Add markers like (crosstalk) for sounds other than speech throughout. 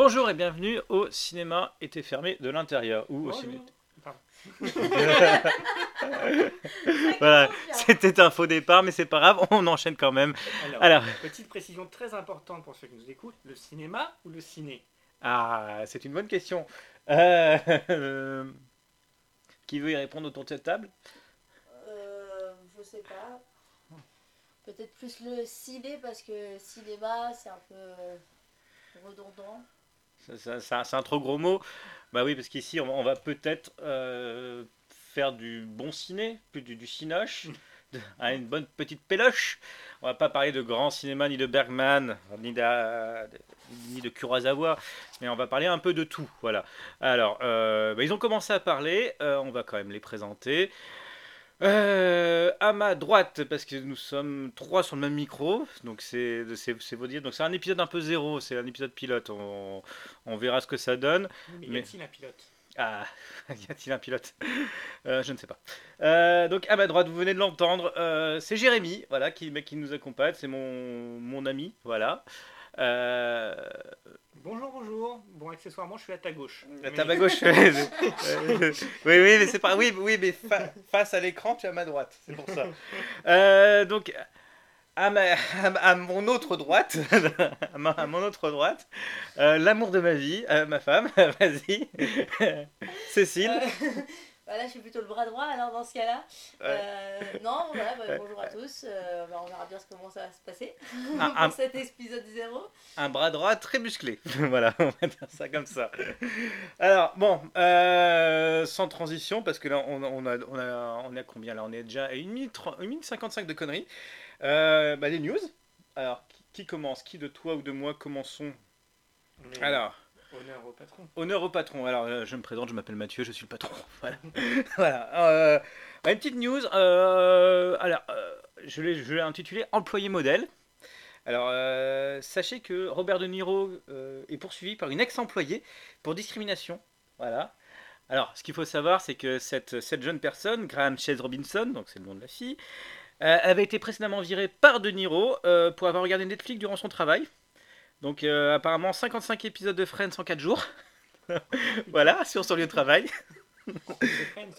Bonjour et bienvenue au cinéma était fermé de l'intérieur ou au cinéma. (laughs) (laughs) voilà, c'était un faux départ, mais c'est pas grave, on enchaîne quand même. Alors, petite précision très importante pour ceux qui nous écoutent le cinéma ou le ciné? Ah, c'est une bonne question. Euh, qui veut y répondre autour de cette table? Euh, Je sais pas. Peut-être plus le ciné parce que cinéma c'est un peu redondant. C'est un trop gros mot. Bah oui, parce qu'ici, on, va peut-être euh, faire du bon ciné, plus du, du cinoche, une bonne petite péloche. On va pas parler de grand cinéma, ni de Bergman, ni de, ni de mais on va parler un peu de tout. Voilà. Alors, euh, bah, ils ont commencé à parler, euh, on va quand même les présenter. Euh, à ma droite, parce que nous sommes trois sur le même micro, donc c'est vous dire. Donc c'est un épisode un peu zéro, c'est un épisode pilote. On, on, verra ce que ça donne. Mais, mais... y a-t-il un pilote Ah, y a-t-il un pilote euh, Je ne sais pas. Euh, donc à ma droite, vous venez de l'entendre, euh, c'est Jérémy, voilà, qui, qui nous accompagne. C'est mon, mon ami, voilà. Euh, bonjour, bonjour. Bon, accessoirement, je suis à ta gauche. À ta gauche. (laughs) oui, oui, mais c'est pas. Oui, oui, mais face à l'écran, tu es à ma droite. C'est pour ça. Euh, donc, à, ma, à, mon autre droite, (laughs) à, mon autre droite, euh, l'amour de ma vie, ma femme, (laughs) vas-y, Cécile. Voilà, je suis plutôt le bras droit alors dans ce cas-là. Euh, non, voilà, bah, (laughs) bonjour à tous. Euh, bah, on verra bien comment ça va se passer (laughs) pour cet épisode 0. Un bras droit très musclé. (laughs) voilà, on va dire ça comme ça. Alors, bon, euh, sans transition, parce que là, on, on, a, on, a, on est à combien là? On est déjà à 1 minute, 1 minute 55 de conneries. bah, les news. Alors, qui, qui, commence? Qui de toi ou de moi commençons? Alors. Honneur au patron. Honneur au patron. Alors, euh, je me présente, je m'appelle Mathieu, je suis le patron. (laughs) Voilà. (laughs) voilà. Euh, une petite news. Euh, alors, je l'ai intitulé Employé modèle. Alors, sachez que Robert De Niro est poursuivi par une ex-employée pour discrimination. Voilà. Alors, ce qu'il faut savoir, c'est que cette, cette jeune personne, Graham Chase Robinson, donc c'est le nom de la fille, avait été précédemment virée par De Niro pour avoir regardé Netflix durant son travail. Donc euh, apparemment 55 épisodes de Friends en 4 jours. (laughs) voilà, sur son lieu de travail. (laughs)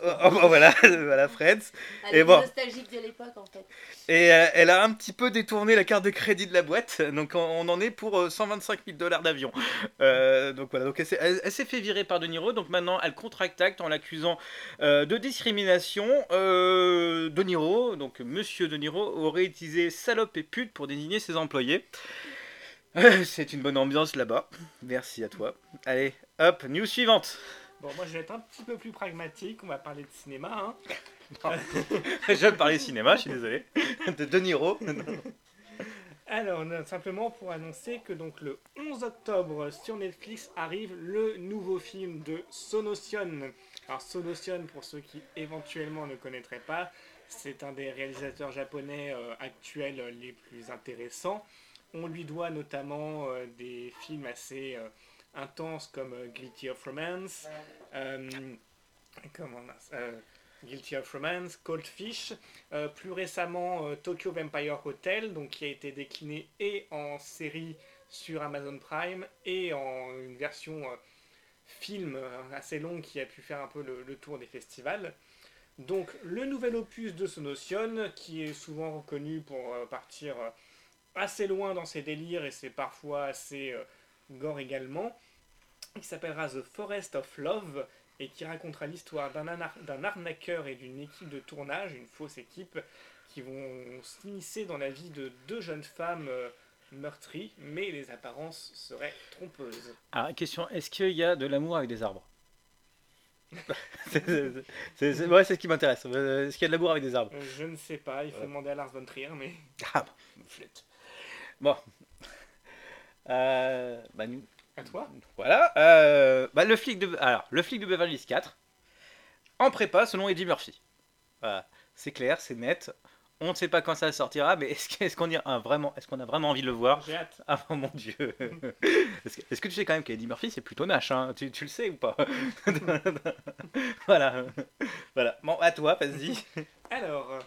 Oh, oh, voilà, (laughs) voilà Friends. Elle et est bon. nostalgique de l'époque en fait. Et euh, elle a un petit peu détourné la carte de crédit de la boîte, donc on, en est pour 125 euh, 000 dollars d'avion. donc voilà, donc elle, s'est fait virer par De Niro, donc maintenant elle contracte acte en l'accusant de discrimination. de Niro, donc Monsieur De Niro, aurait utilisé salope et pute pour désigner ses employés. (laughs) C'est une bonne ambiance là-bas. Merci à toi. Allez, hop, news suivante. Bon, moi je vais être un petit peu plus pragmatique. On va parler de cinéma. Hein. (laughs) je vais parler cinéma, je suis désolé. De De Niro. Alors, simplement pour annoncer que donc le 11 octobre sur Netflix arrive le nouveau film de Sonotion. Alors Sonotion, pour ceux qui éventuellement ne connaîtraient pas, c'est un des réalisateurs japonais euh, actuels les plus intéressants. On lui doit notamment euh, des films assez euh, intenses comme euh, Guilty of Romance, comment, Guilty of Romance, Cold Fish, plus récemment Tokyo Vampire Hotel, donc qui a été décliné et en série sur Amazon Prime et en une version film assez longue qui a pu faire un peu le, le, tour des festivals. Donc le nouvel opus de Sonotion, qui est souvent reconnu pour partir assez loin dans ses délires et c'est parfois assez euh, gore également, qui s'appellera The Forest of Love et qui racontera l'histoire d'un arnaqueur et d'une équipe de tournage, une fausse équipe, qui vont s'immiscer dans la vie de deux jeunes femmes euh, meurtries, mais les apparences seraient trompeuses. Ah, question, est-ce qu'il y a de l'amour avec des arbres? (laughs) C'est ce qui m'intéresse. Est-ce qu'il y a de l'amour avec des arbres? Euh, Je ne sais pas, il faut demander à Lars von Trier, mais... Ah, flûte. Bon. (laughs) Euh, bah, à toi Voilà. Euh, bah, le, flic de, alors, le flic de Beverly Hills 4, en prépa selon Eddie Murphy. Voilà. C'est clair, c'est net. On ne sait pas quand ça sortira, mais est-ce qu'on a vraiment, est qu'on a vraiment envie de le voir J'ai hâte. (laughs) Ah mon dieu (laughs) Est-ce que, tu sais quand même qu'Eddie Murphy c'est plutôt nache hein tu, tu, le sais ou pas? Voilà. Voilà. Bon, à toi, vas-y. Alors,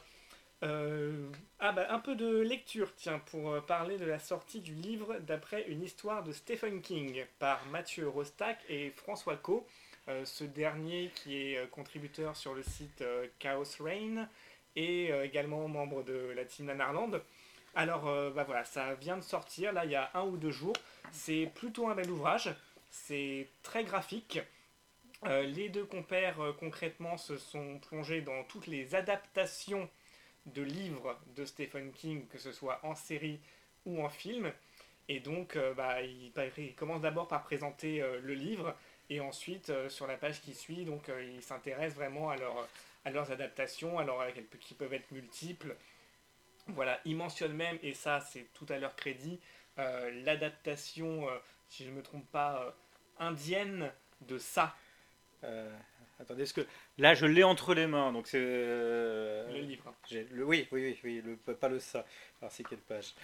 ah bah un peu de lecture, tiens, pour parler de la sortie du livre d'après une histoire de Stephen King par Mathieu Rostac et François Co. ce dernier qui est contributeur sur le site Chaos Reign et également membre de la team Nanarland. Alors, euh, bah voilà, ça vient de sortir, là, il y a un ou deux jours. C'est plutôt un bel ouvrage. C'est très graphique. Euh, les deux compères, euh, concrètement, se sont plongés dans toutes les adaptations de livres de Stephen King, que ce soit en série ou en film. Et donc, bah, il, commence d'abord par présenter le livre, et ensuite, sur la page qui suit, donc, il s'intéresse vraiment à, leurs adaptations, alors qui peuvent être multiples, voilà, il mentionne même, et ça c'est tout à leur crédit, euh, l'adaptation, euh, si je ne me trompe pas, euh, indienne de ça. Attendez, est-ce que là je l'ai entre les mains, donc c'est le livre. Le, oui, oui, oui, oui, pas le ça. Alors c'est quelle page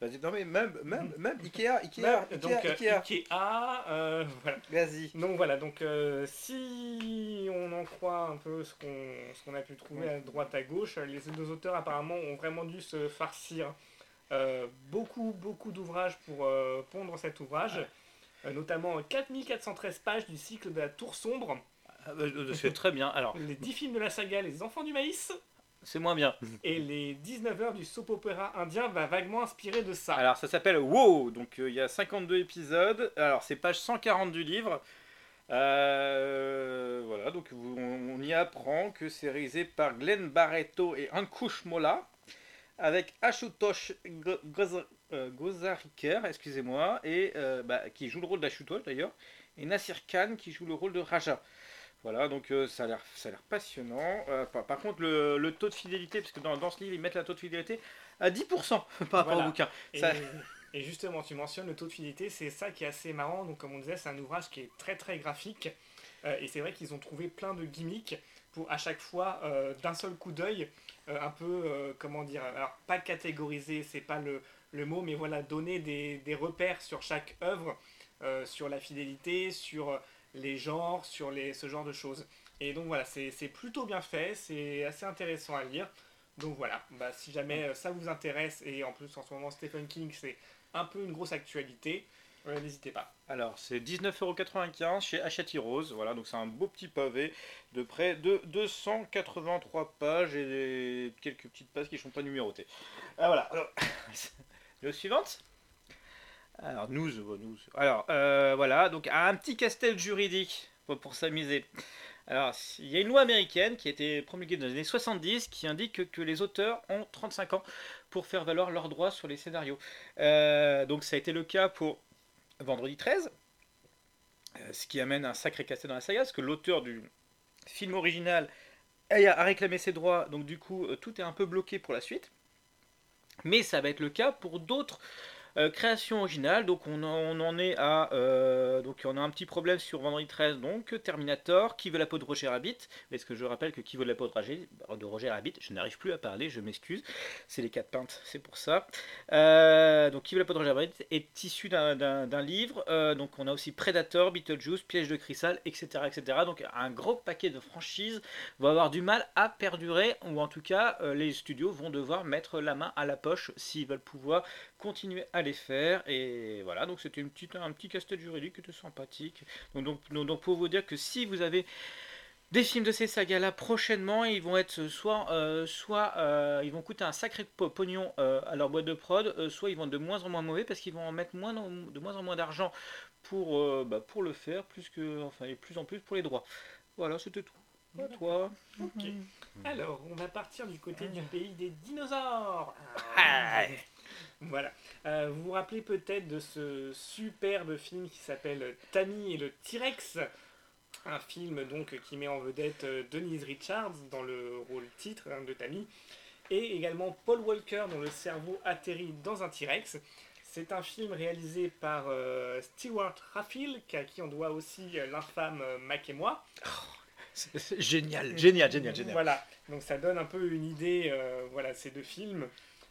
non mais même, même, même Ikea, Ikea, donc, Ikea. Ikea euh, voilà. Vas-y. Donc voilà, donc euh, si on en croit un peu ce qu'on ce qu'on a pu trouver à droite à gauche, les deux auteurs apparemment ont vraiment dû se farcir euh, beaucoup beaucoup d'ouvrages pour pondre cet ouvrage, notamment 4413 pages du cycle de la Tour sombre. Ah, bah, c'est très bien. Alors les 10 films de la saga Les Enfants du maïs. C'est moins bien. Et les 19 heures du soap opéra indien va vaguement inspirer de ça. Alors ça s'appelle Wow, donc euh, il y a 52 épisodes. Alors c'est page 140 du livre. Euh, voilà, donc on, y apprend que c'est réalisé par Glenn Barreto et Ankush Mola, avec Ashutosh euh, Gozariker, excusez-moi, et bah, qui joue le rôle d'Ashutosh d'ailleurs, et Nasir Khan qui joue le rôle de Raja. Voilà, donc euh, ça a l'air ça a l'air passionnant. Euh, par, contre, le, taux de fidélité, parce que dans, dans, ce livre, ils mettent le taux de fidélité à 10% (laughs) par rapport au bouquin. (laughs) Et, justement, tu mentionnes le taux de fidélité, c'est ça qui est assez marrant. Donc, comme on disait, c'est un ouvrage qui est très très graphique. Euh, et c'est vrai qu'ils ont trouvé plein de gimmicks pour à chaque fois, d'un seul coup d'œil, un peu, comment dire, alors pas catégoriser, c'est pas le, le, mot, mais voilà, donner des, des repères sur chaque œuvre, sur la fidélité, sur les genres, sur les, ce genre de choses. Et donc voilà, c'est plutôt bien fait, c'est assez intéressant à lire. Donc voilà, bah, si jamais euh, ça vous intéresse, et en plus en ce moment Stephen King c'est un peu une grosse actualité, euh, n'hésitez pas. Alors c'est 19,95€ chez Hachette Rose, voilà, donc c'est un beau petit pavé de près de 283 pages et quelques petites pages qui ne sont pas numérotées. Ah, voilà, alors, (laughs) le suivante alors, nous, nous. Alors, euh, voilà, donc un petit castel juridique pour, s'amuser. Alors, il y a une loi américaine qui a été promulguée dans les années 70 qui indique que, les auteurs ont 35 ans pour faire valoir leurs droits sur les scénarios. Euh, donc, ça a été le cas pour Vendredi 13, euh, ce qui amène un sacré castel dans la saga, parce que l'auteur du film original a réclamé ses droits, donc du coup, tout est un peu bloqué pour la suite. Mais ça va être le cas pour d'autres euh, création originale, donc on en, est à. Euh, donc on a un petit problème sur Vendredi 13, donc Terminator, qui veut la peau de Roger Rabbit. Est-ce que je rappelle que qui veut la peau de Roger, de Roger Rabbit Je n'arrive plus à parler, je m'excuse. C'est les quatre peintes, c'est pour ça. Euh, donc qui veut la peau de Roger Rabbit est issu d'un livre. donc on a aussi Predator, Beetlejuice, Piège de cristal, etc., etc. Donc un gros paquet de franchises va avoir du mal à perdurer, ou en tout cas les studios vont devoir mettre la main à la poche s'ils veulent pouvoir continuer à les faire. Et voilà, donc c'était une petite, un petit casse-tête juridique qui était sympathique. Donc, donc, donc, pour vous dire que si vous avez des films de ces sagas-là prochainement, ils vont être soit, euh, soit euh, ils vont coûter un sacré pognon euh, à leur boîte de prod, soit ils vont être de moins en moins mauvais parce qu'ils vont en mettre moins, de moins en moins d'argent pour, bah, pour le faire, plus que, enfin, et plus en plus pour les droits. Voilà, c'était tout. À toi. Ok. Alors, on va partir du côté du pays des dinosaures. Ah. Voilà. Euh, vous vous rappelez peut-être de ce superbe film qui s'appelle Tammy et le T-Rex un film donc qui met en vedette euh, Denise Richards dans le rôle titre hein, de Tammy et également Paul Walker dont le cerveau atterrit dans un T-Rex. C'est un film réalisé par euh, Stewart à qui on doit aussi l'infâme Mac et moi. Oh, (laughs) génial, génial, génial, génial. Voilà, donc ça donne un peu une idée, voilà, ces deux films.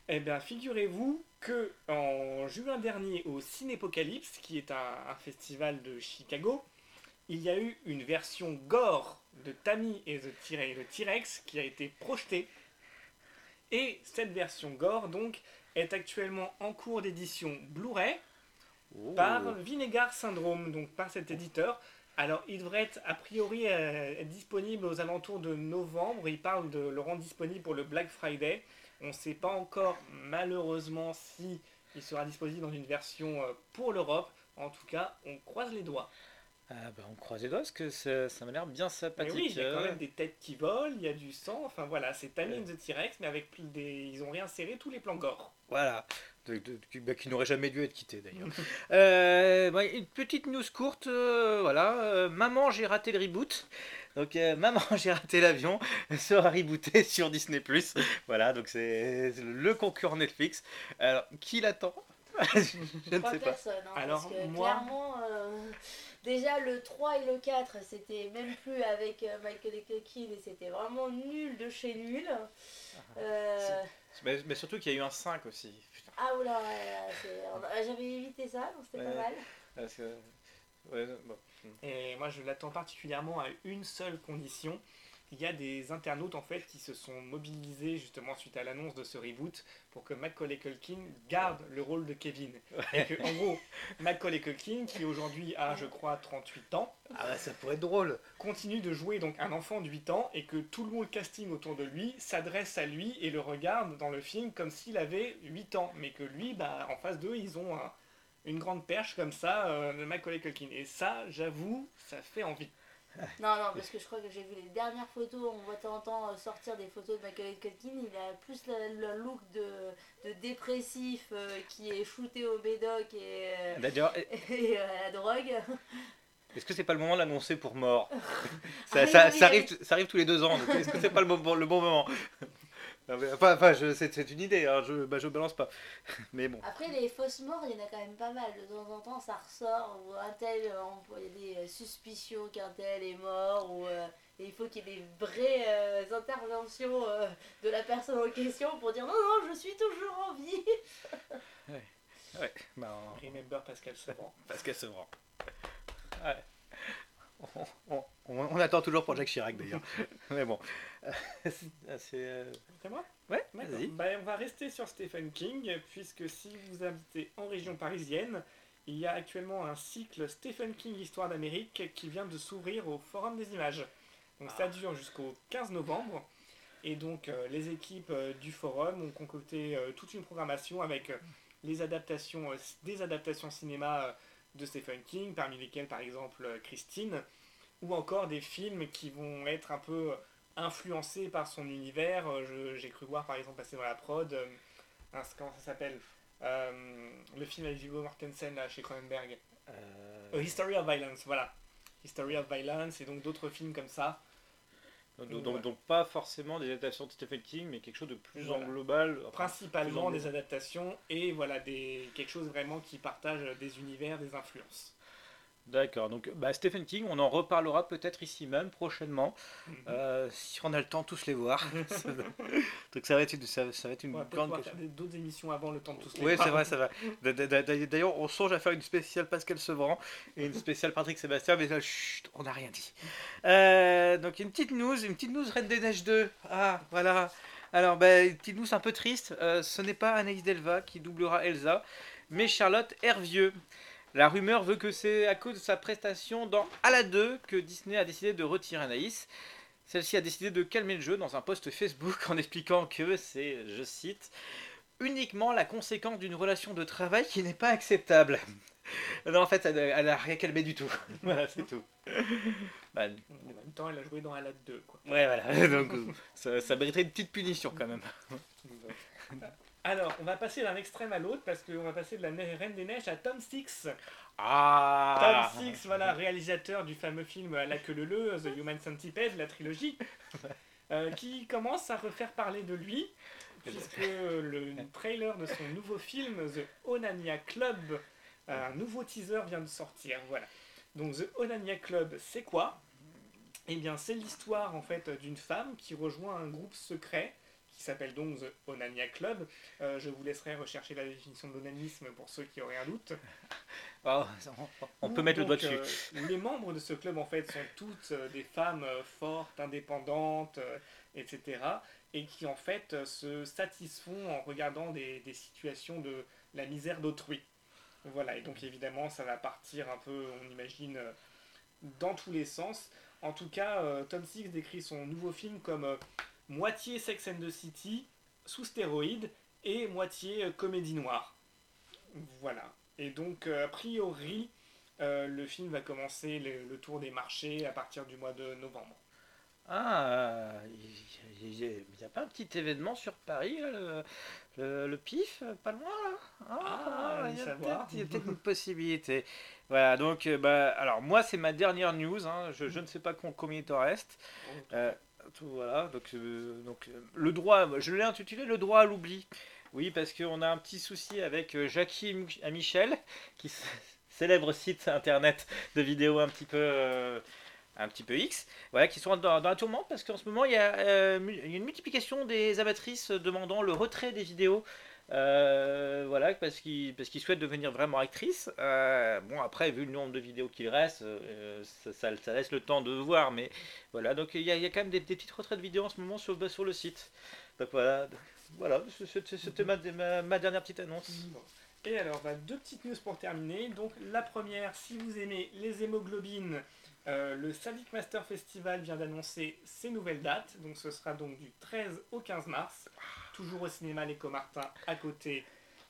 Eh bien, figurez-vous que en juin dernier au Cinépocalypse, qui est un, festival de Chicago, il y a eu une version gore de Tammy et le T-Rex qui a été projetée. Et cette version gore, donc, est actuellement en cours d'édition Blu-ray oh. par Vinegar Syndrome, donc par cet éditeur. Alors, il devrait être a priori euh, disponible aux alentours de novembre. Il parle de le rendre disponible pour le Black Friday. On ne sait pas encore, malheureusement, si il sera disponible dans une version euh, pour l'Europe. En tout cas, on croise les doigts. Ah bah on croise les doigts parce que ça, ça m'a l'air bien sympathique. oui, il y a quand même des têtes qui volent, il y a du sang, enfin voilà, c'est Tammy the T-Rex, mais avec des... ils ont réinséré tous les plans gore. Voilà, bah, qui n'aurait jamais dû être quitté d'ailleurs. (laughs) Euh, bah, une petite news courte, euh, voilà, euh, maman j'ai raté le reboot. Donc maman (laughs) j'ai raté l'avion (laughs) sera rebooté sur Disney+. Voilà, donc c'est le concurrent Netflix. Alors qui l'attend? (laughs) Je ne sais pas. Hein, Alors moi... clairement Déjà, le 3 et le 4, c'était même plus avec euh, Michael Culkin et c'était vraiment nul de chez nul. Ah, euh, mais, surtout qu'il y a eu un 5 aussi. Ah oula, j'avais évité ça, donc c'était pas mal. Et moi, je l'attends particulièrement à une seule condition. Il y a des internautes en fait qui se sont mobilisés justement suite à l'annonce de ce reboot pour que Macaulay Culkin garde le rôle de Kevin. Et que, en gros, Macaulay Culkin, qui aujourd'hui a, je crois, 38 ans, ah bah, ça pourrait être drôle, continue de jouer donc un enfant de 8 ans et que tout le monde casting autour de lui s'adresse à lui et le regarde dans le film comme s'il avait 8 ans, mais que lui, bah, en face d'eux, ils ont une grande perche comme ça, euh, de Macaulay Culkin. Et ça, j'avoue, ça fait envie. Non, non, parce que je crois que j'ai vu les dernières photos, on voit de temps en temps euh, sortir des photos de Michael Culkin, il a plus le, look de, dépressif euh, qui est shooté au médoc et, euh, (laughs) et, à la drogue. Est-ce que c'est pas le moment de l'annoncer pour mort? (laughs) Ça, ça, ça, arrive, ça arrive tous les deux ans, est-ce que c'est pas le, le bon moment? (laughs) Enfin, enfin c'est une idée, hein, je, bah, je balance pas. (laughs) Mais bon. Après, les fausses morts, il y en a quand même pas mal. De temps en temps, ça ressort. Ou un tel, il y a des suspicions qu'un tel est mort. Ou, euh, et il faut qu'il y ait des vraies euh, interventions euh, de la personne en question pour dire non, non, je suis toujours en vie. (laughs) ouais. Ouais. Bah, Remember Pascal Sevran. Pascal Sevran. Ouais. (laughs) On, attend toujours pour Jacques Chirac d'ailleurs. (laughs) (laughs) Mais bon. (laughs) C'est euh, moi? Ouais, vas-y. Bah, on va rester sur Stephen King, puisque si vous habitez en région parisienne, il y a actuellement un cycle Stephen King Histoire d'Amérique qui vient de s'ouvrir au Forum des Images. Donc ça ah. dure jusqu'au 15 novembre. Et donc euh, les équipes euh, du forum ont concocté toute une programmation avec les adaptations, des adaptations cinéma de Stephen King, parmi lesquels par exemple euh, Christine, ou encore des films qui vont être un peu influencés par son univers. Euh, j'ai cru voir par exemple passer dans la prod, euh, un, comment ça s'appelle Le film avec Viggo Mortensen là, chez Cronenberg. History of Violence, voilà. History of Violence et donc d'autres films comme ça donc, donc, pas forcément des adaptations de Stephen King, mais quelque chose de plus en global. Principalement des adaptations et voilà des, quelque chose vraiment qui partage des univers, des influences. D'accord, donc bah, Stephen King, on en reparlera peut-être ici même prochainement, mhm. euh, si on a le temps de tous les voir. (laughs) donc ça va être, ça, va être une grande question. d'autres émissions avant le temps de tous les voir. Oui, c'est vrai, ça va. (laughs) D'ailleurs, on songe à faire une spéciale Pascal Sevran et une spéciale Patrick Sébastien, mais là, chut, on n'a rien dit. Euh, donc une petite news, une petite news Reine des Neiges 2. Ah, voilà. Alors, bah, une petite news un peu triste. Euh, ce n'est pas Anaïs Delva qui doublera Elsa, mais Charlotte Hervieux. La rumeur veut que c'est à cause de sa prestation dans Ala 2 que Disney a décidé de retirer Anaïs. Celle-ci a décidé de calmer le jeu dans un post Facebook en expliquant que c'est, je cite, uniquement la conséquence d'une relation de travail qui n'est pas acceptable. (laughs) non, en fait, elle, n'a rien calmé du tout. (laughs) voilà, c'est tout. Bah, en même temps, elle a joué dans Ala 2. Quoi. Ouais, voilà. (laughs) Donc, ça, ça mériterait une petite punition quand même. Alors, on va passer d'un extrême à l'autre parce qu'on va passer de la Reine des Neiges à Tom Six. Ah Tom Six, voilà, réalisateur du fameux film La queue le le, The Human Centipede, la trilogie, (laughs) euh, qui commence à refaire parler de lui puisque le trailer de son nouveau film, The Onania Club, un nouveau teaser vient de sortir. Voilà. Donc The Onania Club, c'est quoi? Eh bien, c'est l'histoire en fait d'une femme qui rejoint un groupe secret qui s'appelle donc The Onania Club. Euh, je vous laisserai rechercher la définition de l'onanisme pour ceux qui auraient un doute. (laughs) Oh, on, peut mettre le doigt dessus. Euh, les membres de ce club, en fait, sont toutes euh, des femmes fortes, indépendantes, etc. Et qui, en fait, se satisfont en regardant des, des situations de la misère d'autrui. Voilà, et donc évidemment, ça va partir un peu, on imagine, dans tous les sens. En tout cas, Tom Six décrit son nouveau film comme moitié Sex and the City sous stéroïdes et moitié euh, comédie noire. Voilà. Et donc, euh, a priori, euh, le film va commencer le, tour des marchés à partir du mois de novembre. Ah, il n'y a, pas un petit événement sur Paris, le, PIF, pas loin Ah, ah il y a peut-être une possibilité. Voilà, donc, bah, alors moi, c'est ma dernière news. Hein. je, ne sais pas combien il te reste voilà, donc, euh, donc euh, le droit, je l'ai intitulé le droit à l'oubli. Oui, parce qu'on a un petit souci avec euh, Jackie et Michel, (laughs) qui célèbre site internet de vidéos un petit peu un petit peu X, voilà, qui sont dans, la tourmente parce qu'en ce moment il y, a, une multiplication des amatrices demandant le retrait des vidéos euh, voilà, parce qu'il souhaite devenir vraiment actrice. Euh, bon, après, vu le nombre de vidéos qu'il reste, euh, ça, laisse le temps de voir, mais voilà, donc il y, a, quand même des, petites retraites vidéo en ce moment sur, bah, sur le site. Donc voilà, voilà c'était ma, ma, dernière petite annonce. Et alors, bah, deux petites news pour terminer. Donc, la première, si vous aimez les hémoglobines, le Sadik Master Festival vient d'annoncer ses nouvelles dates. Donc, ce sera donc du 13 au 15 mars toujours au cinéma Les Comartins à côté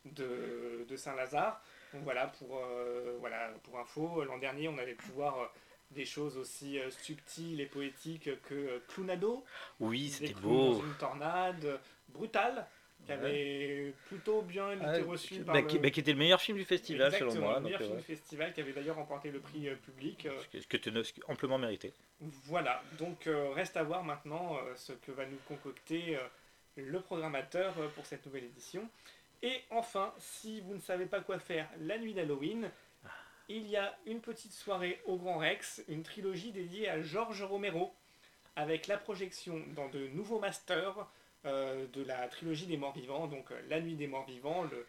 de, Saint-Lazare. Donc voilà pour, euh, voilà, pour info, l'an dernier on avait pu voir euh, des choses aussi euh, subtiles et poétiques que Clownado. Oui, c'était beau. Dans une tornade, brutale, qui avait plutôt bien été ah, reçu par. qui, qui, était le meilleur film du festival selon moi. Le meilleur film du festival qui avait d'ailleurs remporté le prix public. Ce que tu as amplement mérité. Voilà, donc reste à voir maintenant ce que va nous concocter le programmateur euh, pour cette nouvelle édition. Et enfin, si vous ne savez pas quoi faire la nuit d'Halloween, il y a une petite soirée au Grand Rex, une trilogie dédiée à Georges Romero, avec la projection dans de nouveaux masters euh, de la trilogie des morts vivants, donc euh, La nuit des morts vivants, le,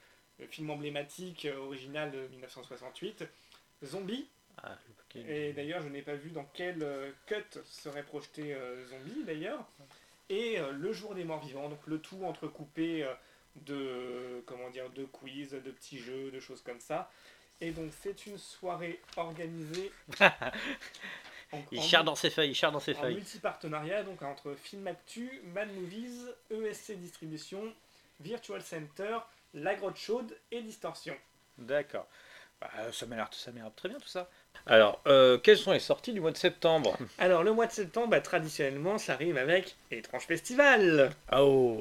film emblématique original de 1968, Zombie. Ah, et d'ailleurs, je n'ai pas vu dans quel cut serait projeté Zombie d'ailleurs et euh, le jour des morts vivants, donc le tout entrecoupé euh, de, comment dire, de quiz, de petits jeux, de choses comme ça. Et donc c'est une soirée organisée. (laughs) il cherche dans ses feuilles, il cherche dans ses feuilles. multi-partenariat donc entre Film Actu, Mad Movies, ESC Distribution, Virtual Center, La Grotte Chaude et Distorsion. D'accord. Bah, ça m'a l'air très bien tout ça. Alors, euh, quelles sont les sorties du mois de septembre Alors, le mois de septembre, bah, traditionnellement, ça rime avec Étrange Festival. Oh,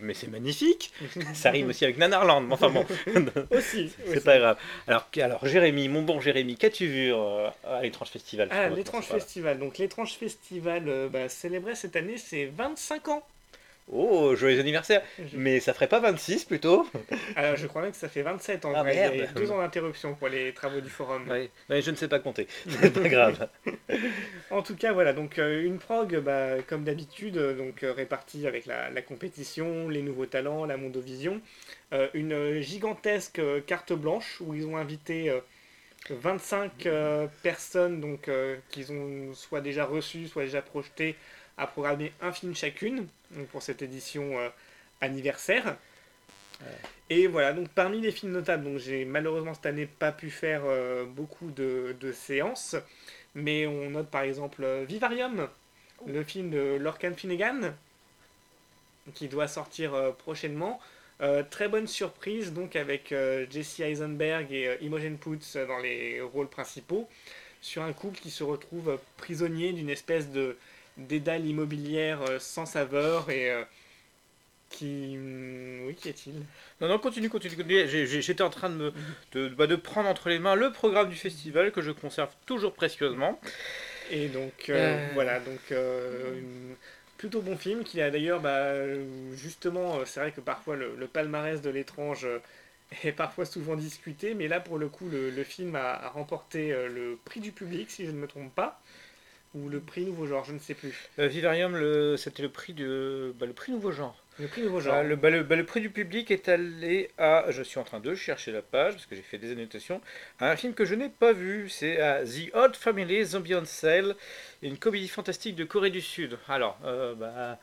mais c'est magnifique (laughs) Ça rime aussi avec Nanarland, enfin bon. (laughs) aussi. C'est pas grave. Alors, alors, Jérémy, mon bon Jérémy, qu'as-tu vu euh, à l'Étrange Festival Ah, l'Étrange Festival. Donc, l'Étrange Festival euh, bah, célébré cette année ses 25 ans. Oh, joyeux anniversaire Mais ça ferait pas 26 plutôt (laughs) Alors, je crois même que ça fait 27 en ah, vrai. Il y a deux ans d'interruption pour les travaux du forum. Mais je ne sais pas compter. (laughs) C'est pas grave. (laughs) en tout cas, voilà, donc euh, une prog, bah, comme d'habitude, euh, donc euh, répartie avec la, compétition, les nouveaux talents, la Mondovision. une gigantesque carte blanche où ils ont invité 25 personnes donc qu'ils ont soit déjà reçues, soit déjà projetées à programmer un film chacune pour cette édition euh, anniversaire. Et voilà, donc parmi les films notables, donc j'ai malheureusement cette année pas pu faire euh, beaucoup de, séances, mais on note par exemple euh, Vivarium, le film de Lorcan Finnegan, qui doit sortir prochainement. très bonne surprise donc avec Jesse Eisenberg et Imogen Poots dans les rôles principaux sur un couple qui se retrouve prisonnier d'une espèce de dédale immobilière euh, sans saveur et euh, qui. Hmm, oui, qu'y a-t-il Non, non, continue, continue, continue. J'étais en train de, me, de, bah, de, prendre entre les mains le programme du festival que je conserve toujours précieusement. Et donc, euh, voilà, donc. plutôt bon film qui a d'ailleurs, bah, justement, c'est vrai que parfois le, palmarès de l'étrange (laughs) est parfois souvent discuté, mais là pour le coup le, film a, remporté le prix du public si je ne me trompe pas ou le prix nouveau genre, je ne sais plus. Euh, Vivarium, le, c'était le prix de, bah, le prix nouveau genre. Le prix nouveau genre. Ah, le, bah, le, bah, le prix du public est allé à, je suis en train de chercher la page parce que j'ai fait des annotations, à un film que je n'ai pas vu, c'est à The Odd Family Zombie on Sale, une comédie fantastique de Corée du Sud. Alors, euh, bah,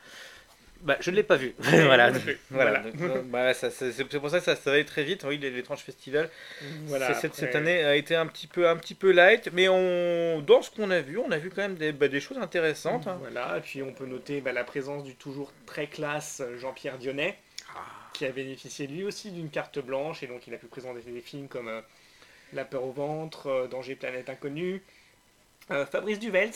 bah, je ne l'ai pas vu. (laughs) voilà. (laughs) voilà. Bah, c'est pour ça que ça, ça va aller très vite. Oui, les- l'étrange festival Voilà, cette, année a été un petit peu, un petit peu light, mais on, dans ce qu'on a vu, on a vu quand même des, bah, des choses intéressantes. hein. Voilà, et puis on peut noter bah, la présence du toujours très classe euh, Jean-Pierre Dionnet, Ah. qui a bénéficié lui aussi d'une carte blanche, et donc il a pu présenter des films comme euh, La peur au ventre, euh, Danger planète inconnue. Euh, Fabrice Duvels,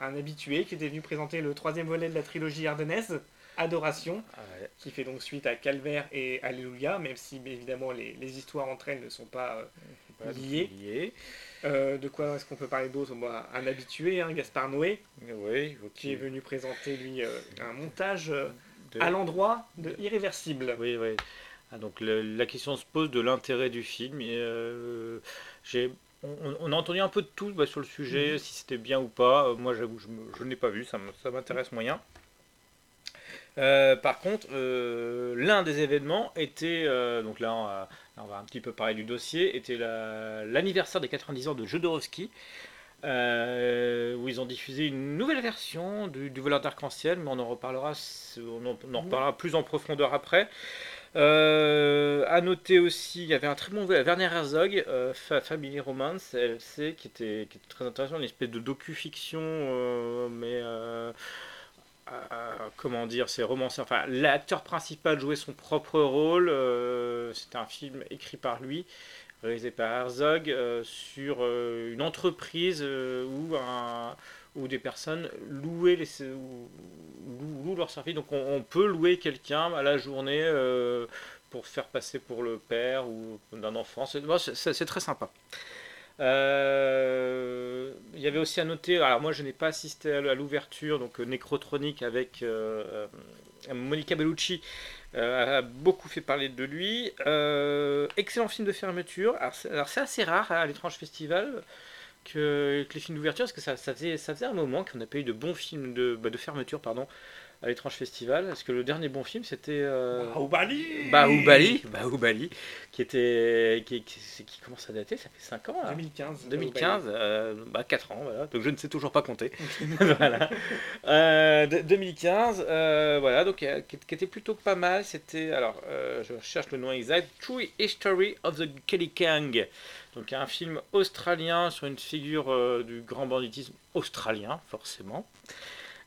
un habitué qui était venu présenter le troisième volet de la trilogie ardennaise, Adoration, ouais. qui fait donc suite à Calvaire et Alléluia, même si évidemment les, les histoires entre elles ne sont pas euh, Voilà, donc, Lié. lié. Euh, de quoi est-ce qu'on peut parler d'autre? Un habitué, hein, Gaspard Noé, Oui, qui est venu présenter lui euh, un montage De- à l'endroit de Irréversible. Oui, oui. Ah, donc le- la question se pose de l'intérêt du film. J'ai, on, on a entendu un peu de tout bah, sur le sujet, Mhm. si c'était bien ou pas. Moi, j'avoue, je, je n'ai pas vu, ça m'intéresse moyen. Euh, par contre, euh, l'un des événements était, euh, donc là on, va, là, on va un petit peu parler du dossier, était la- l'anniversaire des 90 ans de Jodorowsky, où ils ont diffusé une nouvelle version du, du voleur d'arc-en-ciel, mais on en reparlera, on en, on en reparlera plus en profondeur après. Euh, à noter aussi, il y avait un très bon Werner Herzog, euh, Fa- Family Romance, LC, qui était, qui était très intéressant, une espèce de docu-fiction, euh, mais comment dire, c'est romancé. Enfin, l'acteur principal jouait son propre rôle. euh, C'était un film écrit par lui, réalisé par Herzog, euh, sur euh, une entreprise euh, où, des personnes louaient les, leurs services. Donc, on, peut louer quelqu'un à la journée euh, pour faire passer pour le père ou d'un enfant. C'est c'est- c'est- c'est très sympa. Euh, il y avait aussi à noter, alors moi je n'ai pas assisté à l'ouverture, donc euh, Necrotronic avec euh, Monica Bellucci a beaucoup fait parler de lui. Excellent film de fermeture. Alors c'est assez rare à l'étrange festival que, les films d'ouverture, parce que ça, faisait, un moment qu'on n'a pas eu de bons films de, bah, de fermeture pardon, à l'étrange festival. Parce que le dernier bon film c'était. euh, Baoubali, Baoubali, qui était qui, qui, qui commence à dater, ça fait 5 ans. là. 2015. 2015, euh, bah 4 ans, voilà. Donc je ne sais toujours pas compter. (laughs) (laughs) voilà. Euh, de- 2015, euh, voilà, donc euh, qui, était plutôt pas mal. C'était, alors, euh, je cherche le nom exact, True History of the Kelly Kang. Donc un film australien sur une figure euh, du grand banditisme australien, forcément.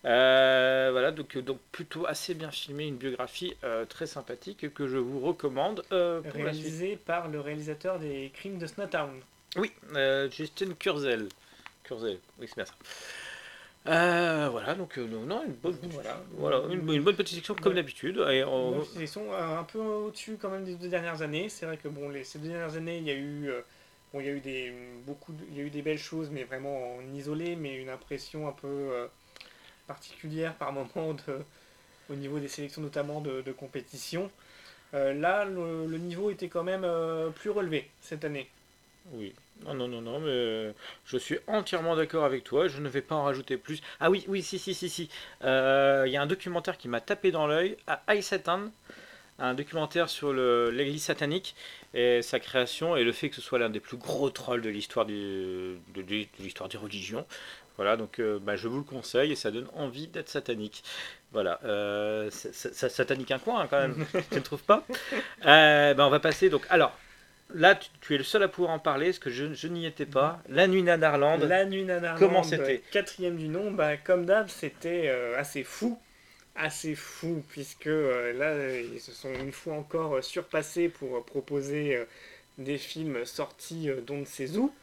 Euh, voilà, donc, donc plutôt assez bien filmé, une biographie euh, très sympathique que je vous recommande euh, pour la suite. Réalisé par le réalisateur des Crimes de Snowtown. Oui, euh, Justin Kurzel. Kurzel, oui, c'est bien ça. Euh, voilà, donc euh, non, une bonne, Voilà. voilà, une, une bonne petite section comme Ouais. d'habitude. Et on- Donc, Ils sont euh, un peu au-dessus quand même des deux dernières années. C'est vrai que bon, les, ces deux dernières années, il y a eu, euh, bon, il y a eu des beaucoup, de- il y a eu des belles choses, mais vraiment en isolé, mais une impression un peu euh, particulière par moment de, au niveau des sélections notamment de, compétition. Euh, là, le, niveau était quand même euh, plus relevé cette année. Oui, non, non, non, non, mais euh, je suis entièrement d'accord avec toi. Je ne vais pas en rajouter plus. Ah oui, oui, si, si, si, si. Il y a un documentaire qui m'a tapé dans l'œil, à High Satan, un documentaire sur l'Église satanique et sa création et le fait que ce soit l'un des plus gros trolls de l'histoire de l'histoire des religions. Voilà, donc euh, bah, je vous le conseille et ça donne envie d'être satanique. Voilà, euh, ça, satanique un coin hein, quand même, (laughs) tu ne trouves pas Euh, bah, On va passer donc. Alors, là, tu, tu es le seul à pouvoir en parler parce que je, je n'y étais pas. La nuit Nanarland. La nuit nanarlande, Comment c'était Quatrième du nom, bah, comme d'hab, c'était euh, assez fou. Assez fou, puisque euh, là, ils se sont une fois encore surpassés pour proposer des films sortis d'on ne sait où.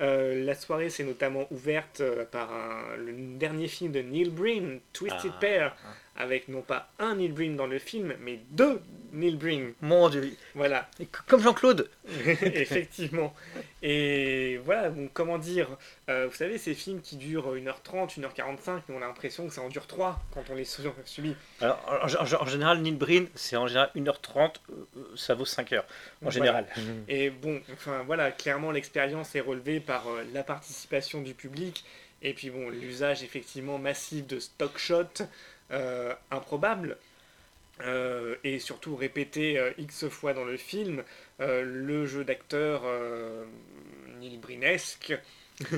Euh, la soirée s'est notamment ouverte euh, par un- le dernier film de Neil Breen, Twisted Ah. Pair, avec non pas un Neil Breen dans le film, mais deux Neil Breen. Mon Dieu. Voilà, Comme Jean-Claude. (laughs) Effectivement. Et voilà, donc comment dire, euh, vous savez, ces films qui durent 1h30, 1h45, mais on a l'impression que ça en dure 3 quand on les su- subit. Alors, en, en- en général, Neil Breen, c'est en général 1h30, euh, ça vaut 5 heures. En Voilà. général. Et bon, enfin voilà, clairement l'expérience est relevée par euh, la participation du public, et puis bon, l'usage effectivement massif de stock shots, euh, improbable. euh, et surtout répété euh, X fois dans le film, le jeu d'acteur Neil Brinesque, (laughs)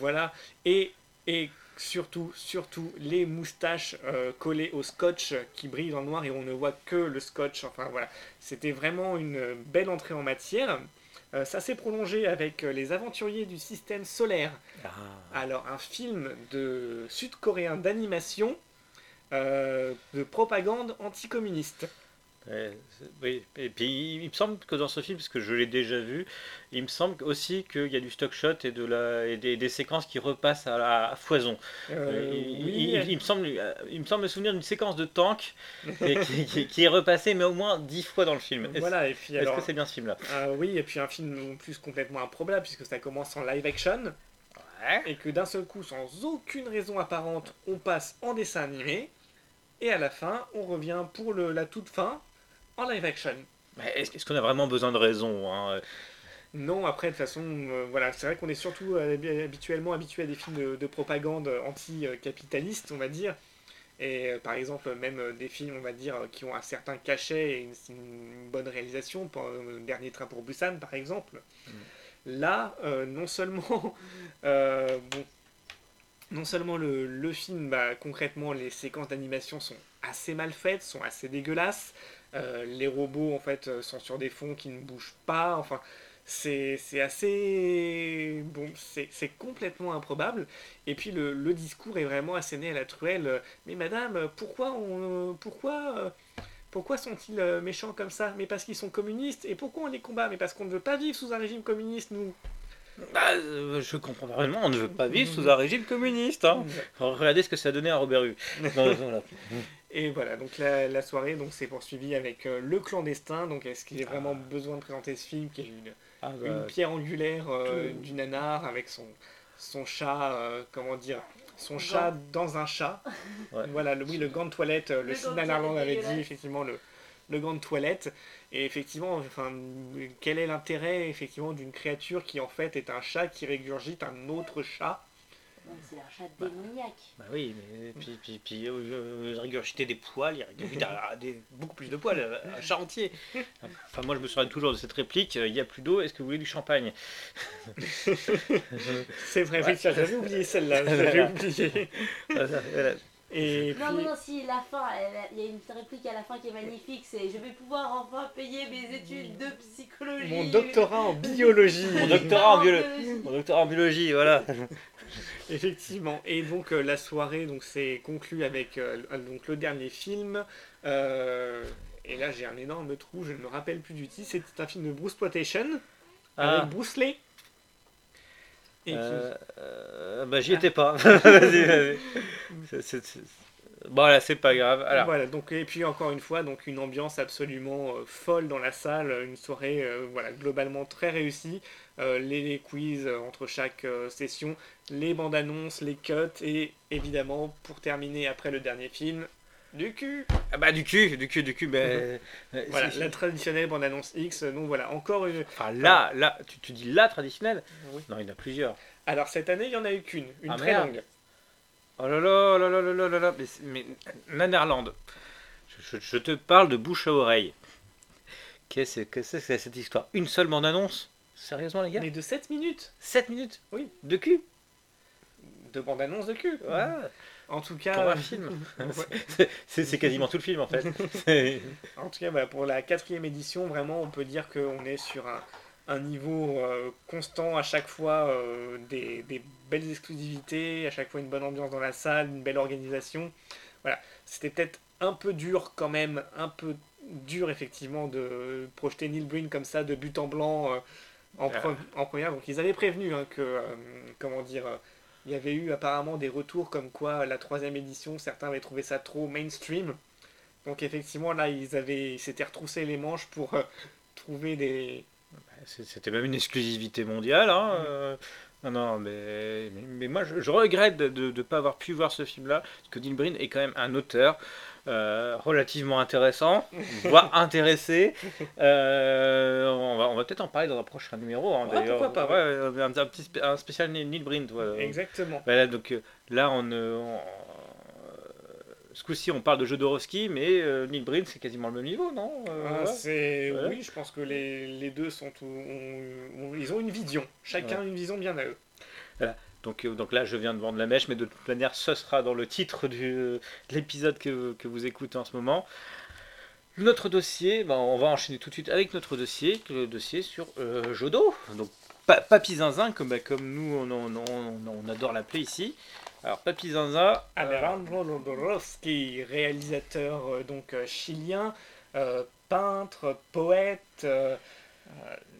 voilà, et, et surtout, surtout les moustaches collées au scotch qui brillent dans le noir et on ne voit que le scotch, enfin voilà, c'était vraiment une belle entrée en matière. Euh, ça s'est prolongé avec euh, Les Aventuriers du Système Solaire, Ah. alors, un film de sud-coréen d'animation euh, de propagande anticommuniste. Oui, et puis il me semble que dans ce film, parce que je l'ai déjà vu, il me semble aussi qu'il y a du stock shot et, de la, et des, des séquences qui repassent à la à foison. Euh, il, oui, il- il me semble, il me semble me souvenir d'une séquence de tank (laughs) et qui, qui- qui est repassée, mais au moins dix fois dans le film. Est-ce voilà, alors, que c'est bien ce film-là? euh, oui, et puis un film en plus complètement improbable puisque ça commence en live action Ouais. et que d'un seul coup, sans aucune raison apparente, on passe en dessin animé et à la fin, on revient pour le, la toute fin en live action. Est-ce qu'on a vraiment besoin de raison hein? Non, après, de toute façon, euh, voilà, c'est vrai qu'on est surtout euh, habi- habituellement habitué à des films de, de propagande anti-capitaliste, on va dire. Et euh, par exemple, même euh, des films, on va dire, euh, qui ont un certain cachet et une, une bonne réalisation, pour, euh, Dernier train pour Busan, par exemple. Là, euh, non seulement, (laughs) euh, bon, non seulement le, film, bah, concrètement, les séquences d'animation sont assez mal faites, sont assez dégueulasses. Euh, les robots, en fait, euh, sont sur des fonds qui ne bougent pas. Enfin, c'est assez. Bon, c'est complètement improbable. Et puis le, discours est vraiment asséné à la truelle. Mais madame, pourquoi on. euh, Pourquoi. Pourquoi sont-ils méchants comme ça? Mais parce qu'ils sont communistes. Et pourquoi on les combat? Mais parce qu'on ne veut pas vivre sous un régime communiste, nous? Bah, euh, Je comprends pas vraiment, on ne veut pas vivre sous un régime communiste. Hein. Regardez ce que ça a donné à Robert Hue. (laughs) Voilà. Et voilà, donc la, la soirée donc s'est poursuivie avec euh, Le Clandestin. Donc est-ce qu'il y a vraiment Ah. besoin de présenter ce film qui est une, Ah, bah, une pierre angulaire euh, tout- du nanar avec son, son chat, euh, comment dire, son chat dans un chat. Ouais. Voilà, le, oui, le gant de toilette, le, Le toilette avait dit effectivement le, le gant de toilette. Et effectivement, enfin, quel est l'intérêt effectivement d'une créature qui en fait est un chat qui régurgite un autre chat? C'est un chat démoniaque. Bah oui, mais puis, puis, puis euh, euh, régurgiter des poils, il régurgite beaucoup plus de poils, euh, un chat entier. Enfin, moi je me souviens toujours de cette réplique euh, il n'y a plus d'eau, est-ce que vous voulez du champagne? C'est vrai, effectivement, j'avais oublié celle-là, (laughs) j'avais oublié. Voilà, voilà. Et Non, puis, non, non, si, la fin, il y a une réplique à la fin qui est magnifique, c'est je vais pouvoir enfin payer mes études de psychologie. mon doctorat en biologie. Mon doctorat en biolo- Mon docteur en biologie, voilà. (laughs) Effectivement. Et donc euh, la soirée donc c'est conclue avec euh, donc le dernier film. Euh, et là j'ai un énorme trou, je ne me rappelle plus du titre. C'est un film de Bruce Plotation Ah, avec Bruce Lee. Euh, euh, bah j'y étais pas. (laughs) C'est- c'est- c'est- Bon, là, c'est pas grave. Alors, Voilà, donc, et puis encore une fois, donc une ambiance absolument euh, folle dans la salle, une soirée euh, voilà, globalement très réussie, Euh, les, les quiz entre chaque session, les bandes annonces, les cuts, et évidemment, pour terminer après le dernier film, du cul ah bah du cul, du cul, du cul, mais... euh, Voilà, la traditionnelle bande annonce X, donc voilà, encore une... Enfin, là, là, tu, tu dis la traditionnelle Oui. Non, il y en a plusieurs. Alors cette année, il y en a eu qu'une, une Ah, très merde. longue. Oh là là, là là là là là là, mais, mais je, je- je te parle de bouche à oreille. Qu'est-ce que c'est que cette histoire? Une seule bande annonce Sérieusement les gars? Mais de 7 minutes 7 minutes? Oui. De cul? De bande annonce de cul. Ouais. En tout cas, Pour un film. (laughs) (laughs) Ouais. C'est- quasiment tout le film en fait. (laughs) En tout cas, voilà, pour la quatrième édition, vraiment, on peut dire qu'on est sur un, un niveau euh, constant à chaque fois, euh, des, des belles exclusivités, à chaque fois une bonne ambiance dans la salle, une belle organisation. Voilà, c'était peut-être un peu dur quand même, un peu dur effectivement de projeter Neil Breen comme ça de but en blanc euh, en, Ah. pre- en première. Donc ils avaient prévenu hein, que, euh, comment dire, euh, il y avait eu apparemment des retours comme quoi la troisième édition, certains avaient trouvé ça trop mainstream. Donc effectivement là ils avaient, s'étaient retroussé les manches pour euh, trouver des, c'est- C'était même une exclusivité mondiale. Hein. euh, Non, non, mais, mais, mais moi je, je regrette de ne pas avoir pu voir ce film-là, parce que Dean Breen est quand même un auteur euh, relativement intéressant, (laughs) voire intéressé. Euh, on va, on va peut-être en parler dans un prochain numéro. Hein, Ouais, pourquoi pas, Ouais, un, un petit spé- un spécial Neil Breen. toi. Exactement. Voilà, donc euh, là, on, euh, on- ce coup-ci, on parle de Jodorowsky, mais euh, Neil Breen, c'est quasiment le même niveau, non Euh, Ah. Oui, je pense que les, les deux sont tout- ils ont une vision, chacun une vision bien à eux. Donc, euh, donc là, je viens de vendre la mèche, mais de toute manière, ce sera dans le titre du, de l'épisode que, que vous écoutez en ce moment. Notre dossier, ben, on va enchaîner tout de suite avec notre dossier, le dossier sur euh, Jodo. Donc, pa- Papy Zinzin, comme, bah, comme nous, on, on- on- adore l'appeler ici. Alors, Papy Zinzin, euh, Alejandro Jodorowsky, réalisateur euh, donc euh, chilien, euh, peintre, poète, euh,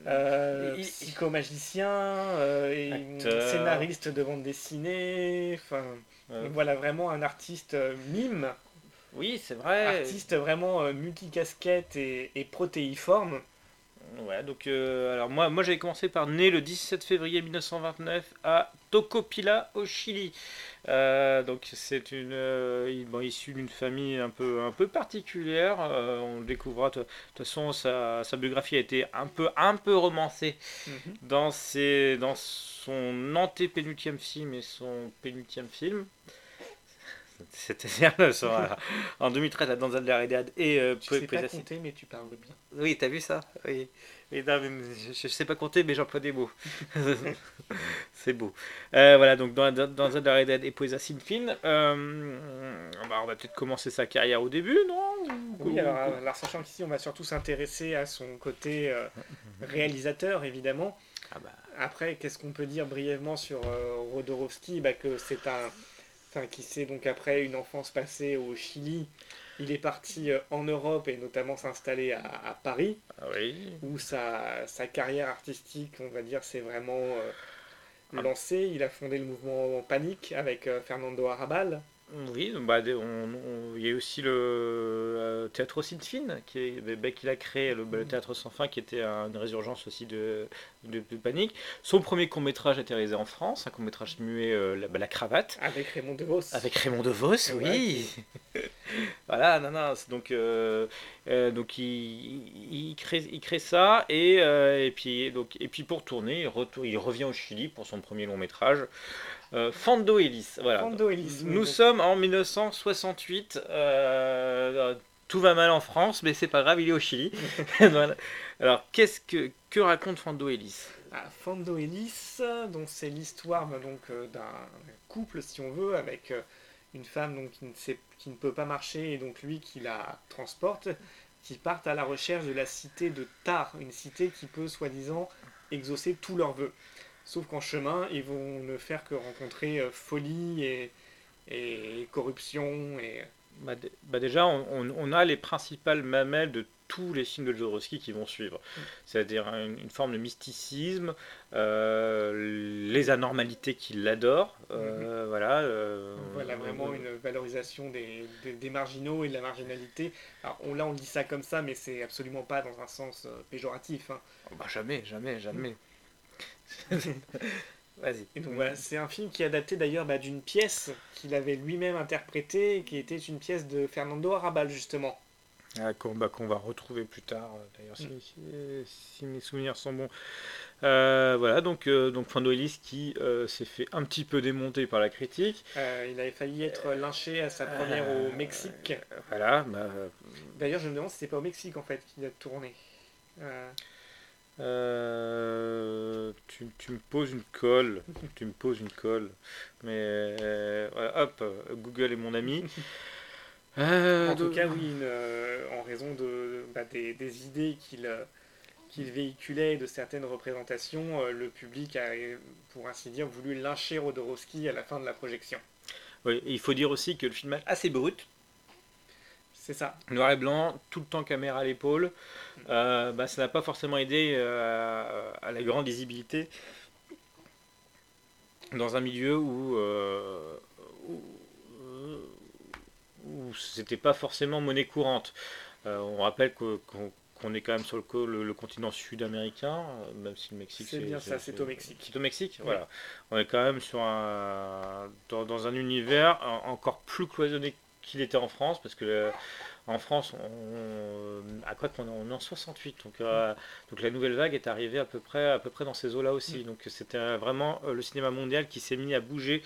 euh, il- psychomagicien, euh, et scénariste de bande dessinée. Enfin, euh, voilà vraiment un artiste euh, mime, oui, c'est vrai. artiste vraiment euh, multicasquette et, et protéiforme. Ouais, donc euh, alors moi, moi j'avais commencé par né le 17 février 1929 à Tocopila au Chili. Euh, donc c'est une euh, bon, issu d'une famille un peu un peu particulière. Euh, on le découvrira. De toute façon, sa, sa biographie a été un peu un peu romancée Mhm. dans ses dans son antépénultième film et son pénultième film. C'est-à-dire le- son- en 2013 à Danza de la Rédade et euh, Tu sais pas compter, mais tu parles bien. oui, t'as vu ça? Oui. Non, je, je sais pas compter, mais j'emploie des mots. (laughs) c'est beau. Euh, voilà, donc dans, The Red Dead et Poesa Sinfin, euh, bah, on va peut-être commencer sa carrière au début, non Oui, alors, alors sachant qu'ici on va surtout s'intéresser à son côté euh, réalisateur évidemment. Ah bah, Après, qu'est-ce qu'on peut dire brièvement sur euh, Rodorowski? Bah, Que c'est un. Enfin, qui sait donc après une enfance passée au Chili, il est parti euh, en Europe et notamment s'installer à, à Paris, ah oui. où sa, sa carrière artistique, on va dire, s'est vraiment euh, Ah. lancée. Il a fondé le mouvement Panique avec euh, Fernando Arrabal. Oui, bah, on- il y a aussi le euh, Théâtre Sinfin, qui est, bah, qu'il a créé, le, bah, le Théâtre Sans Fin, qui était un- une résurgence aussi de, de, de panique. Son premier court-métrage a été réalisé en France, un court-métrage muet, euh, la, bah, la cravate. Avec Raymond DeVos. Avec Raymond DeVos, Ouais. oui. (laughs) voilà, non, non, donc, euh, euh, donc il, crée, il crée ça et, et puis donc et puis pour tourner, il, retourne, il revient au Chili pour son premier long métrage, euh, Fando Ellis. Voilà. Fando Ellis, oui, Nous sommes en 1968. euh, tout va mal en France, mais c'est pas grave, il est au Chili. (laughs) (laughs) Voilà. Alors, qu'est-ce que que raconte Fando Ellis Ah, Fando Ellis, donc c'est l'histoire bah, donc euh, d'un couple, si on veut, avec euh, une femme donc qui ne sait, qui ne peut pas marcher et donc lui qui la transporte, qui partent à la recherche de la cité de Tar, une cité qui peut soi-disant exaucer tous leurs vœux. Sauf qu'en chemin, ils vont ne faire que rencontrer euh, folie et, et corruption et Bah, dé- bah déjà, on, on- on a les principales mamelles de tous les films de Jodorowsky qui vont suivre. C'est-à-dire une, une forme de mysticisme, euh, les anormalités qu'il adore. euh, Voilà. euh, Voilà, vraiment une valorisation des, des, des marginaux et de la marginalité. Alors on, là, on dit ça comme ça, mais c'est absolument pas dans un sens euh, péjoratif. hein. Oh, bah, jamais, jamais, jamais. (laughs) Vas-y. Voilà, c'est un film qui est adapté d'ailleurs bah, d'une pièce qu'il avait lui-même interprétée, qui était une pièce de Fernando Arrabal, justement. Ah, qu'on bah, qu'on va retrouver plus tard, euh, d'ailleurs, si, si- si mes souvenirs sont bons. Euh, voilà, donc, euh, donc qui euh, s'est fait un petit peu démonter par la critique. Il avait failli être lynché à sa première au Mexique. Voilà, bah, D'ailleurs, je me demande si c'est pas au Mexique en fait qu'il a tourné. Euh, Euh, tu, tu me poses une colle, (laughs) tu me poses une colle, mais euh, voilà, hop, euh, Google est mon ami. (laughs) Euh, en tout cas, oui, une, euh, en raison de, bah, des, des idées qu'il euh, qu'il véhiculait et de certaines représentations, euh, le public a, pour ainsi dire, voulu lyncher Rodorowski à la fin de la projection. Oui, et il faut dire aussi que le film est assez brut, C'est ça. noir et blanc, tout le temps caméra à l'épaule. Euh, bah, ça n'a pas forcément aidé euh, à la grande lisibilité dans un milieu où, euh, où, euh, où c'était pas forcément monnaie courante. On rappelle qu'on est quand même sur le, le- le continent sud-américain, même si le Mexique C'est bien ça, c'est au Mexique. C'est au Mexique, voilà. On est quand même sur un, dans, dans un univers en- encore plus cloisonné qu'il était en France, parce que euh, en France, on, à quoi qu'on est, on est en 68, donc, euh, donc la nouvelle vague est arrivée à peu près, à peu près dans ces eaux-là aussi. Donc c'était vraiment euh, le cinéma mondial qui s'est mis à bouger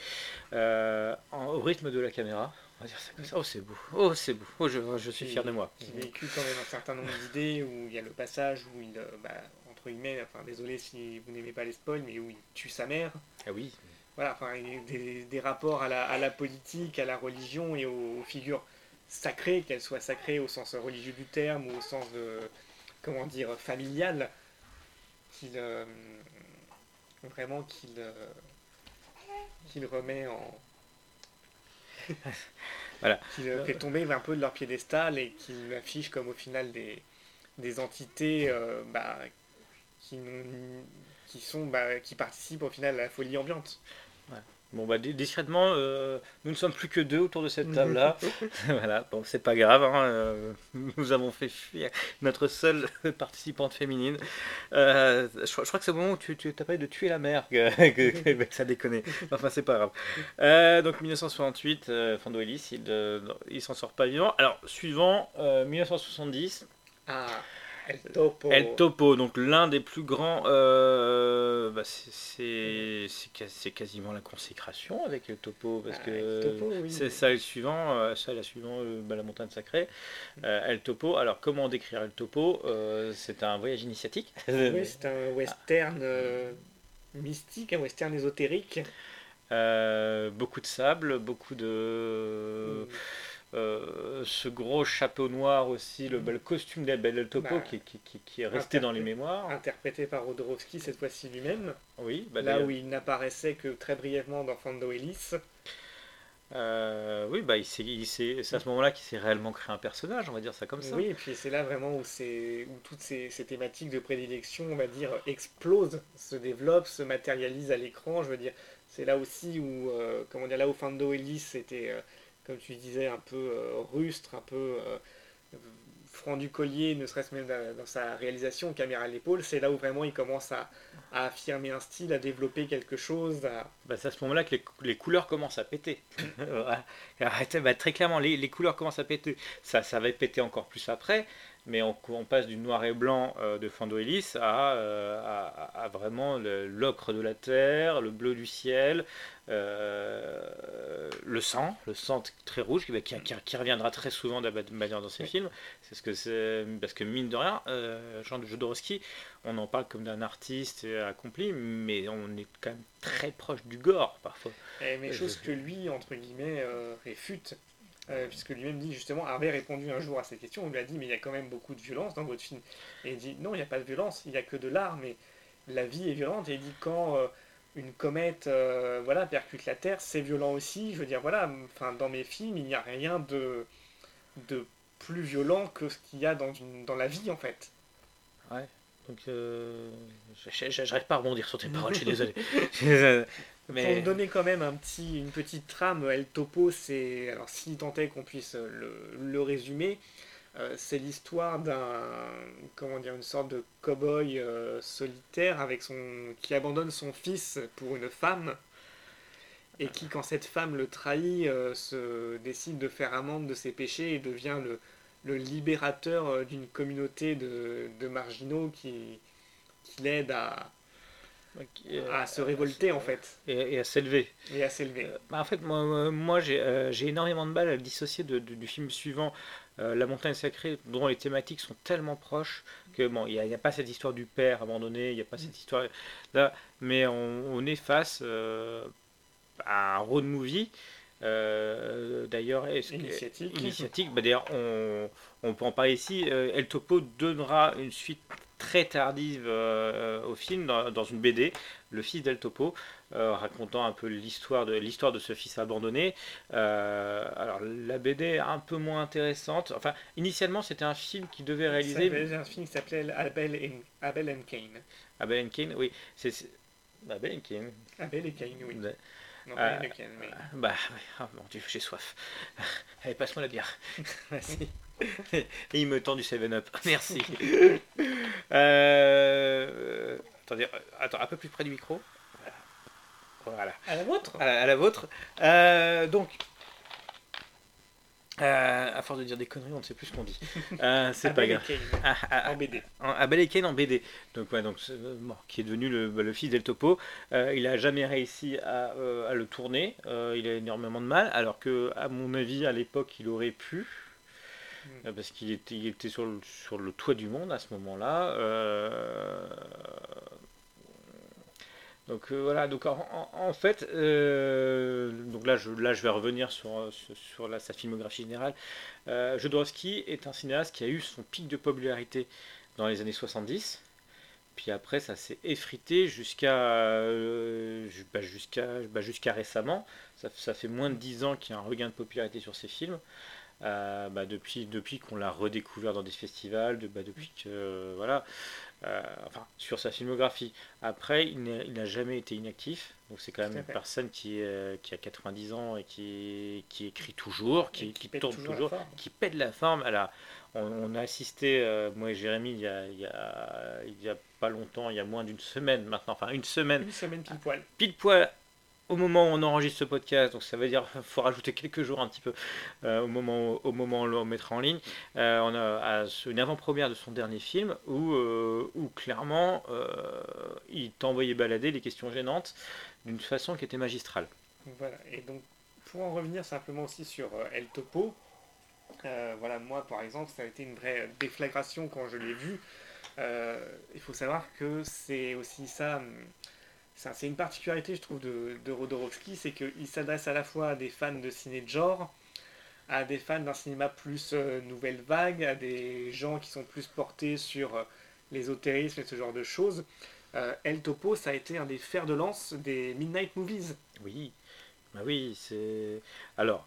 euh, en- au rythme de la caméra. On va dire ça comme ça. Oh, c'est beau. Oh, c'est beau. Oh, je, je suis fier de moi. Qui véhicule quand même un certain nombre d'idées où il y a le passage où il, bah, entre guillemets, enfin désolé si vous n'aimez pas les spoils, mais où il tue sa mère. Ah oui. Voilà, enfin des, des rapports à la, à la politique, à la religion et aux, aux figures sacrées, qu'elles soient sacrées au sens religieux du terme ou au sens de, comment dire, familial, qu'il euh, vraiment qu'il euh, qu'il remet en (laughs) Voilà. qu'il euh, fait tomber un peu de leur piédestal et qu'il affiche comme au final des, des entités euh, bah, qui, qui sont bah, qui participent au final à la folie ambiante. Bon, bah, di- discrètement, euh, nous ne sommes plus que deux autour de cette table-là. (laughs) voilà, bon, c'est pas grave. hein, euh, nous avons fait fuir notre seule (laughs) participante féminine. Euh, je, crois- je crois que c'est au moment où tu, tu parlé de tuer la mère que, (laughs) que- que- que ça déconnait. Enfin, c'est pas grave. Donc, 1968, euh, Fando Ellis, il, il s'en sort pas vivant. Alors, suivant, euh, 1970, Ah, El Topo. El Topo, donc l'un des plus grands, euh, bah, c'est- c'est c'est quas- c'est quasiment la consécration avec El Topo, parce Ah, que El Topo, oui. c'est ça le suivant, euh, ça la suivant, euh, bah, la montagne sacrée, Euh, El Topo. Alors comment décrire El Topo Euh, C'est un voyage initiatique. (laughs) Oui, c'est un western mystique, un western ésotérique. Beaucoup de sable, beaucoup de Mm. Euh, ce gros chapeau noir aussi, le, le costume d'El Topo Bah, qui, qui- qui- qui est resté dans les mémoires. interprété par Rodorowski cette fois-ci lui-même, Oui, bah, là où il n'apparaissait que très brièvement dans Fando Ellis. Euh, oui, bah, il c'est à ce moment-là qu'il s'est réellement créé un personnage, on va dire ça comme ça. Oui, et puis c'est là vraiment où, où toutes ces, ces thématiques de prédilection, on va dire, explosent, se développent, se matérialisent à l'écran. Je veux dire, c'est là aussi où, euh, comment dire, là où Fando Ellis était, comme tu disais, un peu euh, rustre, un peu euh, franc du collier, ne serait-ce même dans, dans sa réalisation, caméra à l'épaule. C'est là où vraiment il commence à, à affirmer un style, à développer quelque chose. à- Bah, c'est à ce moment-là que les, cou- les couleurs commencent à péter. (coughs) Bah, très clairement, les, les couleurs commencent à péter. Ça, ça va péter encore plus après, mais on, on passe du noir et blanc euh, de Fando Ellis à, euh, à- à vraiment l'ocre de la terre, le bleu du ciel, euh, le sang, le sang très rouge qui, qui- qui- qui reviendra très souvent de manière dans Oui. films. C'est ce que c'est parce que mine de rien, Jean de Jodorowsky, on en parle comme d'un artiste accompli, mais on est quand même très proche du gore parfois. Eh, mais chose que lui, entre guillemets, réfute. Euh, puisque lui-même dit justement, avait répondu un jour à cette question, on lui a dit mais il y a quand même beaucoup de violence dans votre film. Et il dit non, il n'y a pas de violence, il n'y a que de l'art, mais la vie est violente. Et il dit quand euh, une comète euh, voilà, percute la Terre, c'est violent aussi. Je veux dire, voilà, enfin, dans mes films, il n'y a rien de, de plus violent que ce qu'il y a dans, une, dans la vie en fait. Donc, euh, je- je- j'arrive pas à rebondir sur tes paroles, je suis désolé. (laughs) (laughs) Pour Mais me donner quand même un petit, une petite trame, El Topo, c'est. Alors, si tant est qu'on puisse le, le résumer, euh, c'est l'histoire d'un. Comment dire, une sorte de cow-boy euh, solitaire avec son, qui abandonne son fils pour une femme. Et qui, quand cette femme le trahit, euh, se décide de faire amende de ses péchés et devient le, le libérateur euh, d'une communauté de, de marginaux qui, qui l'aide à, à se révolter en fait Et, et à s'élever. et à s'élever. Euh, bah, en fait, moi, moi, moi, j'ai euh, j'ai énormément de mal à le dissocier de- de- du film suivant, euh, La montagne sacrée, dont les thématiques sont tellement proches que bon, il n'y a, pas cette histoire du père abandonné, il n'y a pas cette histoire là, mais on, on est face euh, à un road movie. Euh, D'ailleurs, est-ce que- Initiatique. initiatique. Bah, D'ailleurs, on, on peut en parler ici. Euh, El Topo donnera une suite très tardive euh, au film dans, dans une BD, Le fils d'El Topo, euh, racontant un peu l'histoire de l'histoire de ce fils abandonné. Euh, alors la BD est un peu moins intéressante. Enfin, initialement, c'était un film qui devait réaliser C'est un film qui s'appelait Abel, and Cain. Abel and Cain. Oui, c'est- Abel and Cain. Abel et Cain, oui. Et Cain, mais... Bah, ouais. ah, mon dieu, j'ai soif. (laughs) Allez, passe-moi la bière. (laughs) Merci. Et il me tend du 7-up. (laughs) Merci. Euh, attendez, euh, attends, un peu plus près du micro. Voilà. À la vôtre À la, à la vôtre. Euh, donc, Euh, à force de dire des conneries, on ne sait plus ce qu'on dit. Euh, c'est pas grave. Cain, Ah, ah, en BD. Abel et Cain en BD. Donc, ouais, donc, euh, bon, qui est devenu le, bah, le fils d'El Topo. Euh, il a jamais réussi à, à le tourner. Il a énormément de mal. Alors que, à mon avis, à l'époque, il aurait pu. Mm. Euh, Parce qu'il était, il était sur, le, sur le toit du monde à ce moment-là. Donc euh, voilà, donc en, fait, euh, donc là je, là je vais revenir sur, euh, sur, sa filmographie générale. Euh, est un cinéaste qui a eu son pic de popularité dans les années 70. Puis après, ça s'est effrité jusqu'à ju- bah, bah, jusqu'à récemment. Ça, ça fait moins de 10 ans qu'il y a un regain de popularité sur ses films. Euh, bah, depuis depuis qu'on l'a redécouvert dans des festivals, de, bah, depuis que euh, voilà, euh, enfin sur sa filmographie. Après, il n'a jamais été inactif, donc c'est quand même une fait. personne qui, qui a 90 ans et qui, qui écrit toujours, qui, tourne toujours qui pète la forme. Alors, on, on a assisté, moi et Jérémy, il y, a, il, y a, il y a pas longtemps, il y a moins d'une semaine maintenant, enfin une semaine, Une semaine pile poil. pile poil au moment où on enregistre ce podcast, donc ça veut dire qu'il (laughs) faut rajouter quelques jours un petit peu euh, au, moment, au moment où on le mettra en ligne. Euh, on a une avant-première de son dernier film où, euh, où clairement il t'envoyait balader les questions gênantes d'une façon qui était magistrale. Voilà, et donc pour en revenir simplement aussi sur El Topo, voilà, moi par exemple, ça a été une vraie déflagration quand je l'ai vu. Il faut savoir que c'est aussi ça, hum, ça, c'est une particularité, je trouve, de, de Rodorowski, c'est qu'il s'adresse à la fois à des fans de ciné de genre, à des fans d'un cinéma plus euh, nouvelle vague, à des gens qui sont plus portés sur euh, l'ésotérisme et ce genre de choses. Euh, El Topo, ça a été un des fers de lance des Midnight Movies. Oui, bah oui, c'est. Alors,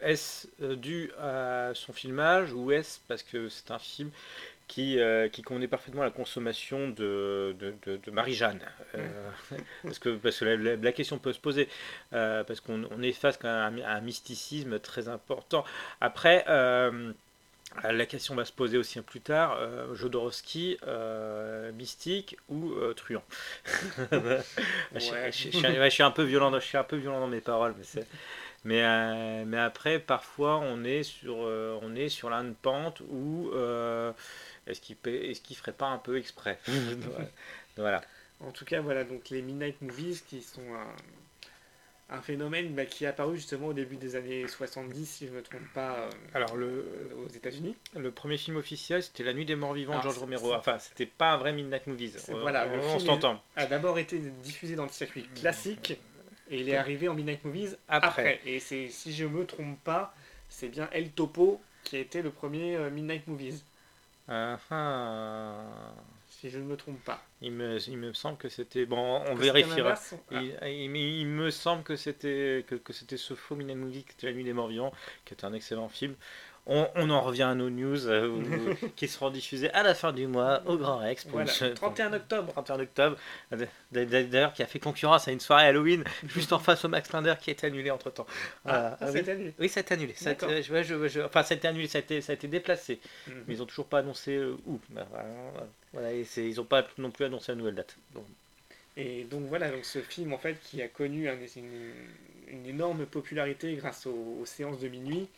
est-ce dû à son filmage ou est-ce parce que c'est un film qui, euh, qui convenait parfaitement à la consommation de, de, de- de Marie-Jeanne Euh, (laughs) Parce que, parce que la, la- la question peut se poser, euh, parce qu'on on est face quand même à un, à un mysticisme très important. Après, euh, la question va se poser aussi plus tard, Jodorowsky, mystique ou truand? (laughs) Je, Ouais. je- je- je suis- ouais, je suis un peu violent, dans- je suis un peu violent dans mes paroles, mais c'est. Mais, euh, mais après, parfois, on est sur, euh, on est sur là une pente où euh, est-ce qu'il est-ce qu'il ferait pas un peu exprès (laughs) Voilà. En tout cas, voilà, donc les Midnight Movies qui sont un, un phénomène bah, qui est apparu justement au début des années 70, si je ne me trompe pas, euh, Alors le, euh, aux États-Unis. le premier film officiel, c'était La Nuit des Morts Vivants de Georges c'est- Romero. Enfin, c'était pas un vrai Midnight Movies. Euh, voilà, le on, s'entend. A d'abord été diffusé dans le circuit classique et il est arrivé en Midnight Movies Après. après. Et c'est, si je me trompe pas, c'est bien El Topo qui a été le premier euh, Midnight Movies, Ah, ah. si je ne me trompe pas. Il me, il me semble que c'était bon. On Que vérifiera. l'inverse Ah, Il, il- il me semble que c'était que, que c'était ce faux Movie qui était La Nuit des Morts Vivants, qui était un excellent film. On, on en revient à nos news euh, où- (laughs) qui seront diffusées à la fin du mois au Grand Rex pour Voilà, une che- 31 octobre. 31 octobre. D'ailleurs, qui a fait concurrence à une soirée Halloween juste en face au Max Linder qui a été annulé entre temps. Ah, ah, c'est annulé. oui, ça a été annulé. Ça a été- D'accord. je- ouais, je- je- enfin, ça a été annulé, ça a été, ça a été déplacé. Mhm. Mais ils n'ont toujours pas annoncé euh, où. Bah, voilà, et ils n'ont pas non plus annoncé la nouvelle date. Donc, Et donc voilà, donc ce film en fait qui a connu un- une, une énorme popularité grâce aux, aux séances de minuit,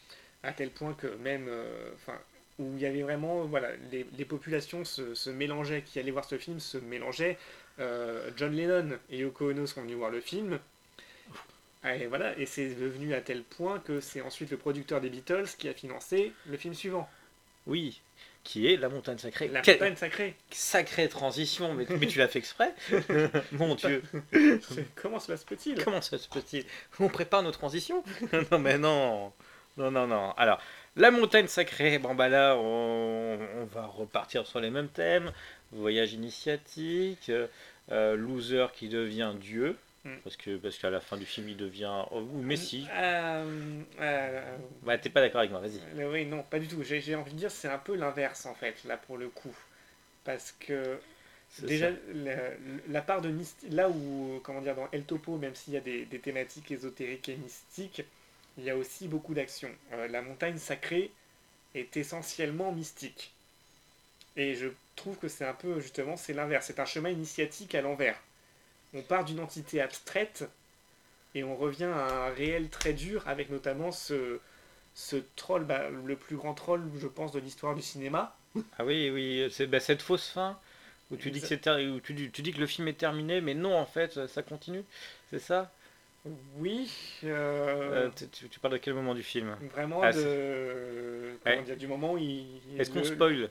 à tel point que même, euh, enfin, où il y avait vraiment, voilà, les, les populations se, se mélangeaient, qui allaient voir ce film se mélangeaient. Euh, John Lennon et Yoko Ono sont venus voir le film. Et voilà, et c'est devenu à tel point que c'est ensuite le producteur des Beatles qui a financé le film suivant, oui, qui est La Montagne Sacrée. La Quelle Montagne Sacrée. sacrée transition, mais, mais tu l'as fait exprès (laughs) Mon Dieu, Comment cela se peut-il? Comment ça se peut-il? On prépare nos transitions? (laughs) Non, mais non Non, non, non. Alors, La Montagne Sacrée, bon bah là, on, on va repartir sur les mêmes thèmes. Voyage initiatique, euh, euh, loser qui devient Dieu. Mm. Parce que parce qu'à la fin du film, il devient... oh, ou Messi. Euh, euh, Bah, t'es pas d'accord avec moi, vas-y. Euh, Oui, non, pas du tout. J'ai envie de dire c'est un peu l'inverse en fait, là pour le coup. Parce que déjà, la part de mystique, là où, comment dire, dans El Topo, même s'il y a des, des thématiques ésotériques et mystiques, il y a aussi beaucoup d'action. Euh, la montagne sacrée est essentiellement mystique. Et je trouve que c'est un peu, justement, c'est l'inverse. C'est un chemin initiatique à l'envers. On part d'une entité abstraite et on revient à un réel très dur avec notamment ce, ce troll, bah, le plus grand troll, je pense, de l'histoire du cinéma. Ah oui, oui, c'est bah, cette fausse fin où tu dis que tu, dis- que le film est terminé, mais non, en fait, ça continue. C'est ça? Oui, Euh, euh, tu, parles de quel moment du film? vraiment ah, de, comment dire, du moment où il. Est-ce qu'on spoil?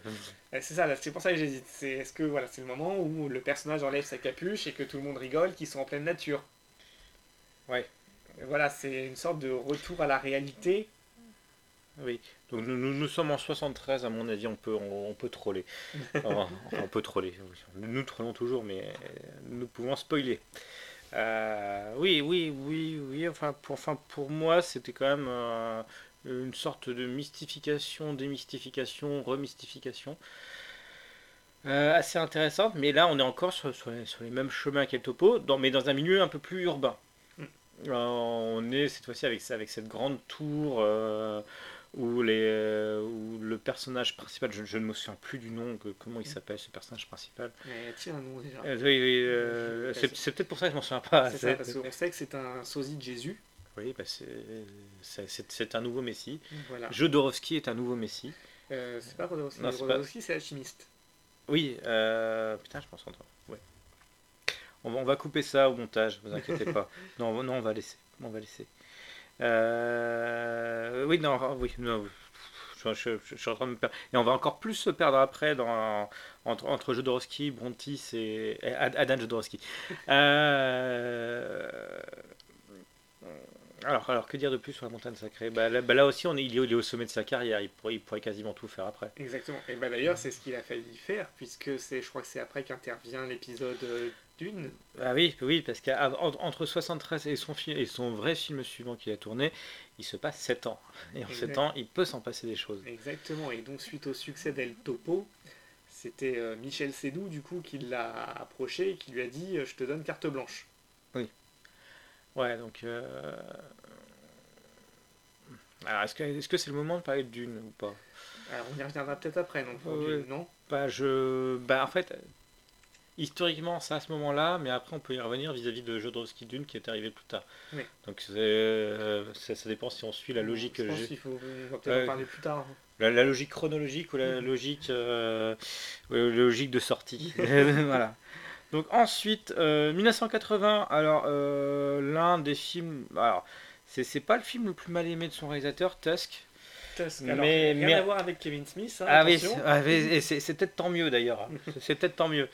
Eh, C'est ça, c'est pour ça que j'hésite. C'est est-ce que voilà, c'est le moment où le personnage enlève sa capuche et que tout le monde rigole, qu'ils sont en pleine nature? Ouais. Voilà, c'est une sorte de retour à la réalité. Oui. Donc nous, nous, nous sommes en 73, à mon avis, on peut, on, on peut troller. (laughs) Enfin, on peut troller. Nous trollons toujours, mais euh, nous pouvons spoiler. Euh, oui, oui, oui, oui. Enfin, pour, enfin, pour moi, c'était quand même euh, une sorte de mystification, démystification, remystification. Euh, assez intéressante, mais là on est encore sur, sur les, sur les mêmes chemins qu'El Topo, dans, mais dans un milieu un peu plus urbain. Mm. On est cette fois-ci avec, avec cette grande tour où, les, euh, où le personnage principal, je, je ne me souviens plus du nom, que, comment il s'appelle ce personnage principal. Mais tiens, nous déjà. Euh, oui, oui, euh, c'est c'est peut-être pour ça que je m'en souviens pas. c'est ça, parce qu'on sait que c'est un sosie de Jésus. Oui, bah, c'est- c'est c'est- c'est un nouveau Messie. Voilà. Jodorowsky est un nouveau Messie. Euh, c'est pas Rodorowski, Non, c'est pas- Rodorowski, c'est alchimiste. Oui, euh, putain, je pense. Ouais. On va, on va couper ça au montage, vous inquiétez pas. (laughs) Non, non, on va laisser. On va laisser. Euh, oui, non, ah, oui, non, je, suis en train de me perdre. Et on va encore plus se perdre après dans, entre, entre Jodorowsky, Brontis et, et Ad- Adam Jodorowsky. Euh, alors, alors, que dire de plus sur la montagne sacrée? Bah, là, bah, là aussi, on est, il, est, au- sommet de sa carrière. Il pourrait, il pourrait quasiment tout faire après. Exactement. Et bah d'ailleurs, c'est ce qu'il a failli faire, puisque je crois que c'est après qu'intervient l'épisode euh, d'une. Ah oui, oui, parce qu'entre 73 et son, film, et son vrai film suivant qu'il a tourné, il se passe 7 ans. Et en Exact. 7 ans, il peut s'en passer des choses. Exactement. Et donc, suite au succès d'El Topo, c'était euh, Michel Sédou, du coup, qui l'a approché et qui lui a dit euh, Je te donne carte blanche. Ouais, donc... euh, Alors, est-ce que est-ce que c'est le moment de parler de Dune ou pas? Alors, on y reviendra peut-être après, non pour Ouais, Dune. Non? Bah, je... Bah, en fait, historiquement, c'est à ce moment-là, mais après, on peut y revenir vis-à-vis de Jodorowsky Dune qui est arrivé plus tard. Oui. Donc, euh, ça, ça dépend si on suit la logique... Je pense j'ai- qu'il faut, on va peut-être Ouais. en parler plus tard. La, la logique chronologique ou la Mhm. logique, euh, logique de sortie. (laughs) (laughs) voilà. Donc ensuite, euh, 1980, alors euh, l'un des films, alors c'est c'est pas le film le plus mal aimé de son réalisateur, Tusk. Tusk. Mais- Alors, rien mais- à voir avec Kevin Smith. hein, ah oui, attention. ah oui, c'est peut-être tant mieux d'ailleurs. hein. (laughs) C'est peut-être tant mieux.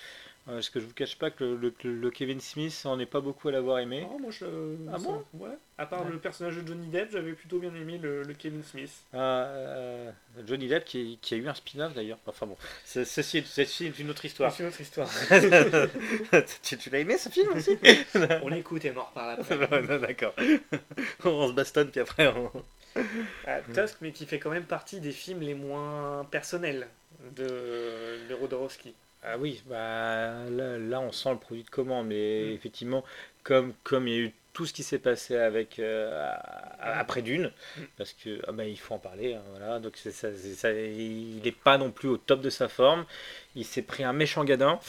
Parce que je vous cache pas que le, le- le Kevin Smith, on n'est pas beaucoup à l'avoir aimé. Oh, moi, je... Ah bon? Ouais. À part Ouais. le personnage de Johnny Depp, j'avais plutôt bien aimé le, le Kevin Smith. Ah, euh, Johnny Depp qui, qui a eu un spin-off d'ailleurs. Enfin bon, ceci est, ceci est une autre histoire. C'est une autre histoire. (laughs) tu tu l'as aimé ce film aussi? (laughs) On l'écoute et on en reparle après. D'accord. (laughs) on se bastonne puis après on... Ah, Tusk, mais qui fait quand même partie des films les moins personnels de, de Rodorowski. Ah oui, bah là, là, on sent le produit de commande, mais Mm. effectivement, comme comme il y a eu tout ce qui s'est passé avec euh, après Dune, Mm. parce que ah bah, il faut en parler, hein, voilà. Donc c'est ça, c'est ça, il n'est pas non plus au top de sa forme. Il s'est pris un méchant gadin.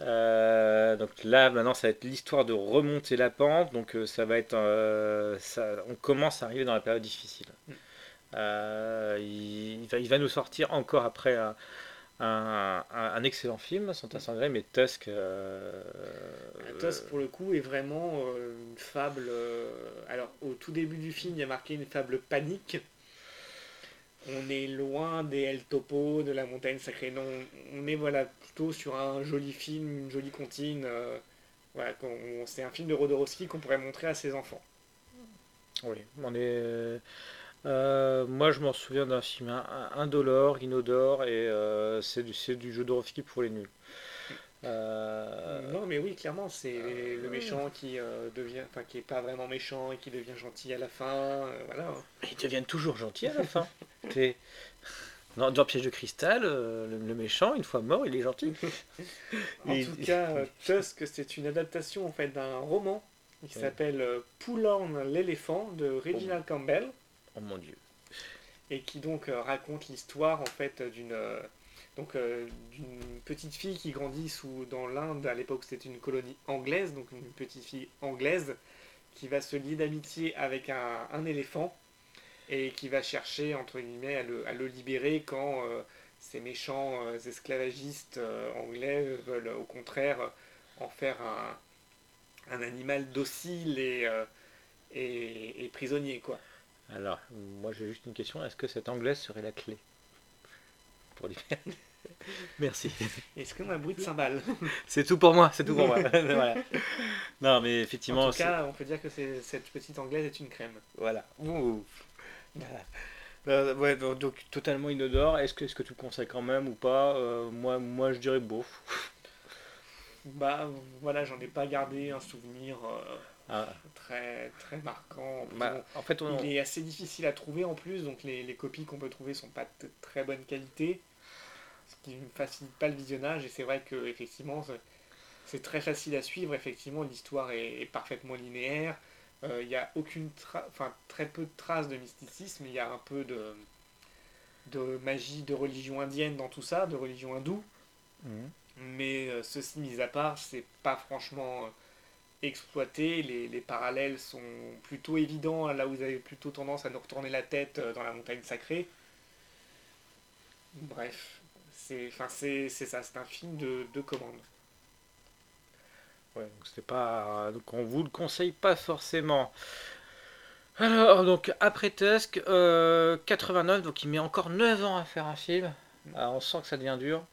Euh, donc là, maintenant, ça va être l'histoire de remonter la pente. Donc euh, ça va être, ça, on commence à arriver dans la période difficile. Mm. Il, il va, il va nous sortir encore après un, excellent film, Santa Sangre, mais Tusk. euh, Tusk, pour le coup, est vraiment euh, une fable. euh, alors, au tout début du film, il y a marqué une fable panique. On est loin des El Topo, de la montagne sacrée. Non, on est voilà, plutôt sur un joli film, une jolie comptine. euh, voilà, c'est un film de Rodorowski qu'on pourrait montrer à ses enfants. Oui, on est. euh, moi, je m'en souviens d'un film indolore, inodore, et euh, c'est du, jeu d'Orowski pour les nuls. Euh, Non, mais oui, clairement, c'est le méchant qui devient, enfin, qui est pas vraiment méchant et qui devient gentil à la fin. voilà. Ils deviennent toujours gentils à la fin. (laughs) T'es- Dans, dans Piège de cristal, le, le méchant, une fois mort, il est gentil. (laughs) En Et- tout cas, Tusk, c'est une adaptation en fait d'un roman qui Ouais. s'appelle Poulorn l'éléphant de Reginald Campbell Oh mon dieu. et qui donc euh, raconte l'histoire en fait d'une euh, donc euh, d'une petite fille qui grandit sous dans l'Inde à l'époque c'était une colonie anglaise donc une petite fille anglaise qui va se lier d'amitié avec un, éléphant et qui va chercher, entre guillemets, à le, libérer quand ces méchants esclavagistes anglais veulent au contraire en faire un, un animal docile et, et, et prisonnier, quoi. Alors, moi j'ai juste une question, est-ce que cette anglaise serait la clé pour lui (laughs) Merci. Est-ce que un bruit de cymbale (laughs) C'est tout pour moi, c'est tout pour moi. (laughs) Non, mais effectivement. En tout cas, on peut dire que cette petite anglaise est une crème. Voilà. Euh, ouais, donc, totalement inodore. Est-ce que, est -ce que tu le conseilles quand même ou pas? Euh, moi, moi, je dirais bof. Bah, voilà, j'en ai pas gardé un souvenir. Euh, ah. très, très marquant. Bah, en fait, Il est assez difficile à trouver en plus, donc les, les copies qu'on peut trouver sont pas de très bonne qualité, ce qui ne facilite pas le visionnage. Et c'est vrai que effectivement, c'est très facile à suivre. Effectivement, l'histoire est, parfaitement linéaire. Euh, il n'y a aucune, enfin très peu de traces de mysticisme. Il y a un peu de de magie, de religion indienne dans tout ça, de religion hindoue. Mhm. Mais euh, ceci mis à part, c'est pas franchement exploité. Les, les, parallèles sont plutôt évidents, là où vous avez plutôt tendance à nous retourner la tête euh, dans la montagne sacrée. Bref, c'est ça, c'est un film de, de commande. Ouais, donc c'est pas. Donc on vous le conseille pas forcément. Alors, donc après Tusk, 89, euh, donc il met encore 9 ans à faire un film. Ah, on sent que ça devient dur.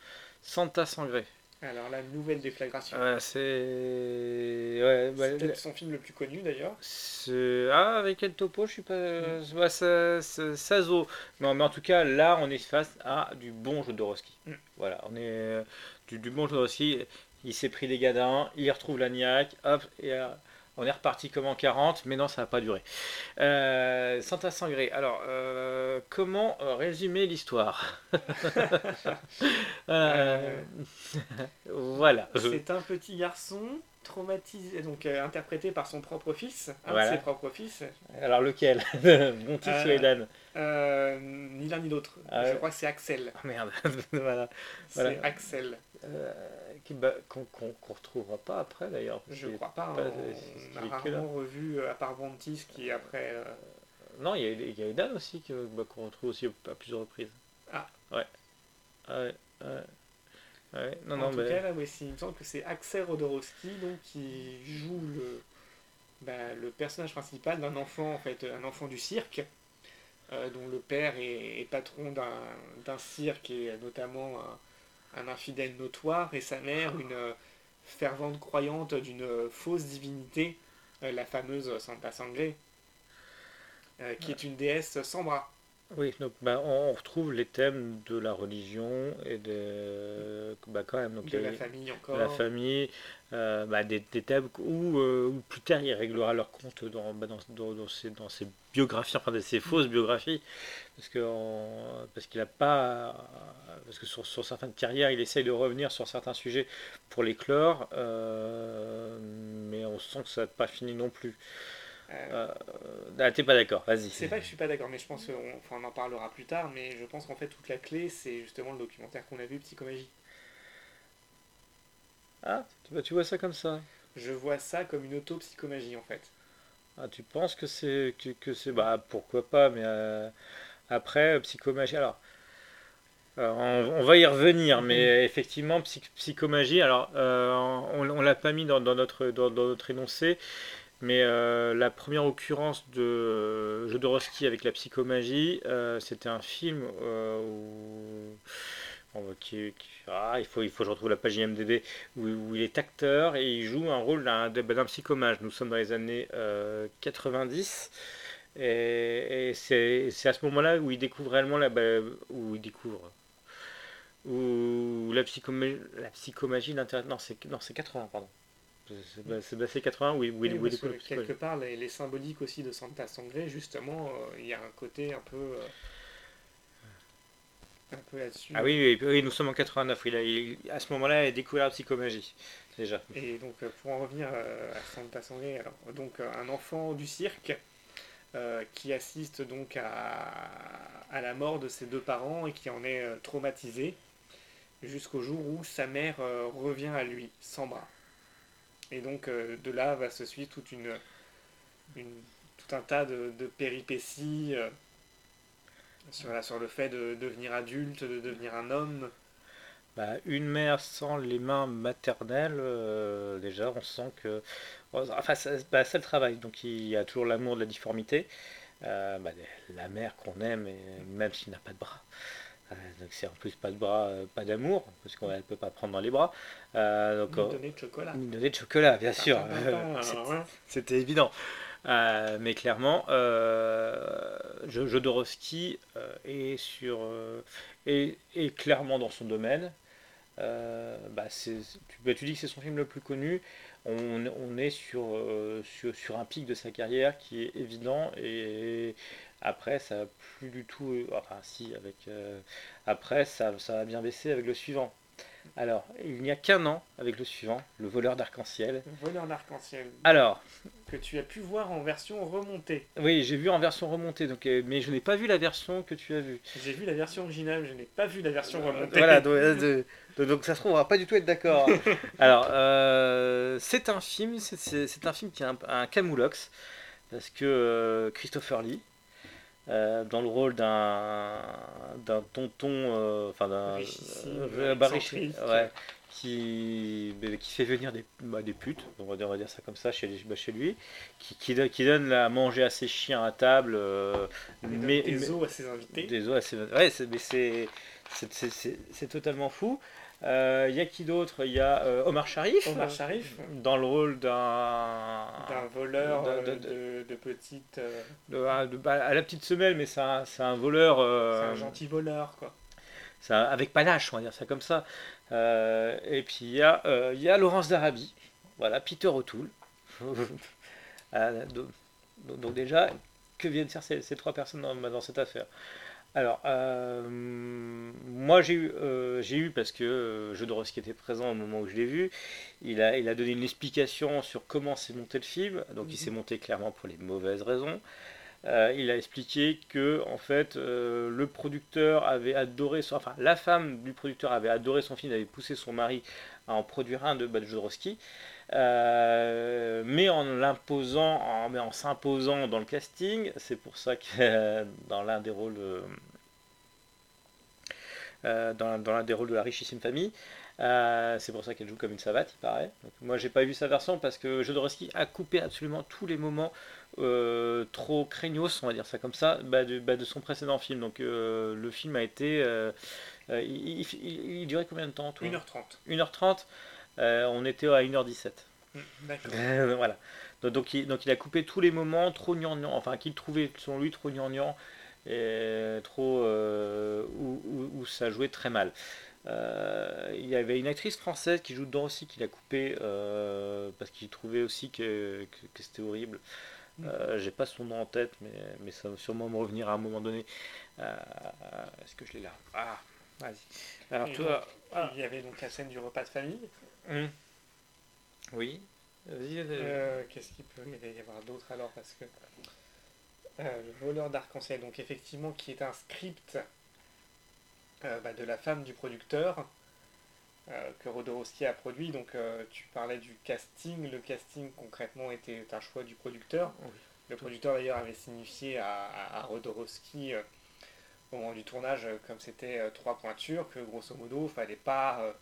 Santa Sangré. Alors, la nouvelle déflagration. c'est. Ouais, bah, peut-être son film le plus connu d'ailleurs. Ah, avec quel topo Je suis pas. Mm. Ouais, ça, ça, Non, mais en tout cas, là, on est face à du bon Jodorowsky. Mm. Voilà, on est. Euh, du, du bon Jodorowsky. Il s'est pris des gadins, il retrouve la niaque, hop, et. On est reparti comme en 40, mais non, ça n'a pas duré. Euh, Santa Sangré. Alors, euh, comment euh, résumer l'histoire (laughs) (laughs) Voilà. C'est un petit garçon traumatisé, donc interprété par son propre fils, un de ses propres fils. Alors lequel? Monty ou Edan Ni l'un ni l'autre. Ah Je crois que c'est Axel. Oh, merde. (laughs) voilà. C'est Axel. Bah, qu'on ne retrouvera pas après d'ailleurs. Je ne crois pas. Hein. on a rarement revu, euh, à part Ventis qui est après. Euh, non, il y a, Edan aussi bah, qu'on retrouve aussi à plusieurs reprises. Ah. Ouais. Ah ouais. ouais. Non, en non, tout cas, là, il me semble que c'est Axel Rodorowski donc, qui joue le, bah, le personnage principal d'un enfant, en fait, un enfant du cirque, euh, dont le père est, est patron d'un cirque et notamment un un infidèle notoire, et sa mère, une euh, fervente croyante d'une fausse divinité, euh, la fameuse Santa Sangré, euh, qui est une déesse sans bras. Oui, donc bah, on retrouve les thèmes de la religion et de, bah, quand même, donc, de la famille encore. De la famille, euh, bah, des, des, thèmes où, euh, plus tard il réglera leur compte dans, bah, dans, dans, dans, ses, dans, ses, biographies, enfin de ses fausses biographies, parce que parce qu'il a pas, parce que sur, sur, certaines carrières il essaye de revenir sur certains sujets pour les clore, euh, mais on sent que ça n'a pas fini non plus. Euh, ah, t'es pas d'accord, vas-y. C'est pas que je suis pas d'accord, mais je pense qu'on on en parlera plus tard, mais je pense qu'en fait toute la clé c'est justement le documentaire qu'on a vu, Psychomagie. Ah, tu vois ça comme ça Je vois ça comme une auto-psychomagie en fait. Ah, tu penses que c'est que, c'est bah pourquoi pas, mais euh, après psychomagie. Alors, on, va y revenir, mais mhm. effectivement psychomagie. Alors, euh, on, on l'a pas mis dans, notre dans, notre énoncé, mais euh, la première occurrence de euh, Jodorowsky avec la psychomagie, euh, c'était un film où, qui, ah, il, faut, il faut que je retrouve la page IMDb, où, il est acteur et il joue un rôle d'un psychomage. Nous sommes dans les années 90. Et, c'est à ce moment-là où il découvre réellement la, bah, où il découvre où la psychomagie, la psychomagie non c'est 80 pardon c'est basé 80, oui, oui, oui, Quelque part, les, symboliques aussi de Santa Sangré, justement, euh, il y a un côté un peu. Euh, un peu là-dessus. Ah oui, oui, nous sommes en 89. Il a, à ce moment-là, il a découvert la psychomagie, déjà. Et donc, euh, pour en revenir à Santa Sangré, alors, donc, un enfant du cirque. qui assiste donc à, à, la mort de ses deux parents et qui en est traumatisé jusqu'au jour où sa mère revient à lui sans bras. Et donc euh, de là va se suivre tout un tas de, péripéties euh, Sur, le fait de devenir adulte, de devenir un homme. Bah, une mère sans les mains maternelles, euh, déjà, on sent que. Enfin, ça, bah, c'est le travail. Donc, il y a toujours l'amour de la difformité. Bah, la mère qu'on aime, même s'il n'a pas de bras. Euh, donc, c'est en plus pas de bras, euh, pas d'amour, parce qu'elle ne peut pas prendre dans les bras. Euh, donc, euh, donner de chocolat. donnée de chocolat, bien sûr. (laughs) Alors, ouais. C'était évident. Euh, mais clairement, euh, Jodorowsky est, sur, est, est clairement dans son domaine. Bah, tu, bah, tu dis que c'est son film le plus connu. On, on est sur, sur, sur un pic de sa carrière qui est évident. Et après, ça a plus du tout. euh, Enfin, si, avec. euh, après, ça, ça a bien baissé avec le suivant. Alors, il n'y a qu'un an avec le suivant, Le voleur d'arc-en-ciel. Voleur d'arc-en-ciel. Alors, Que tu as pu voir en version remontée. Oui, j'ai vu en version remontée, donc, euh, mais je n'ai pas vu la version que tu as vue. J'ai vu la version originale, je n'ai pas vu la version remontée. Voilà, donc, euh, de- (laughs) de- donc ça se trouve, on va pas du tout être d'accord. (laughs) Alors, euh, c'est un film, c'est- un film qui a un, un camoulox, parce que Christopher Lee, euh, dans le rôle d'un d'un tonton, euh, enfin d'un euh, ouais, qui, qui fait venir des, bah, des putes, on va dire, on va dire ça comme ça chez, bah, chez lui, qui, qui, donne- qui donne à manger à ses chiens à table, euh, mais, des os à ses invités. des os assez- Ouais, c'est, mais c'est totalement fou. Euh, Il y a qui d'autre? Il y a euh, Omar Sharif. Omar Sharif. Dans le rôle d'un. D'un voleur de- euh, de- euh, à- de- bah, à la petite semelle, mais c'est un, voleur. C'est euh, un gentil voleur, quoi. avec panache, on va dire ça comme ça. Euh, et puis il y, a, euh, il y a Laurence d'Arabie. Voilà, Peter O'Toole. Euh, (laughs) donc, donc- donc déjà, que viennent faire ces, ces trois personnes dans, dans cette affaire? Alors, euh, moi j'ai eu, euh, j'ai eu, parce que euh, Jodorowsky était présent au moment où je l'ai vu, il a, il a donné une explication sur comment s'est monté le film. Donc il Mhm. s'est monté clairement pour les mauvaises raisons. Euh, il a expliqué que en fait le producteur avait adoré son, enfin la femme du producteur avait adoré son film, avait poussé son mari à en produire un de Bad Jodorowsky, euh, mais en l'imposant, en, mais en s'imposant dans le casting, c'est pour ça que euh, (laughs) dans l'un des rôles euh, euh, dans, l'un- dans l'un des rôles de la richissime famille. C'est pour ça qu'elle joue comme une savate, il paraît. Donc, moi, j'ai pas vu sa version parce que Jodorowsky a coupé absolument tous les moments trop craignos, on va dire ça comme ça, bah, de, bah, de son précédent film. Donc, le film a été. il, il- il- il durait combien de temps toi? 1h30. 1h30. Euh, on était à 1h17. Mm, D'accord. Euh, voilà. Donc, donc, il, donc il a coupé tous les moments trop gnangnan, enfin qu'il trouvait selon lui trop gnangnan et trop euh, où, où- où ça jouait très mal. Il y avait une actrice française qui joue dedans aussi qu'il a coupé parce qu'il trouvait aussi que, que- que c'était horrible. Euh, J'ai pas son nom en tête, mais, mais ça va sûrement me revenir à un moment donné. Euh, Est-ce que je l'ai là? Ah, vas-y. Alors toi, ah. Il y avait donc la scène du repas de famille. Hum. oui. Euh, Qu'est-ce qu'il peut y avoir d'autre alors Parce que euh, le voleur d'arc-en-ciel, donc effectivement, qui est un script euh, bah, de la femme du producteur euh, que Rodorowski a produit. Donc tu parlais du casting. Le casting concrètement était un choix du producteur. Oui. Le producteur d'ailleurs avait signifié à, à, à Rodorowski au moment du tournage, comme c'était trois pointures, que grosso modo, il fallait pas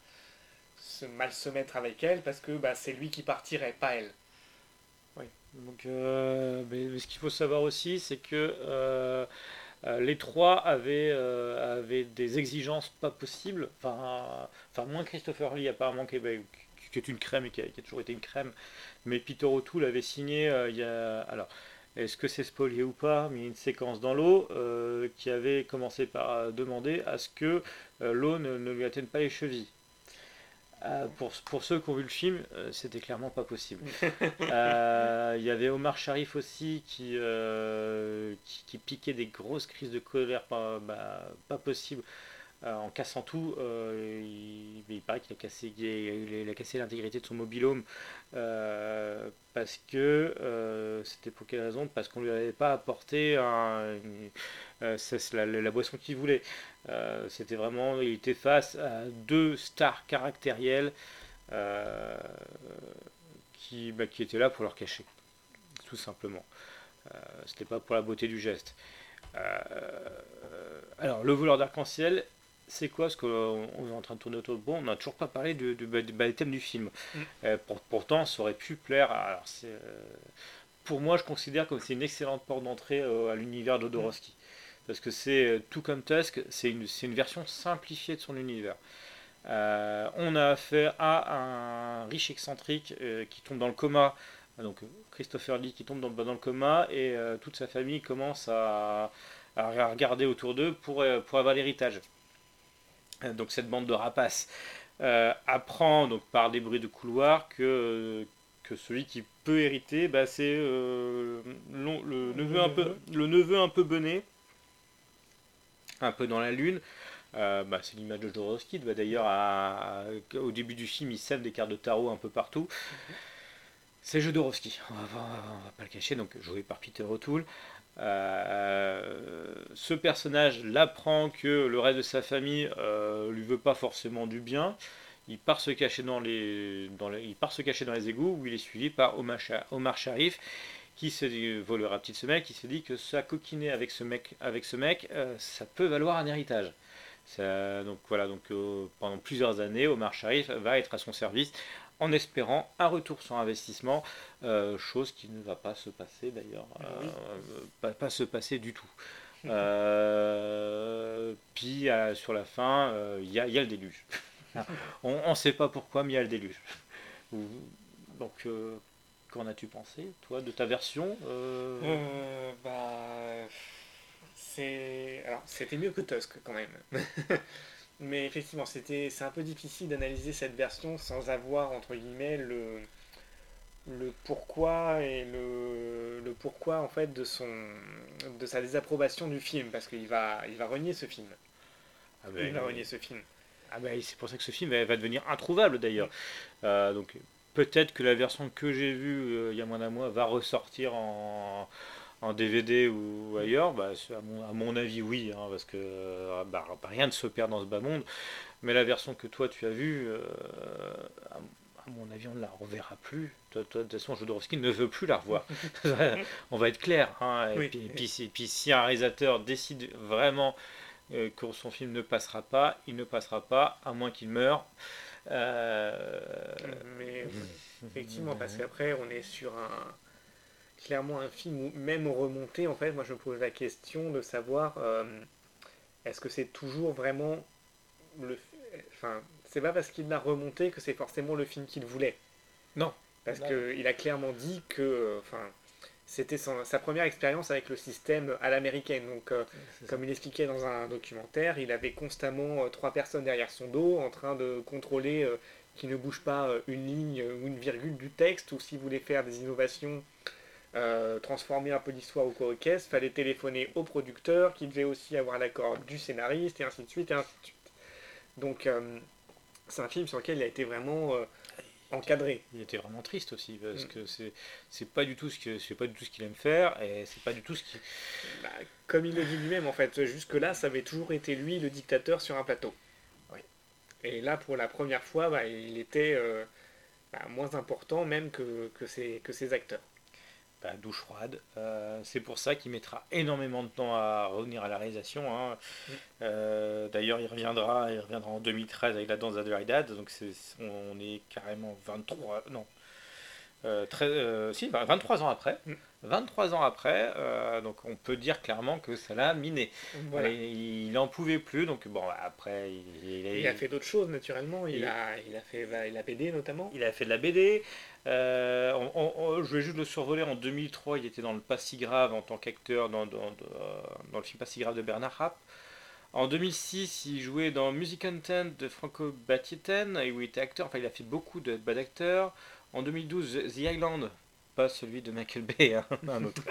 se mal se mettre avec elle parce que bah, c'est lui qui partirait, pas elle. Donc, euh, mais, ce qu'il faut savoir aussi, c'est que euh, euh, les trois avaient, avaient des exigences pas possibles. Enfin, enfin moins Christopher Lee apparemment qui, est- est une crème et qui a, toujours été une crème. Mais Peter O'Toole avait signé il y a alors. Est-ce que c'est spolié ou pas? Mais une séquence dans l'eau qui avait commencé par demander à ce que l'eau ne, ne lui atteigne pas les chevilles. Euh, pour, pour ceux qui ont vu le film, euh, c'était clairement pas possible. (laughs) Euh, Il y avait Omar Sharif aussi qui, qui, qui piquait des grosses crises de colère pas, bah, pas possible euh, en cassant tout. Euh, il, paraît qu'il a cassé, il a, cassé l'intégrité de son mobilhome euh, parce que euh, c'était pour quelle raison? Parce qu'on lui avait pas apporté un, la, boisson qu'il voulait. C'était vraiment, il était face à deux stars caractérielles qui, bah, qui étaient là pour leur cacher, tout simplement. C'était pas pour la beauté du geste. alors, le voleur d'arc-en-ciel, c'est quoi ce qu'on est en train de tourner autour de bon On n'a toujours pas parlé du, du, du, thème du film. Mm. pour, pourtant, ça aurait pu plaire. Alors, pour moi, je considère que c'est une excellente porte d'entrée à l'univers d'Odorowski. Parce que c'est tout comme Tusk, c'est une, une, version simplifiée de son univers. Euh, on a affaire à un riche excentrique euh, qui tombe dans le coma, donc Christopher Lee qui tombe dans, dans le coma et euh, toute sa famille commence à, regarder autour d'eux pour, pour avoir l'héritage. Donc cette bande de rapaces apprend donc par des bruits de couloir que, que celui qui peut hériter, bah, c'est le, neveu un peu, le neveu un peu bené, un peu dans la lune, euh, bah, c'est l'image de Jodorowsky. Bah, d'ailleurs, au début du film, il sème des cartes de tarot un peu partout. C'est Jodorowsky, on va, va, pas le cacher, donc joué par Peter O'Toole. Euh, ce personnage l'apprend que le reste de sa famille euh, lui veut pas forcément du bien. Il part se cacher dans les, égouts où il est suivi par Omar, Sharif qui se dit, semelle, qui se dit que ça coquiner avec ce mec, avec ce mec, ça peut valoir un héritage donc voilà, euh, pendant plusieurs années, Omar Sharif va être à son service en espérant un retour sur investissement, euh, chose qui ne va pas se passer d'ailleurs, euh, pas, se passer du tout. puis sur la fin, il y, a le déluge. (laughs) on ne sait pas pourquoi, mais il y a le déluge. Donc, qu'en as-tu pensé, toi, de ta version bah alors c'était mieux que Tusk quand même. (laughs) Mais effectivement, c'était c'est un peu difficile d'analyser cette version sans avoir entre guillemets le le pourquoi et le, le pourquoi en fait de son de sa désapprobation du film parce qu'il va il va renier ce film. Ah ben, il va renier ce film. Ah ben, c'est pour ça que ce film va devenir introuvable d'ailleurs. Euh, donc peut-être que la version que j'ai vue euh, il y a moins d'un mois va ressortir en en DVD ou ailleurs bah, à, mon, avis, oui, hein, parce que euh, bah, rien ne se perd dans ce bas monde. Mais la version que toi tu as vue, euh, à, mon avis, on ne la reverra plus. Toi, de toute façon, Jodorowsky ne veut plus la revoir. (laughs) (laughs) on va être clair. Hein, et, puis, si, un réalisateur décide vraiment euh, que son film ne passera pas, il ne passera pas, à moins qu'il meure. Mais effectivement, parce qu'après, on est sur un clairement un film où, même remonté, en fait, moi je me pose la question de savoir euh, est-ce que c'est toujours vraiment le. Enfin, c'est pas parce qu'il l'a remonté que c'est forcément le film qu'il voulait. Non. Parce qu'il a clairement dit que. Enfin, c'était sa première expérience avec le système à l'américaine. Donc, euh, comme il expliquait dans un documentaire, il avait constamment euh, trois personnes derrière son dos en train de contrôler qu'il ne bouge pas une ligne ou une virgule du texte, ou s'il voulait faire des innovations euh, transformer un peu l'histoire au il fallait téléphoner au producteur qui devait aussi avoir l'accord du scénariste et ainsi de suite et ainsi de suite. Donc euh, c'est un film sur lequel il a été vraiment euh, encadré. Il était vraiment triste aussi parce mm. que c'est c'est pas du tout ce que c'est pas du tout ce qu'il aime faire et c'est pas du tout ce qui bah, comme il le dit lui-même en fait jusque là ça avait toujours été lui le dictateur sur un plateau. Oui. Et là pour la première fois bah, il était bah, moins important même que, que, ses, que ses acteurs bah, douche froide. Euh, c'est pour ça qu'il mettra énormément de temps à revenir à la réalisation. Hein. Mm. Euh, d'ailleurs, il reviendra, il reviendra en 2013 avec la danse d'Adelaide. Donc on est carrément 23, non, euh, très, si, 23 ans après. 23 mm. ans après, donc on peut dire clairement que ça l'a miné. Il n'en pouvait plus, donc bon, après, il, il, a, fait d'autres choses naturellement. Il, a, il a fait la BD notamment. Il a fait de la BD. Euh, je vais juste le survoler. En 2003, il était dans le Pas si grave en tant qu'acteur dans, dans, le film Pas si grave de Bernard Rapp. En 2006, il jouait dans Music Content de Franco Battieten, où il était acteur. Enfin, il a fait beaucoup de bad acteurs. En 2012, The Island, pas celui de Michael Bay, hein, (laughs) un autre.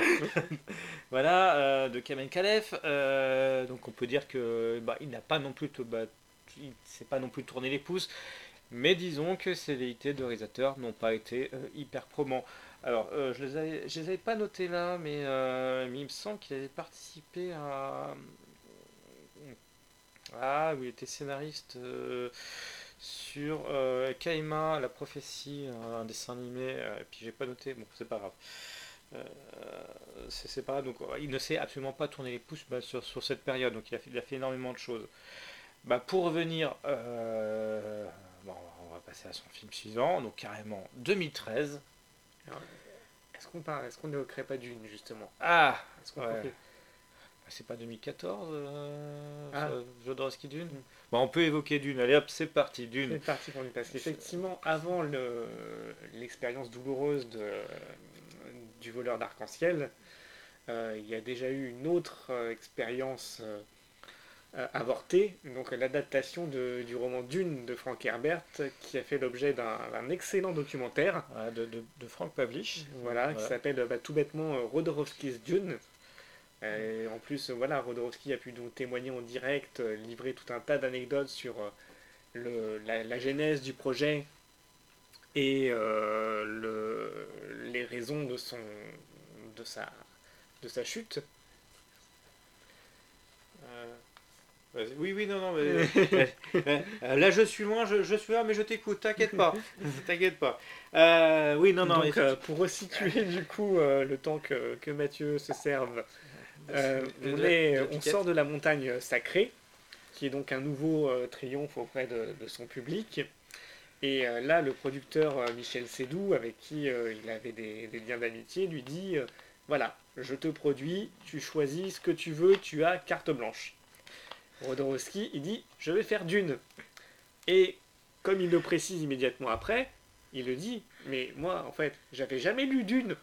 (laughs) voilà, euh, de Kamen Kalef. Euh, donc on peut dire que bah, il n'a pas non plus, bah, il s'est pas non plus tourné les pouces. Mais disons que ces vérités de réalisateurs n'ont pas été euh, hyper probants. Alors, euh, je les, les, avais pas notés là, mais, euh, il me semble qu'il avait participé à. Ah, oui, il était scénariste sur Kaima, la prophétie, un dessin animé, et puis j'ai pas noté, bon, c'est pas grave. C'est pas donc il ne sait absolument pas tourner les pouces bah, sur, sur cette période donc il a fait, il a fait énormément de choses bah, pour revenir bon, on va passer à son film suivant donc carrément 2013 Est-ce qu'on parle, est-ce qu'on ne crée pas d'une justement? Ah Ouais. Bah, c'est pas 2014 euh, Ah. Jodorowsky Dune Mm. Bah, on peut évoquer Dune allez hop c'est parti Dune C'est parti pour lui, parce qu'effectivement, avant le- l'expérience douloureuse de, du voleur d'arc-en-ciel, euh, il y a déjà eu une autre euh, expérience euh, avortée, donc l'adaptation de- du roman Dune de Frank Herbert, qui a fait l'objet d'un excellent documentaire, Voilà, de, de, de Frank Pavlich voilà, qui s'appelle bah, tout bêtement euh, Rodorowski's Dune. Euh, Et en plus, voilà, Rodorowski a pu donc témoigner en direct, livrer tout un tas d'anecdotes sur le, la, la genèse du projet et euh, le, les raisons de, son, de, sa, de sa chute. Euh, Vas-y. Oui, oui, non, non, mais. mais, (laughs) euh, là, je suis loin, je, je suis là, mais je t'écoute, t'inquiète pas. (laughs) t'inquiète pas. Euh, oui, non, non, donc, euh, pour resituer du coup euh, le temps que, que Mathieu se serve, euh, on, est- on sort de la montagne sacrée, qui est donc un nouveau euh, triomphe auprès de, de son public. Et euh, là, le producteur euh, Michel Sédou, avec qui euh, il avait des, des liens d'amitié, lui dit euh, Voilà, je te produis, tu choisis ce que tu veux, tu as carte blanche. Rodorowski, il dit Je vais faire Dune. Et comme il le précise immédiatement après, il le dit Mais moi, en fait, j'avais jamais lu Dune.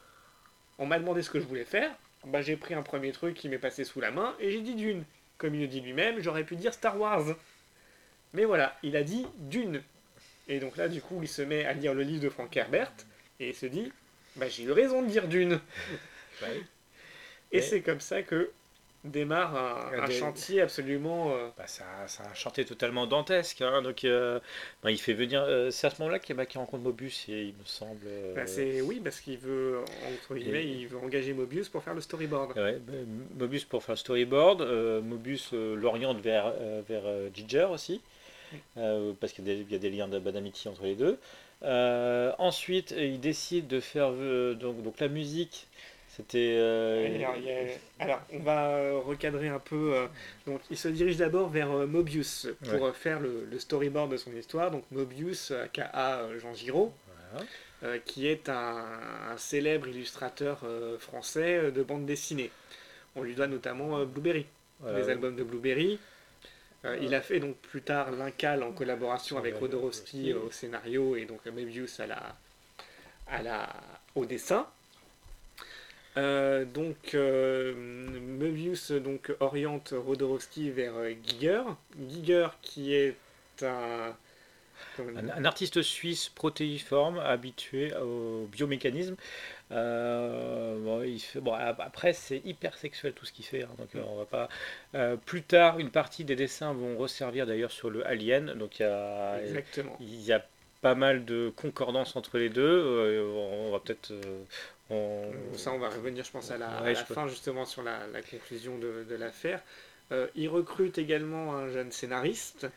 On m'a demandé ce que je voulais faire. Bah, j'ai pris un premier truc qui m'est passé sous la main et j'ai dit Dune. Comme il le dit lui-même, j'aurais pu dire Star Wars. Mais voilà, il a dit Dune. Et donc là, du coup, il se met à lire le livre de Frank Herbert et il se dit Bah, j'ai eu raison de dire Dune. Ouais. Et c'est comme ça que démarre un, un des- chantier absolument. euh, Bah, ça, ça a chanté totalement dantesque. hein, donc, euh, bah, il fait venir. euh, c'est à ce moment-là qu'il rencontre Mobius, et il me semble. euh, bah, c'est oui parce qu'il veut entre guillemets, Et- il veut engager Mobius pour faire le storyboard. Ouais, bah, Mobius pour faire le storyboard, Mobius l'oriente vers, vers Ginger aussi, parce qu'il y, a des- il y a des liens d'amitié entre les deux. Ensuite, il décide de faire donc, donc la musique. C'était. euh, Alors, a- on va euh, recadrer un peu. euh, donc, il se dirige d'abord vers Mobius pour Ouais. faire le, le storyboard de son histoire. Donc, Mobius, aka Jean Giraud, voilà. euh, qui est un, un célèbre illustrateur euh, français de bande dessinée. On lui doit notamment Blueberry, Voilà. les albums de Blueberry. Euh, il a fait donc plus tard l'Incal en collaboration avec Rodorowski au scénario et donc Mobius à la, à la, au dessin. Euh, donc euh, donc oriente Rodorowski vers euh, Giger. Giger qui est un artiste suisse protéiforme habitué au biomécanisme. Euh, bon, il fait- bon, ap- après, c'est hyper sexuel tout ce qu'il fait. hein, donc, euh, on va pas. Euh, plus tard, une partie des dessins vont resservir d'ailleurs sur le Alien. Donc, il y a, exactement. il y a pas mal de concordance entre les deux. On va peut-être. Euh, on- Ça, on va revenir, je pense, à la, Ouais, à je la peux- fin, justement, sur la, la conclusion de, de l'affaire. Euh, il recrute également un jeune scénariste.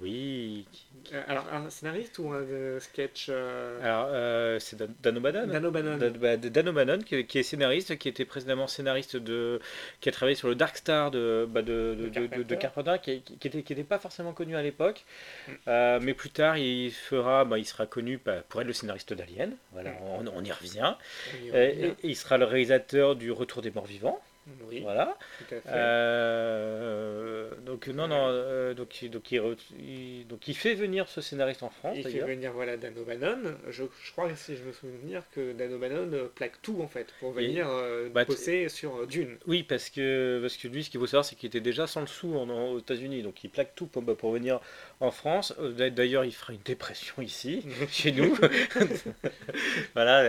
Oui. Euh, alors, un scénariste ou un euh, sketch euh, Alors, euh, c'est Dan Dan O'Bannon. Dan O'Bannon. Dan- bah, Dan O'Bannon, qui, qui est scénariste, qui était précédemment scénariste de, qui a travaillé sur le Dark Star de, bah, de, Carpenter. Carpenter, qui, qui était, qui était pas forcément connu à l'époque, Mm. Mais plus tard il fera, bah, il sera connu pour être le scénariste d'Alien. Voilà, Mm. on, on y revient. Oui, Et, on et- revient. et il sera le réalisateur du Retour des Morts Vivants. Oui, Voilà. tout à fait. Euh, donc non, non, euh, donc, il- donc, il, donc il fait venir ce scénariste en France il fait venir voilà, Dan O'Bannon. Je, je crois, si je me souviens, que Dan O'Bannon euh, plaque tout, en fait, pour venir euh, bah, bosser sur Dune. Oui, parce que, parce que lui, ce qu'il faut savoir, c'est qu'il était déjà sans le sou en, en- aux États-Unis, donc il plaque tout pour, bah, pour venir en France. D'a- D'ailleurs, il fera une dépression ici, (laughs) chez nous. (laughs) voilà,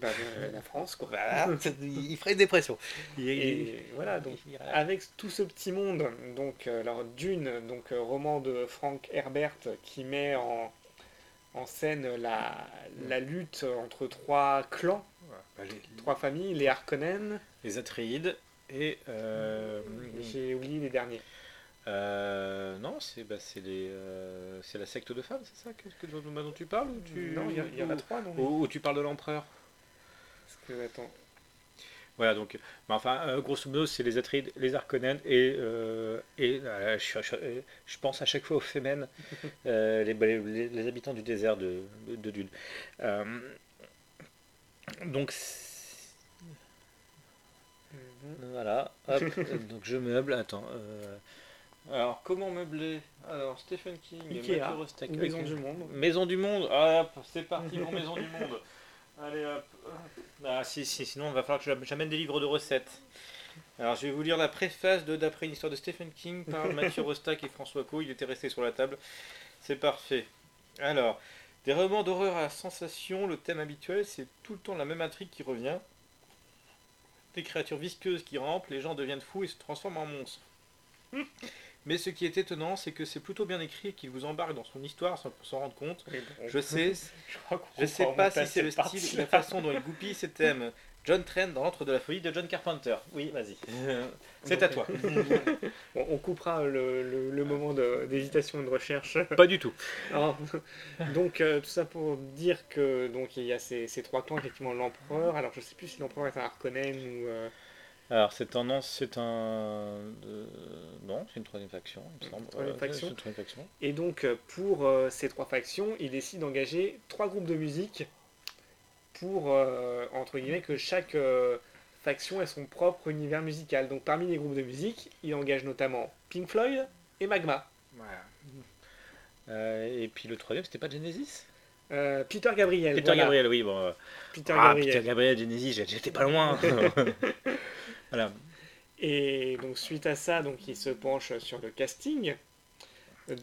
Bah, euh, la France, quoi. voilà, il ferait une dépression. Et voilà, donc il- avec tout ce petit monde, donc euh, alors Dune, donc euh, roman de Frank Herbert qui met en, en scène la, la lutte entre trois clans, bah, les, trois familles, les Harkonnen, les Atreides et euh, j'ai oublié les derniers. euh, non, c'est bah, c'est les, euh, c'est la secte de femmes, c'est ça que, que- dont, dont tu parles ou tu Non, il y, en a trois, non ou- ou tu parles de l'empereur? Que attends. Voilà, donc, enfin, euh, grosso modo, c'est les Atrides, les Arconènes et, euh, et euh, je, je- je pense à chaque fois aux Femen, (laughs) euh, les, les- les habitants du désert de, de, de Dune. Euh, donc, c'est- voilà, hop, (laughs) donc je meuble, attends. euh, alors, comment meubler? Alors, Stephen King, Ikea, Maison du Monde. Maison du Monde, hop, c'est parti pour Maison du Monde. (laughs) Allez hop. Ah si, si, sinon il va falloir que j'am- j'amène des livres de recettes. Alors je vais vous lire la préface de D'après une histoire de Stephen King par (laughs) Mathieu Rostac et François Co. Il était resté sur la table. C'est parfait. Alors, des romans d'horreur à sensation, le thème habituel, c'est tout le temps la même intrigue qui revient. Des créatures visqueuses qui rampent, les gens deviennent fous et se transforment en monstres. (laughs) Mais ce qui est étonnant, c'est que c'est plutôt bien écrit et qu'il vous embarque dans son histoire sans s'en rendre compte. Bon, Je sais, (laughs) je sais pas si c'est le style, la façon dont il goupille ses thèmes. John Trent dans l'antre de la folie de John Carpenter. Oui, vas-y. (laughs) C'est à toi. (laughs) Bon, on coupera le, le- le moment d'hésitation et de recherche. Pas du tout. Alors, donc euh, tout ça pour dire que donc il y a ces, ces trois clans effectivement l'empereur. Alors je sais plus si l'empereur est un Harkonnen ou euh, Alors, cette tendance, c'est un. euh, Non, c'est une troisième faction, il me semble. troisième Euh, faction. c'est une troisième faction. et donc euh, pour euh, ces trois factions, il décide d'engager trois groupes de musique pour euh, entre guillemets que chaque faction ait son propre univers musical. Donc parmi les groupes de musique, il engage notamment Pink Floyd et Magma. Voilà. Et puis le troisième, c'était pas Genesis? Euh, Peter Gabriel. Peter voilà. Gabriel, oui. Bon, Peter ah, Gabriel. Peter Gabriel, Genesis, j'étais pas loin. (laughs) voilà. Et donc suite à ça, donc il se penche sur le casting.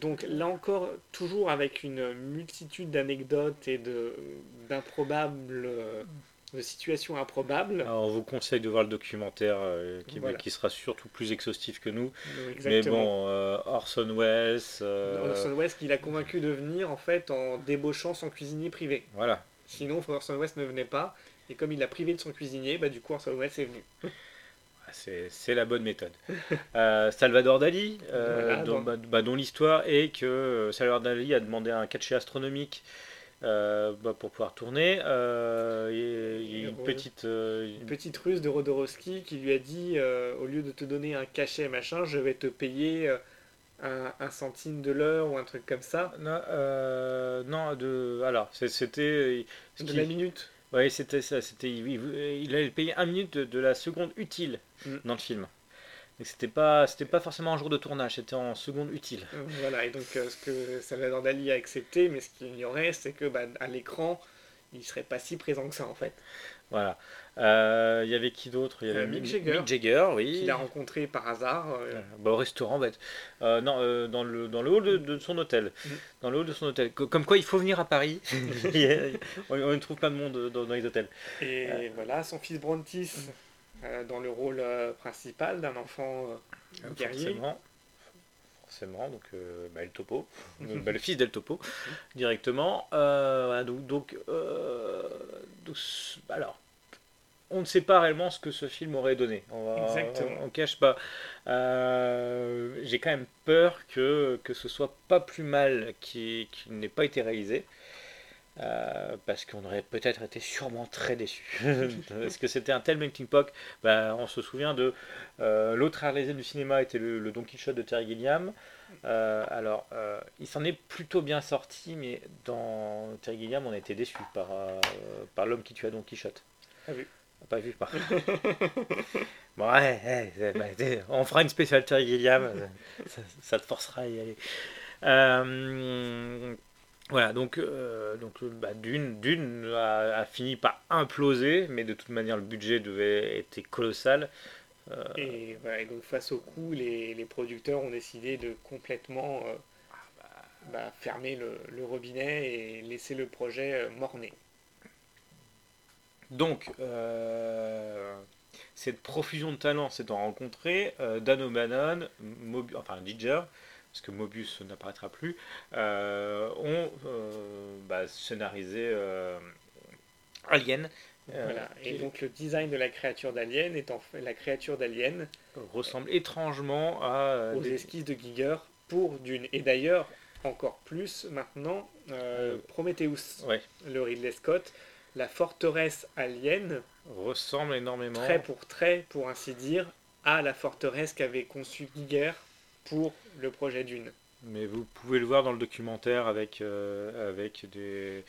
Donc là encore, toujours avec une multitude d'anecdotes et de d'improbables, euh, de situations improbables. Alors, on vous conseille de voir le documentaire euh, qui, Voilà. qui sera surtout plus exhaustif que nous. Mais bon, euh, Orson Welles. euh, Orson Welles qui l'a convaincu de venir en fait en débauchant son cuisinier privé. Voilà. Sinon, Orson Welles ne venait pas. Et comme il l'a privé de son cuisinier, bah, du coup Orson Welles est venu. C'est la bonne méthode. (laughs) Euh, Salvador Dali, euh, Voilà, dont, donc- bah, bah, dont l'histoire est que euh, Salvador Dali a demandé un cachet astronomique euh, bah, pour pouvoir tourner. Et- il y a une petite. Une petite ruse de Rodorowski qui lui a dit au lieu de te donner un cachet machin, je vais te payer un, un centime de l'heure ou un truc comme ça. non, non, de. Alors, c'était. De la minute. Ouais, c'était ça. C'était, il, allait payer un minute de, de la seconde utile Mm. dans le film. Donc c'était pas, c'était pas forcément un jour de tournage, c'était en seconde utile. Voilà, et donc euh, ce que Salvador Dali a accepté, mais ce qu'il ignorait, c'est que bah, à l'écran, il serait pas si présent que ça en fait. Voilà. Euh, Il y avait qui d'autre? Il y avait Euh, Mick Jagger. Mick Jagger, oui. Qu'il a rencontré par hasard. euh, Euh, bah, au restaurant, bête. Euh, non, dans, le, dans le hall de, de son hôtel. Mhm. Dans le hall de son hôtel. Co- Comme quoi, il faut venir à Paris. (laughs) on, on trouve plein de monde dans, dans les hôtels. Et voilà, son fils Brontis dans le rôle principal d'un enfant guerrier. Forcément. Forcément, donc euh, bah, El Topo, (laughs) bah, le fils d'El Topo, directement. Euh, voilà, donc, donc, euh, donc, alors, on ne sait pas réellement ce que ce film aurait donné. On, va, Exactement. on, on cache pas. J'ai quand même peur que, que ce soit pas plus mal qu'il qu'il n'ait pas été réalisé. Euh, parce qu'on aurait peut-être été sûrement très déçus. (laughs) Est-ce que c'était un tel melting pot Bah, On se souvient de euh, l'autre réalisé du cinéma était le, le Don Quichotte de Terry Gilliam. Euh, alors, euh, il s'en est plutôt bien sorti, mais dans Terry Gilliam, on a été déçus par, par l'homme qui tua Don Quichotte. Pas vu. Pas vu, par (laughs) Bon, ouais, bah, on fera une spéciale Terry Gilliam, ça, ça te forcera à y aller. Euh, voilà, donc, euh, donc euh, bah, Dune, Dune a, a fini par imploser, mais de toute manière, le budget devait être colossal. Euh, Et, voilà, et donc face au coup, les, les producteurs ont décidé de complètement euh, bah, fermer le, le robinet et laisser le projet euh, morner. Donc, euh, cette profusion de talents s'étant rencontrée, euh, Dan O'Bannon, enfin Giger, parce que Mobius n'apparaîtra plus, euh, ont euh, bah, scénarisé euh, Alien. Voilà. Et donc le design de la créature d'Alien est en fait la créature d'Alien ressemble étrangement à aux des- esquisses de Giger pour Dune. Et d'ailleurs, encore plus maintenant, Euh, Prometheus, Ouais. le Ridley Scott, la forteresse alien ressemble énormément. trait pour trait, pour ainsi dire, à la forteresse qu'avait conçue Giger pour le projet Dune. Mais vous pouvez le voir dans le documentaire avec, euh, avec des,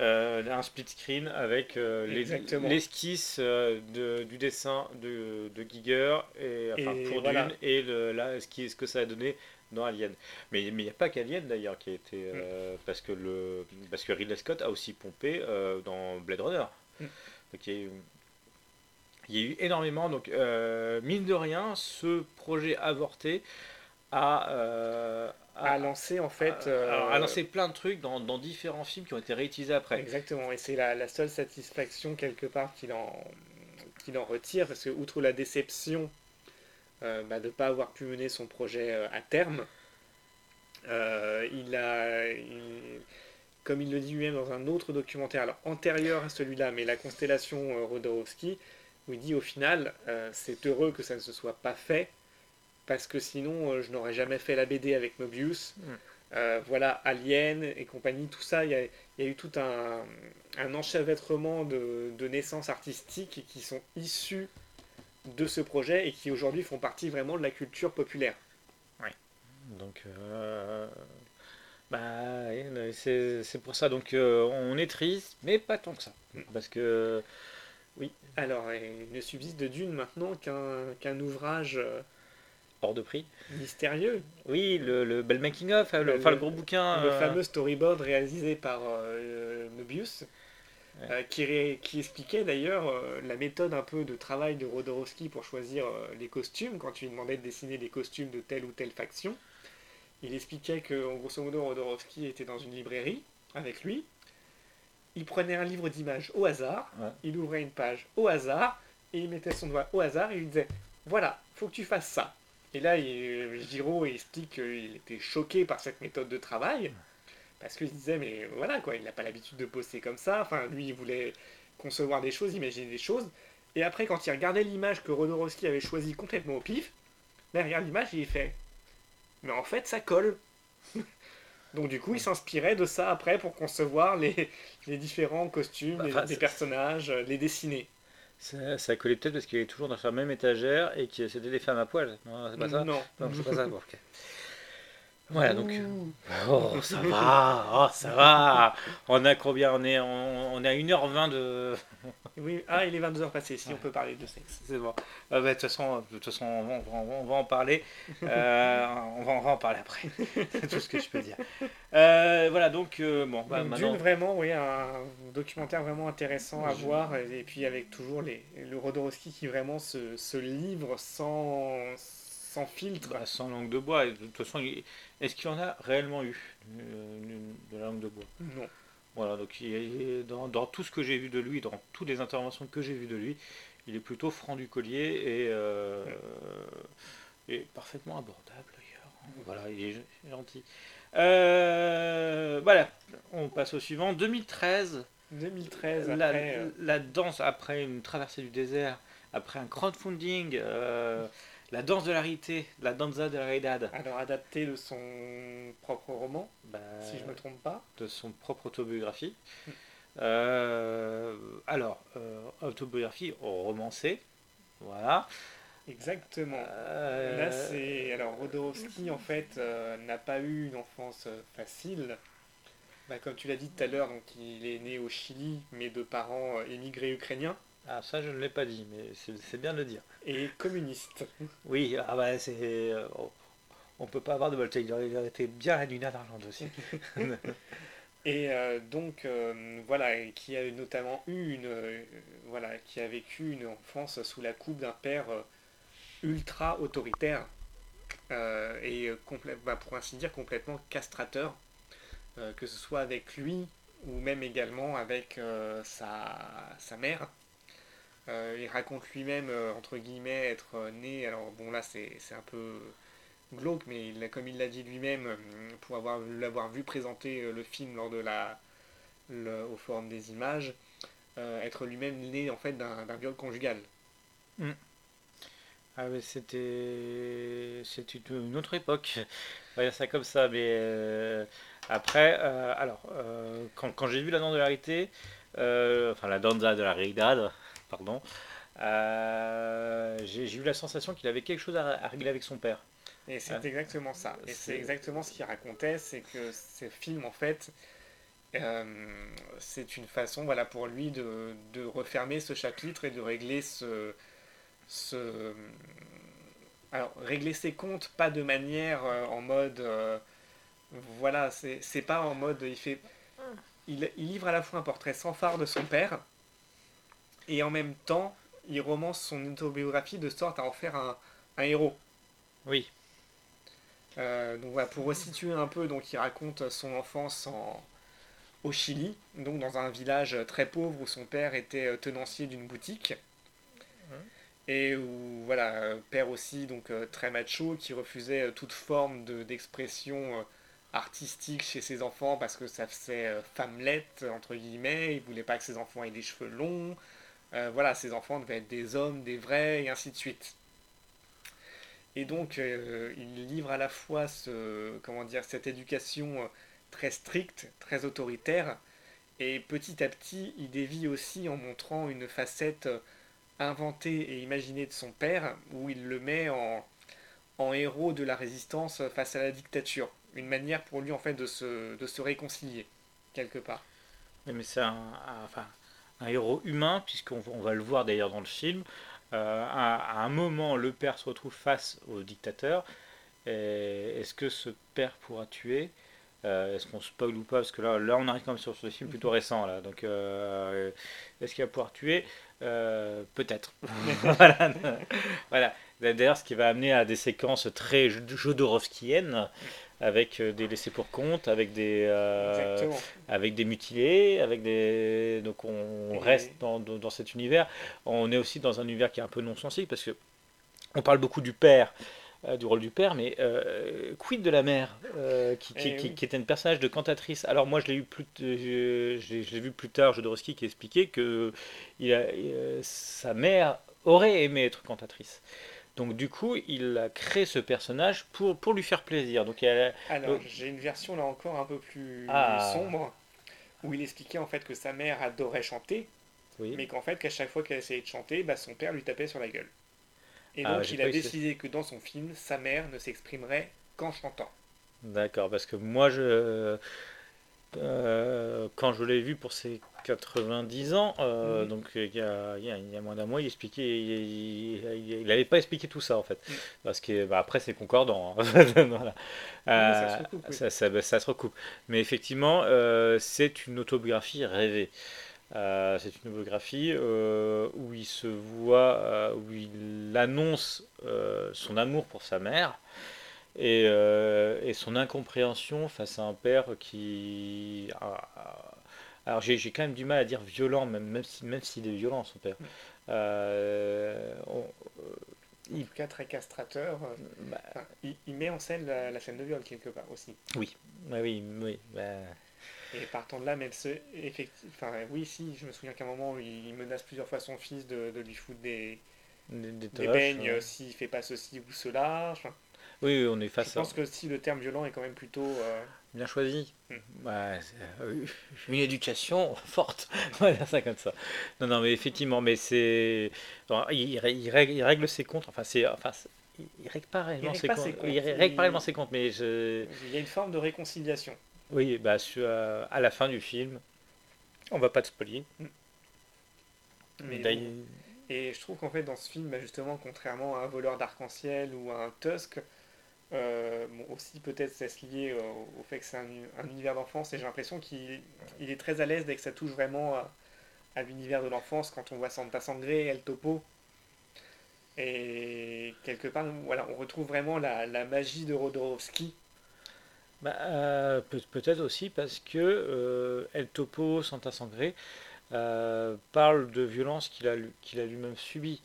euh, un split screen avec euh, l'esquisse euh, du dessin de, de Giger et, enfin, Et pour voilà. Dune et le, là, ce, qui, ce que ça a donné dans Alien. Mais il n'y a pas qu'Alien d'ailleurs qui a été. Mm. parce, que le, parce que Ridley Scott a aussi pompé dans Blade Runner. Mm. Donc il y a eu. Il y a eu énormément, donc mine de rien, ce projet avorté euh, A lancé en fait. alors, euh, lancé plein de trucs dans, dans différents films qui ont été réutilisés après. Exactement, et c'est la, la seule satisfaction quelque part qu'il en, qu'il en retire, parce que outre la déception euh, bah, de ne pas avoir pu mener son projet à terme, il a, il- comme il le dit lui-même dans un autre documentaire, alors antérieur à celui-là, mais la constellation Rodorowski, où il dit au final, c'est heureux que ça ne se soit pas fait, parce que sinon euh, je n'aurais jamais fait la BD avec Mobius. Mm. Euh, voilà, Alien et compagnie, tout ça, il y a, il y a eu tout un, un enchevêtrement de, de naissances artistiques qui sont issues de ce projet et qui aujourd'hui font partie vraiment de la culture populaire. Donc, euh, bah, c'est pour ça. Donc, euh, on est triste, mais pas tant que ça. Mm. Parce que, Alors, il ne subsiste de Dune maintenant qu'un ouvrage hors de prix. mystérieux, Oui, le, le bel making-of, le, Le- enfin le gros bouquin. le euh, fameux storyboard réalisé par euh, Mobius, Ouais. euh, qui, ré- qui expliquait d'ailleurs euh, la méthode un peu de travail de Rodorowski pour choisir euh, les costumes, quand tu lui demandais de dessiner des costumes de telle ou telle faction. Il expliquait que, en grosso modo, Rodorowski était dans une librairie avec lui. Il prenait un livre d'images au hasard, Ouais. il ouvrait une page au hasard, et il mettait son doigt au hasard et il lui disait Voilà, faut que tu fasses ça. Et là, il, Giraud explique qu'il était choqué par cette méthode de travail, parce qu'il se disait Mais voilà, quoi, il n'a pas l'habitude de bosser comme ça. Enfin, lui, il voulait concevoir des choses, imaginer des choses. Et après, quand il regardait l'image que Rodorowski avait choisie complètement au pif, derrière l'image, il fait Mais en fait, ça colle. (laughs) Donc, du coup, il s'inspirait de ça après pour concevoir les, les différents costumes, Bah, les, personnages, euh, les dessiner. Ça, ça collait peut-être parce qu'il est toujours dans sa même étagère et que c'était des femmes à poil. Non, c'est pas ça? Non. Non, c'est pas ça. Bon, ok. Voilà, donc. Ouh. Oh, ça va, oh, ça va. On a combien? On est, on, on est à 1h20 de. Oui, ah, il est 22h passé, si Ouais. on peut parler de sexe. C'est bon. Ah bah, De toute façon, de toute façon on, va, on va- on va en parler. (laughs) Euh, on, va, on va en parler après. C'est (laughs) tout ce que je peux dire. Euh, voilà, donc, euh, bon, bah, Donc, maintenant. Dune, vraiment, oui, un documentaire vraiment intéressant à Je- voir, et, et puis avec toujours les, le Rodorowski qui vraiment se, se livre sans, sans filtre. Bah, sans langue de bois. De toute façon, est-ce qu'il y en a réellement eu euh, de la langue de bois? Non. Voilà, donc il est- dans, dans tout ce que j'ai vu de lui, dans toutes les interventions que j'ai vues de lui, il est plutôt franc du collier et, euh, et parfaitement abordable d'ailleurs. Voilà, il est gentil. Euh, voilà, on passe au suivant. 2013, 2013, la, après, euh, la danse après une traversée du désert, après un crowdfunding, la danse de la réalité, la danza de la realidad. alors adapté de son propre roman, Bah, si je me trompe pas. de son propre autobiographie. Mm. Euh, alors, euh, autobiographie romancée, voilà. Exactement. Euh, Là, c'est. Alors, Rodorowski, en fait, euh, n'a pas eu une enfance facile. Bah, comme tu l'as dit tout à l'heure, donc il est né au Chili, mais de parents émigrés ukrainiens Ah, ça, je ne l'ai pas dit, mais c'est bien de le dire. et communistes. (laughs) Oui, ah bah, c'est. euh, on- on peut pas avoir de voltaire, il aurait- été bien à Luna d'Argent aussi. (laughs) Et euh, donc, euh, voilà, qui a notamment eu une. euh, voilà, qui a vécu une enfance sous la coupe d'un père ultra autoritaire et bah, pour ainsi dire complètement castrateur, que ce soit avec lui ou même également avec sa, sa mère. Euh, il raconte lui-même, euh, entre guillemets, être euh, né, alors bon là c'est un peu glauque, mais comme il l'a dit lui-même, pour avoir l'avoir vu présenter le film lors de la, le- au forum des images, être lui-même né en fait d'un viol conjugal. Ah mais c'était c'était une autre époque. On va dire ça comme ça, mais après, alors quand, quand j'ai vu la danse de la réalité, enfin la danza de la realidad, pardon, j'ai eu la sensation qu'il avait quelque chose à, régler avec son père. Et c'est exactement ça. Et c'est exactement ce qu'il racontait, c'est que ces films, en fait, c'est une façon voilà, pour lui de, de, refermer ce chapitre et de régler ce, ce... Alors, régler ses comptes, pas de manière en mode voilà, c'est pas en mode. Il, fait, il, livre à la fois un portrait sans phare de son père, et en même temps, il romance son autobiographie de sorte à en faire un, héros. Oui. Euh, donc voilà, pour resituer un peu, donc il raconte son enfance en, au Chili, donc dans un village très pauvre où son père était euh, tenancier d'une boutique. Et où, voilà, père aussi, donc euh, très macho, qui refusait toute forme d'expression artistique chez ses enfants parce que ça faisait euh, femmelette, entre guillemets, il voulait pas que ses enfants aient des cheveux longs, euh, voilà, ses enfants devaient être des hommes, des vrais, et ainsi de suite. Et donc, euh, il livre à la fois ce, comment dire, cette éducation très stricte, très autoritaire, et petit à petit, il dévie aussi en montrant une facette inventée et imaginée de son père, où il le met en, héros de la résistance face à la dictature une manière pour lui en fait de se, de se réconcilier quelque part. mais c'est un, un héros humain, puisqu'on on va le voir d'ailleurs dans le film. Euh, à, un moment, le père se retrouve face au dictateur. Est-ce que ce père pourra tuer? Euh, Est-ce qu'on spoil ou pas? Parce que là, là, on arrive quand même sur ce film plutôt récent. Là. Donc, euh, est-ce qu'il va pouvoir tuer? Peut-être. (laughs) voilà. voilà. D'ailleurs, ce qui va amener à des séquences très jodorowskiennes avec euh, des laissés pour compte, avec des, euh, avec des mutilés, avec des. Donc on reste dans, dans, cet univers. On est aussi dans un univers qui est un peu non sensible parce que on parle beaucoup du père. Euh, du rôle du père, mais quid de la mère, qui, qui, eh qui, était un personnage de cantatrice? Alors moi, je l'ai eu plus, je, l'ai vu plus tard, Jodorowsky qui expliquait que il a, sa mère aurait aimé être cantatrice. Donc du coup, il a créé ce personnage pour, pour lui faire plaisir. Donc, Alors, j'ai une version là encore un peu plus ah. sombre, où il expliquait en fait que sa mère adorait chanter, mais qu'en fait, qu'à chaque fois qu'elle essayait de chanter, bah, son père lui tapait sur la gueule. Et ah, donc, il a décidé que dans son film, sa mère ne s'exprimerait qu'en chantant. D'accord, parce que moi, je... Euh, quand je l'ai vu pour ses 90 ans, euh, mhm. donc il y, a, il, y a, moins d'un mois, il expliquait, il n'avait pas expliqué tout ça en fait, mhm. parce que bah, après c'est concordant, hein. (laughs) voilà. ça, se recoupe, ça, ça, se recoupe. Mais effectivement, euh, c'est une autobiographie rêvée. c'est une autobiographie où il se voit, où il annonce son amour pour sa mère et, euh, et, son incompréhension face à un père qui. Alors j'ai quand même du mal à dire violent, même, même s'il même est violent, son père. Euh, euh, il... En tout cas, très castrateur. Bah, il, met en scène la, scène de viol quelque part aussi. Oui, oui, oui. Bah. Et partant de là, même ce, enfin, oui, si, je me souviens qu'à un moment, il menace plusieurs fois son fils de, de lui foutre des, des, des, beignes s'il fait pas ceci ou cela. Enfin, oui, on est face à. Je pense que si le terme violent est quand même plutôt. Euh, Bien choisi. Hmm. Bah, euh, une éducation (laughs) forte. voilà, ça comme ça. Non, non, mais effectivement, mais c'est. Il, il, règle, ses comptes. Enfin, c'est. Enfin, il règle pas réellement ses, comptes. Il règle pas réellement ses comptes, mais je... Il y a une forme de réconciliation. Oui, bah, euh, à la fin du film, on va pas te spoiler. Hmm. Mais Et je trouve qu'en fait, dans ce film, bah, justement, contrairement à un voleur d'arc-en-ciel ou à un Tusk, euh, aussi peut-être c'est lié au, fait que c'est un, univers d'enfance et j'ai l'impression qu'il est très à l'aise dès que ça touche vraiment à, l'univers de l'enfance quand on voit Santa Sangré, El Topo. Et quelque part, voilà, on retrouve vraiment la, magie de Rodorowski. Bah, euh, peut-être aussi parce que euh, El Topo, Santa Sangré, euh, parle de violence qu'il a, qu'il a lui-même subi.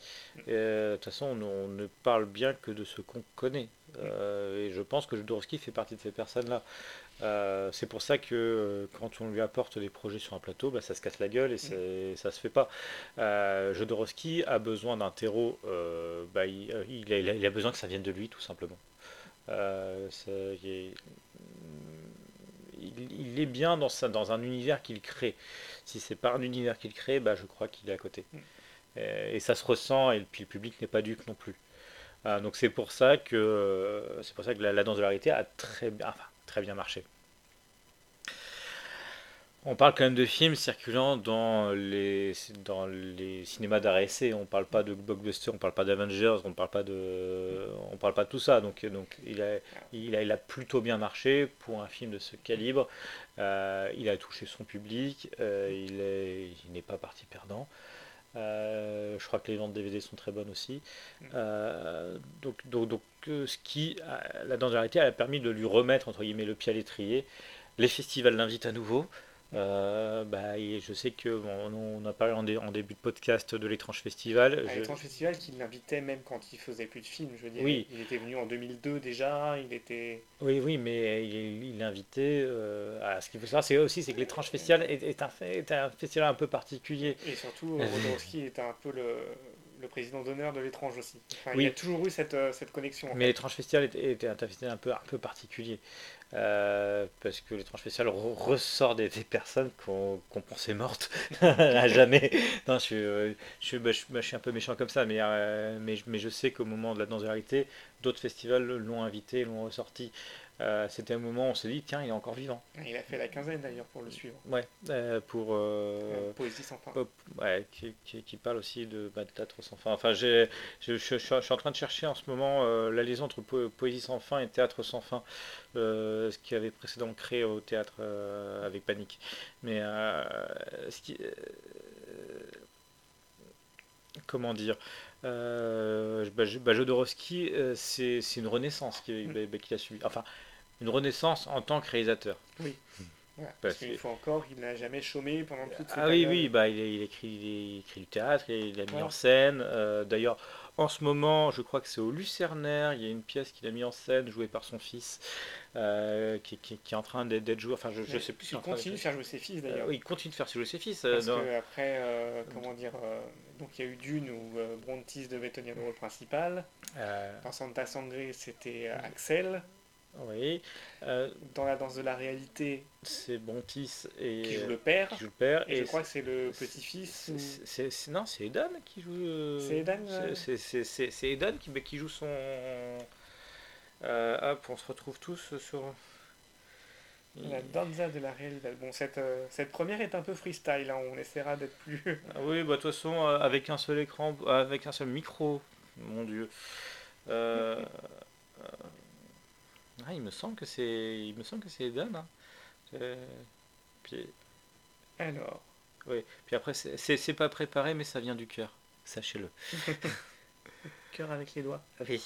Euh, de toute façon, on, ne parle bien que de ce qu'on connaît. Euh, et je pense que Jodorowsky fait partie de ces personnes-là. c'est pour ça que quand on lui apporte des projets sur un plateau, bah, ça se casse la gueule et c'est, ça se fait pas. Jodorowsky a besoin d'un terreau, bah, il, il, a, besoin que ça vienne de lui tout simplement. il, il, est bien dans, dans un univers qu'il crée. Si c'est pas un univers qu'il crée, bah, je crois qu'il est à côté. Mm. et, ça se ressent, et puis le public n'est pas dupe non plus. Donc c'est pour ça que c'est pour ça que la, danse de la réalité a très, enfin, très bien marché. On parle quand même de films circulant dans les, dans les cinémas d'arrêt essai. On parle pas de blockbuster, on parle pas d'Avengers, on parle pas de, on parle pas de tout ça. Donc, donc il, a, il, a, plutôt bien marché pour un film de ce calibre. Euh, il a touché son public. Euh, il n'est pas parti perdant. Euh, je crois que les ventes DVD sont très bonnes aussi. donc, donc, donc ce qui, la la a permis de lui remettre entre guillemets le pied à l'étrier. Les festivals l'invitent à nouveau. Euh, bah, je sais que on a parlé en, début de podcast de l'étrange festival. Ah, l'étrange festival qui l'invitait même quand il faisait plus de films. Je veux dire, oui. il était venu en 2002 déjà. Il était. Oui, oui, mais il, l'invitait. Euh, ce qu'il faut savoir, c'est aussi c'est que l'étrange festival est, un, est, un, festival un peu particulier. Et surtout, Rodorowski est un peu le, le président d'honneur de l'étrange aussi. Il y a toujours eu cette, euh, cette connexion. Mais l'étrange festival était, un festival un peu, un peu particulier. Euh, parce que l'étrange spécial ressort des, personnes qu'on pensait mortes (laughs) à jamais. Je, suis un peu méchant comme ça, mais, euh, je sais qu'au moment de la danse d'autres festivals l'ont invité, l'ont ressorti. Euh, c'était un moment où on s'est dit, tiens, il est encore vivant. Il a fait la quinzaine d'ailleurs pour le suivre. Ouais, euh, pour. Euh, Poésie sans fin. ouais, qui, qui, parle aussi de, bah, de théâtre sans fin. Enfin, je, suis en train de chercher en ce moment la liaison entre Poésie sans fin et Théâtre sans fin, ce qui avait précédemment créé au théâtre avec Panique. Mais ce qui. comment dire euh, bah, bah, Jodorowsky, c'est une renaissance qu'il mm. bah, a suivi. Enfin, une renaissance en tant que réalisateur. Oui. parce qu'il faut encore, il n'a jamais chômé pendant toute cette Ah oui, oui, bah, il, il, écrit, il écrit du théâtre, il a mis en scène. Euh, d'ailleurs, en ce moment, je crois que c'est au Lucernaire, il y a une pièce qu'il a mis en scène, jouée par son fils, euh, qui, qui, qui, est en train d'être joué. Enfin, je, je sais plus. Il continue de faire jouer ses fils d'ailleurs. oui, il continue de faire jouer ses fils. Parce que après, comment dire, donc il y a eu Dune où Brontis devait tenir le rôle principal. Dans Santa Sangre, c'était Axel. Oui. Euh, dans la danse de la réalité, c'est Bontis et qui joue le père. Qui joue le père et, je crois que c'est le petit-fils. Non, c'est Eden qui joue. Euh, c'est Eden. C'est Eden qui, qui joue son. Euh, hop, on se retrouve tous sur. La danza de la réalité. Bon, cette, cette première est un peu freestyle, hein. on essaiera d'être plus. (laughs) Ah oui, bah de toute façon, avec un seul écran, avec un seul micro, mon dieu. Euh, (laughs) ah, il me semble que c'est, il me semble que c'est Eden. Hein. Puis... Alors. Oui. Puis après, c'est pas préparé, mais ça vient du cœur. Sachez-le. (laughs) cœur avec les doigts. Oui.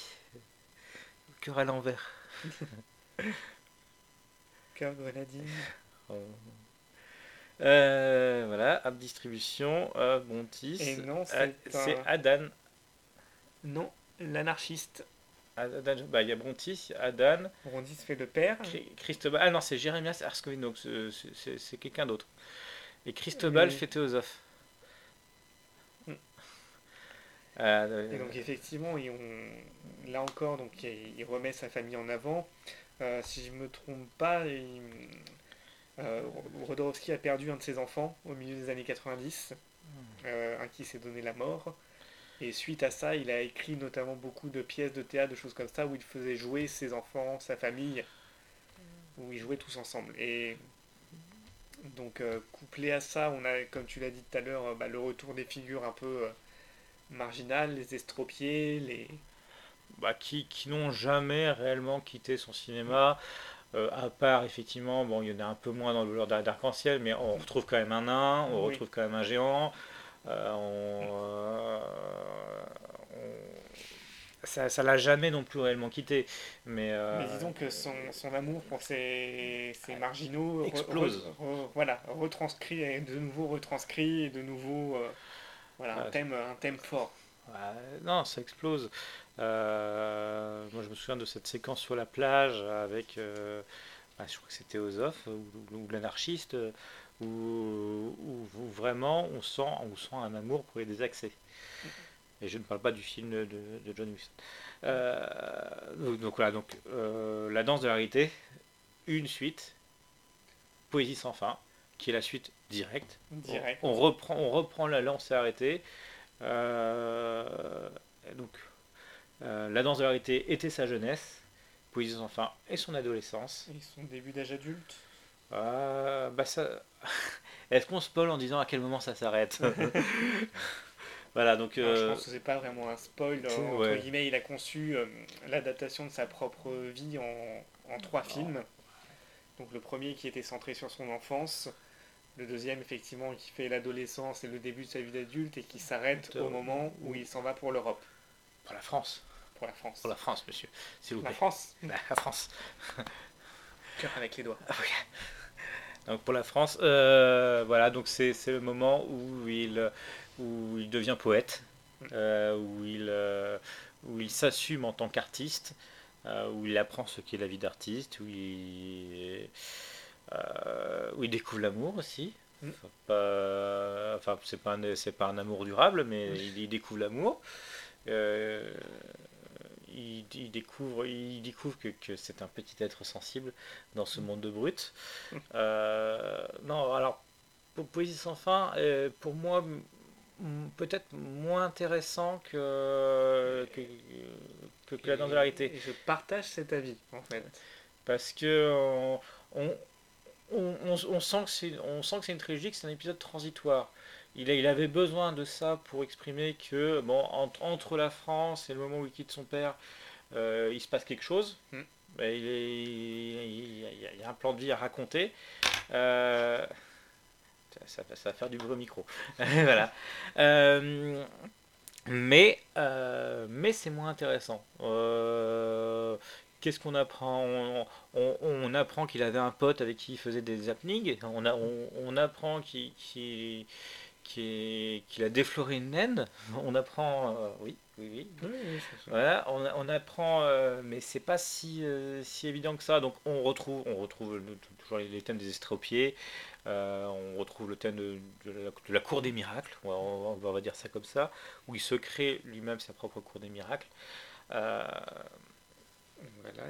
Cœur à l'envers. (laughs) cœur grenadine. Oh. Euh, voilà, app distribution, euh, Bontis. Et non, c'est un... Adan. Non, l'anarchiste. Bah, il y a Brontis, Adan. Brontis fait le père. Christobal. Ah non, c'est Jérémias Arskovino, c'est quelqu'un d'autre. Et Christobal fait Théosophe. Mm. Euh, et donc effectivement, là encore, donc il, remet sa famille en avant. Euh, si je ne me trompe pas, il, euh, Rodorowski a perdu un de ses enfants au milieu des années 90, mm. un qui s'est donné la mort. Et suite à ça, il a écrit notamment beaucoup de pièces de théâtre, de choses comme ça, où il faisait jouer ses enfants, sa famille, où ils jouaient tous ensemble. Et donc, euh, couplé à ça, on a, comme tu l'as dit tout à l'heure, bah, le retour des figures un peu euh, marginales, les estropiés, les. Bah, qui, qui n'ont jamais réellement quitté son cinéma. Euh, à part, effectivement, bon, il y en a un peu moins dans le d'arc-en-ciel, mais on retrouve quand même un nain, on retrouve quand même un géant. Euh, euh, ça, ça l'a jamais non plus réellement quitté. Mais, euh, mais disons que son, son amour pour ces, ces marginaux explose. voilà, retranscrit et de nouveau retranscrit et de nouveau voilà, un, thème, un thème fort. non, ça explose. moi, je me souviens de cette séquence sur la plage avec, bah, je crois que c'était Ozof ou, ou l'anarchiste où, vraiment on sent, on sent un amour pour les désaccès. Et je ne parle pas du film de, John Huston. Euh, donc, voilà, donc euh, La danse de la réalité, une suite, Poésie sans fin, qui est la suite directe. Direct. On, reprend, on reprend la lance et arrêtée. donc, la danse de la réalité était sa jeunesse, Poésie sans fin et son adolescence. Et son début d'âge adulte bah ça... (laughs) Est-ce qu'on spoil en disant à quel moment ça s'arrête (laughs) (laughs) Voilà, donc. je euh, pense que c'est pas vraiment un spoil. Entre guillemets, il a conçu euh, l'adaptation de sa propre vie en, en trois films. Donc le premier qui était centré sur son enfance, le deuxième effectivement qui fait l'adolescence et le début de sa vie d'adulte et qui s'arrête au moment où il s'en va pour l'Europe. Pour la France. Pour la France. Pour la France, monsieur. La France. La France. Cœur avec les doigts. Ah donc pour la France, euh, voilà, donc c'est le moment où il, où il devient poète, euh, où il, euh, où il s'assume en tant qu'artiste, où il apprend ce qu'est la vie d'artiste, où il, où il découvre l'amour aussi. Mm. Enfin, c'est pas, un, pas un amour durable, mais il, il découvre l'amour il, découvre, il découvre que, c'est un petit être sensible dans ce monde de brut. Euh, non, alors, pour Poésie sans fin, euh, pour moi, peut-être moins intéressant que, que, que, la danse de la réalité. je partage cet avis, en fait. Parce que on, on, on, sent que c'est une trilogie, que c'est un épisode transitoire il, il, avait besoin de ça pour exprimer que bon, entre, entre, la France et le moment où il quitte son père, euh, il se passe quelque chose. Hmm. Il, il, y a un plan de vie à raconter. Euh, ça, va faire du bruit au micro. (laughs) voilà. Euh, mais mais c'est moins intéressant. Qu'est-ce qu'on apprend? On, on, apprend qu'il avait un pote avec qui il faisait des happenings. On, a, on, apprend qu'il qu'il a défloré une naine. On apprend, euh, oui, oui, oui. voilà, on, on, apprend, euh, mais c'est pas si, euh, si évident que ça. Donc on retrouve, on retrouve toujours les thèmes des estropiés. on retrouve le thème de, la, cour des miracles. On va, on va, dire ça comme ça, où il se crée lui-même sa propre cour des miracles. Voilà,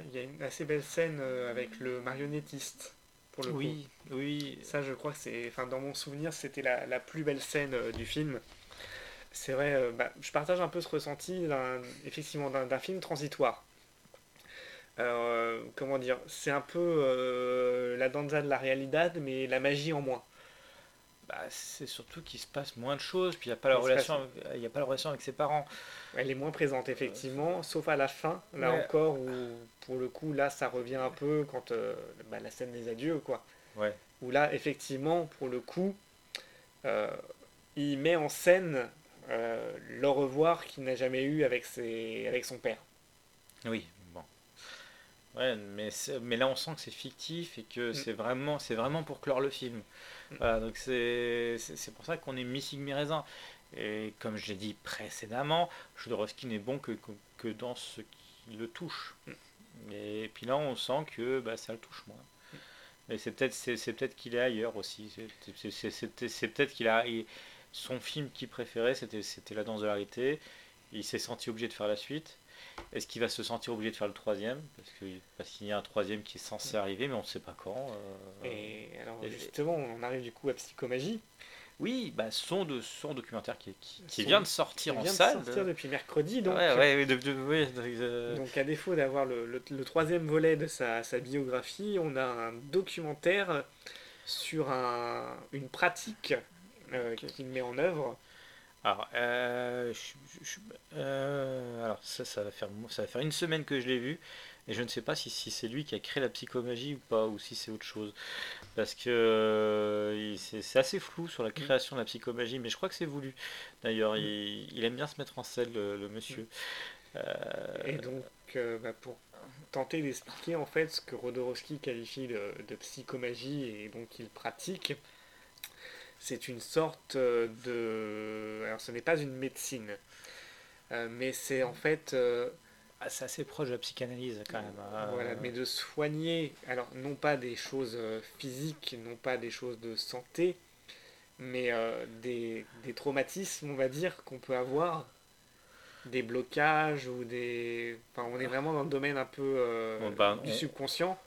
il y a une assez belle scène avec le marionnettiste pour le oui, coup. Oui, Ça, je crois que c'est. Enfin, dans mon souvenir, c'était la, la, plus belle scène euh, du film. C'est vrai, euh, bah, je partage un peu ce ressenti, effectivement, d'un film transitoire. Euh, comment dire C'est un peu la danza de la realidad, mais la magie en moins. Bah, c'est surtout qu'il se passe moins de choses, puis il n'y a, pas la relation, il a pas la relation avec ses parents. Elle est moins présente, effectivement, sauf à la fin, là encore, où pour le coup, là, ça revient un peu quand euh, bah, la scène des adieux, quoi. Ouais. Où là, effectivement, pour le coup, euh, il met en scène euh, le revoir qu'il n'a jamais eu avec, ses, avec son père. Oui, bon. Ouais, mais, mais là, on sent que c'est fictif et que mm. c'est vraiment, vraiment pour clore le film. Voilà, donc c'est pour ça qu'on est Missing Raisin. Et comme je dit précédemment, Jodorowsky n'est bon que, que, dans ce qui le touche. Et puis là, on sent que bah, ça le touche moins. Mais c'est peut-être c'est, peut-être qu'il est ailleurs aussi. C'est, peut-être qu'il a son film qu'il préférait, c'était, c'était La Danse de la Réalité. Il s'est senti obligé de faire la suite. Est-ce qu'il va se sentir obligé de faire le troisième? Parce, que, parce qu'il y a un troisième qui est censé arriver, mais on ne sait pas quand. Euh, et alors, justement, on arrive du coup à Psychomagie. Oui, bah, son, de, son documentaire qui, qui, vient de sortir en salle. De sortir depuis mercredi. Donc, ouais, ouais, euh, donc à défaut d'avoir le, le, troisième volet de sa, sa, biographie, on a un documentaire sur un, une pratique euh, qu'il met en œuvre. Alors, euh, euh, alors ça, ça, va faire, ça va faire une semaine que je l'ai vu. Et je ne sais pas si, si c'est lui qui a créé la psychomagie ou pas, ou si c'est autre chose. Parce que euh, c'est assez flou sur la mm. création de la psychomagie, mais je crois que c'est voulu. D'ailleurs, mm. il, aime bien se mettre en scène, le, monsieur. Mm. Euh, Et donc, bah, pour tenter d'expliquer en fait ce que Rodorowski qualifie de, de psychomagie et donc qu'il pratique, c'est une sorte de... Alors ce n'est pas une médecine, mais c'est en fait ah, c'est assez proche de la psychanalyse quand même. Hein. Voilà, mais de soigner, alors non pas des choses euh, physiques, non pas des choses de santé, mais euh, des, des, traumatismes, on va dire, qu'on peut avoir, des blocages ou des... Enfin, on est vraiment dans le domaine un peu euh, bah, du subconscient.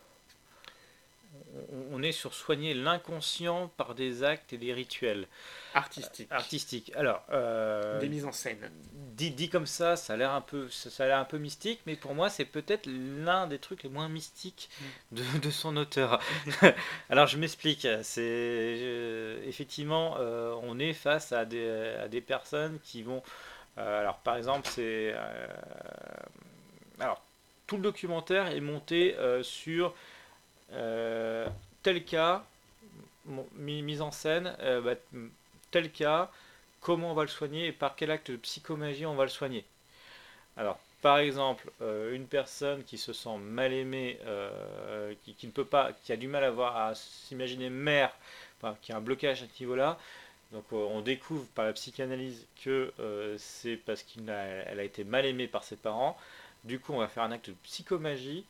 On est sur soigner l'inconscient par des actes et des rituels artistiques. artistiques. Alors, euh, des mises en scène. Dit, dit comme ça, ça a l'air un peu, ça a l'air un peu mystique, mais pour moi, c'est peut-être l'un des trucs les moins mystiques de, de son auteur. (laughs) Alors, je m'explique. C'est effectivement, euh, on est face à des, à des personnes qui vont. euh, alors, par exemple, c'est euh, alors tout le documentaire est monté euh, sur euh, tel cas, mise en scène, euh, bah, tel cas, comment on va le soigner et par quel acte de psychomagie on va le soigner. Alors, par exemple, euh, une personne qui se sent mal aimée, euh, qui, pas, qui a du mal à, voir, à s'imaginer mère, qui a un blocage à ce niveau-là, donc euh, on découvre par la psychanalyse que euh, c'est parce qu'elle a, elle a été mal aimée par ses parents. Du coup, on va faire un acte de psychomagie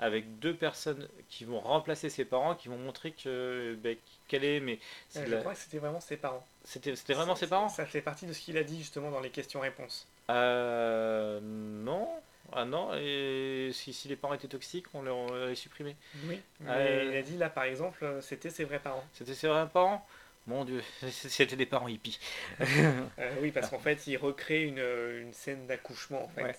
avec deux personnes qui vont remplacer ses parents, qui vont montrer que ben, qu'elle est. C'est Euh, je la- crois que c'était vraiment ses parents. C'était vraiment ses parents? Ça fait partie de ce qu'il a dit justement dans les questions-réponses. Euh, non. Ah non, et si, si les parents étaient toxiques, on les, on les supprimait. Oui. Mais Euh, il a dit là par exemple, euh, c'était ses vrais parents. C'était ses vrais parents? Mon dieu, (laughs) c'était des parents hippies. Euh, oui, parce qu'en fait, il recrée une, une scène d'accouchement en fait. Ouais.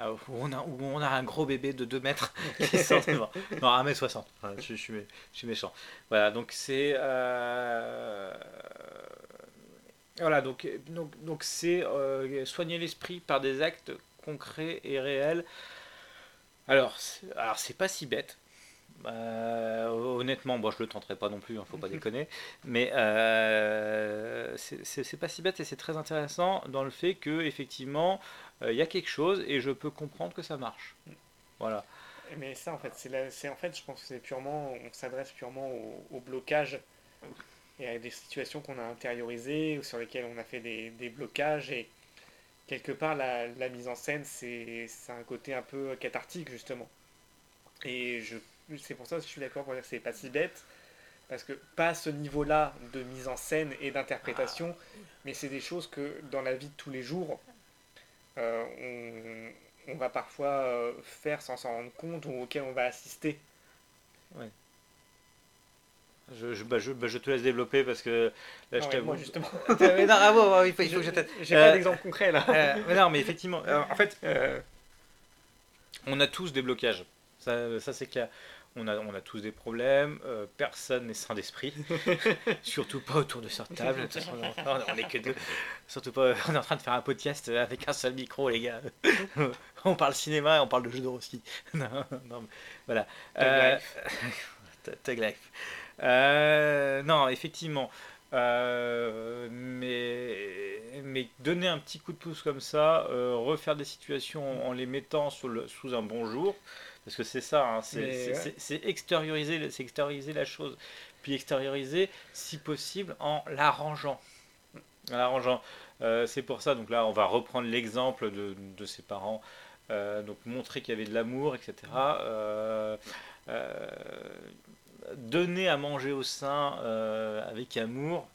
Ah, où, on a, où on a un gros bébé de 2 mètres (laughs) qui sort devant. Non, 1m60. Enfin, je, je suis, je suis méchant. Voilà, donc c'est. euh, Voilà, donc donc donc c'est euh, soigner l'esprit par des actes concrets et réels. Alors, alors c'est pas si bête. Euh, honnêtement, bon, je le tenterai pas non plus, hein, faut pas déconner. Mais euh, c'est pas si bête et c'est très intéressant dans le fait que effectivement euh, il y a quelque chose et je peux comprendre que ça marche. Voilà. Mais ça, en fait, c'est en fait, je pense que c'est purement, on s'adresse purement au, au blocage et à des situations qu'on a intériorisées ou sur lesquelles on a fait des, des blocages et quelque part la, la mise en scène, c'est c'est un côté un peu cathartique justement. Et je, c'est pour ça que je suis d'accord pour dire que c'est pas si bête parce que pas à ce niveau-là de mise en scène et d'interprétation, mais c'est des choses que dans la vie de tous les jours, euh, on, on va parfois euh, faire sans s'en rendre compte ou auquel on va assister. Je, je, bah, je, bah, je te laisse développer parce que là je Non, mais t'avoue. moi justement, (laughs) Mais non, ah bon, bon, il faut, il faut que je j'ai Euh, pas d'exemple concret là. Euh, mais non, mais effectivement, en fait, Euh, on a tous des blocages. Ça, ça c'est clair. On a, on a tous des problèmes. euh, personne n'est sain d'esprit. (laughs) Surtout pas autour de cette table. De toute façon, on, on est que deux. Surtout pas. On est en train de faire un podcast avec un seul micro, les gars. (laughs) on parle cinéma et on parle de jeux de rôle aussi. (laughs) non, non, mais voilà. Tag Euh, life. Tag life. Euh, non, effectivement. Euh, mais, mais donner un petit coup de pouce comme ça, euh, refaire des situations en les mettant sous, le, sous un bon jour, parce que c'est ça, hein, c'est ouais. extérioriser, la chose, puis extérioriser si possible en l'arrangeant. En l'arrangeant. Euh, c'est pour ça, donc là on va reprendre l'exemple de, de ses parents, euh, donc montrer qu'il y avait de l'amour, etc. Euh, donner à manger au sein avec amour.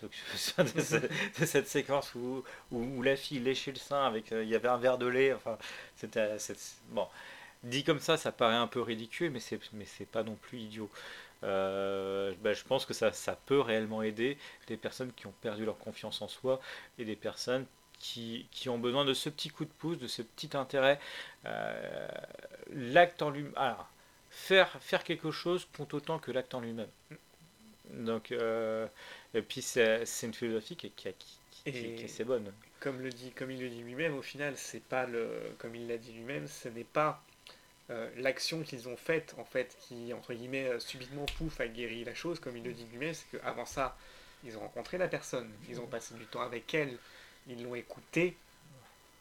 Donc, de, ce- de cette séquence où, où, où la fille léchait le sein avec euh, il y avait un verre de lait enfin c'était bon dit comme ça ça paraît un peu ridicule mais c'est mais c'est pas non plus idiot Euh, bah, je pense que ça, ça peut réellement aider des personnes qui ont perdu leur confiance en soi et des personnes qui, qui ont besoin de ce petit coup de pouce, de ce petit intérêt. Euh, l'acte en lui-même. Alors, faire, faire quelque chose compte autant que l'acte en lui-même. Donc, euh, et puis c'est c'est une philosophie qui, est- qui, qui est assez bonne. comme le dit, comme il le dit lui-même, au final, c'est pas le, comme il l'a dit lui-même, ce n'est pas euh, l'action qu'ils ont faite en fait qui entre guillemets euh, subitement pouf a guéri la chose, comme il le dit lui-même, c'est qu'avant ça, ils ont rencontré la personne, ils ont passé du temps avec elle, ils l'ont écoutée,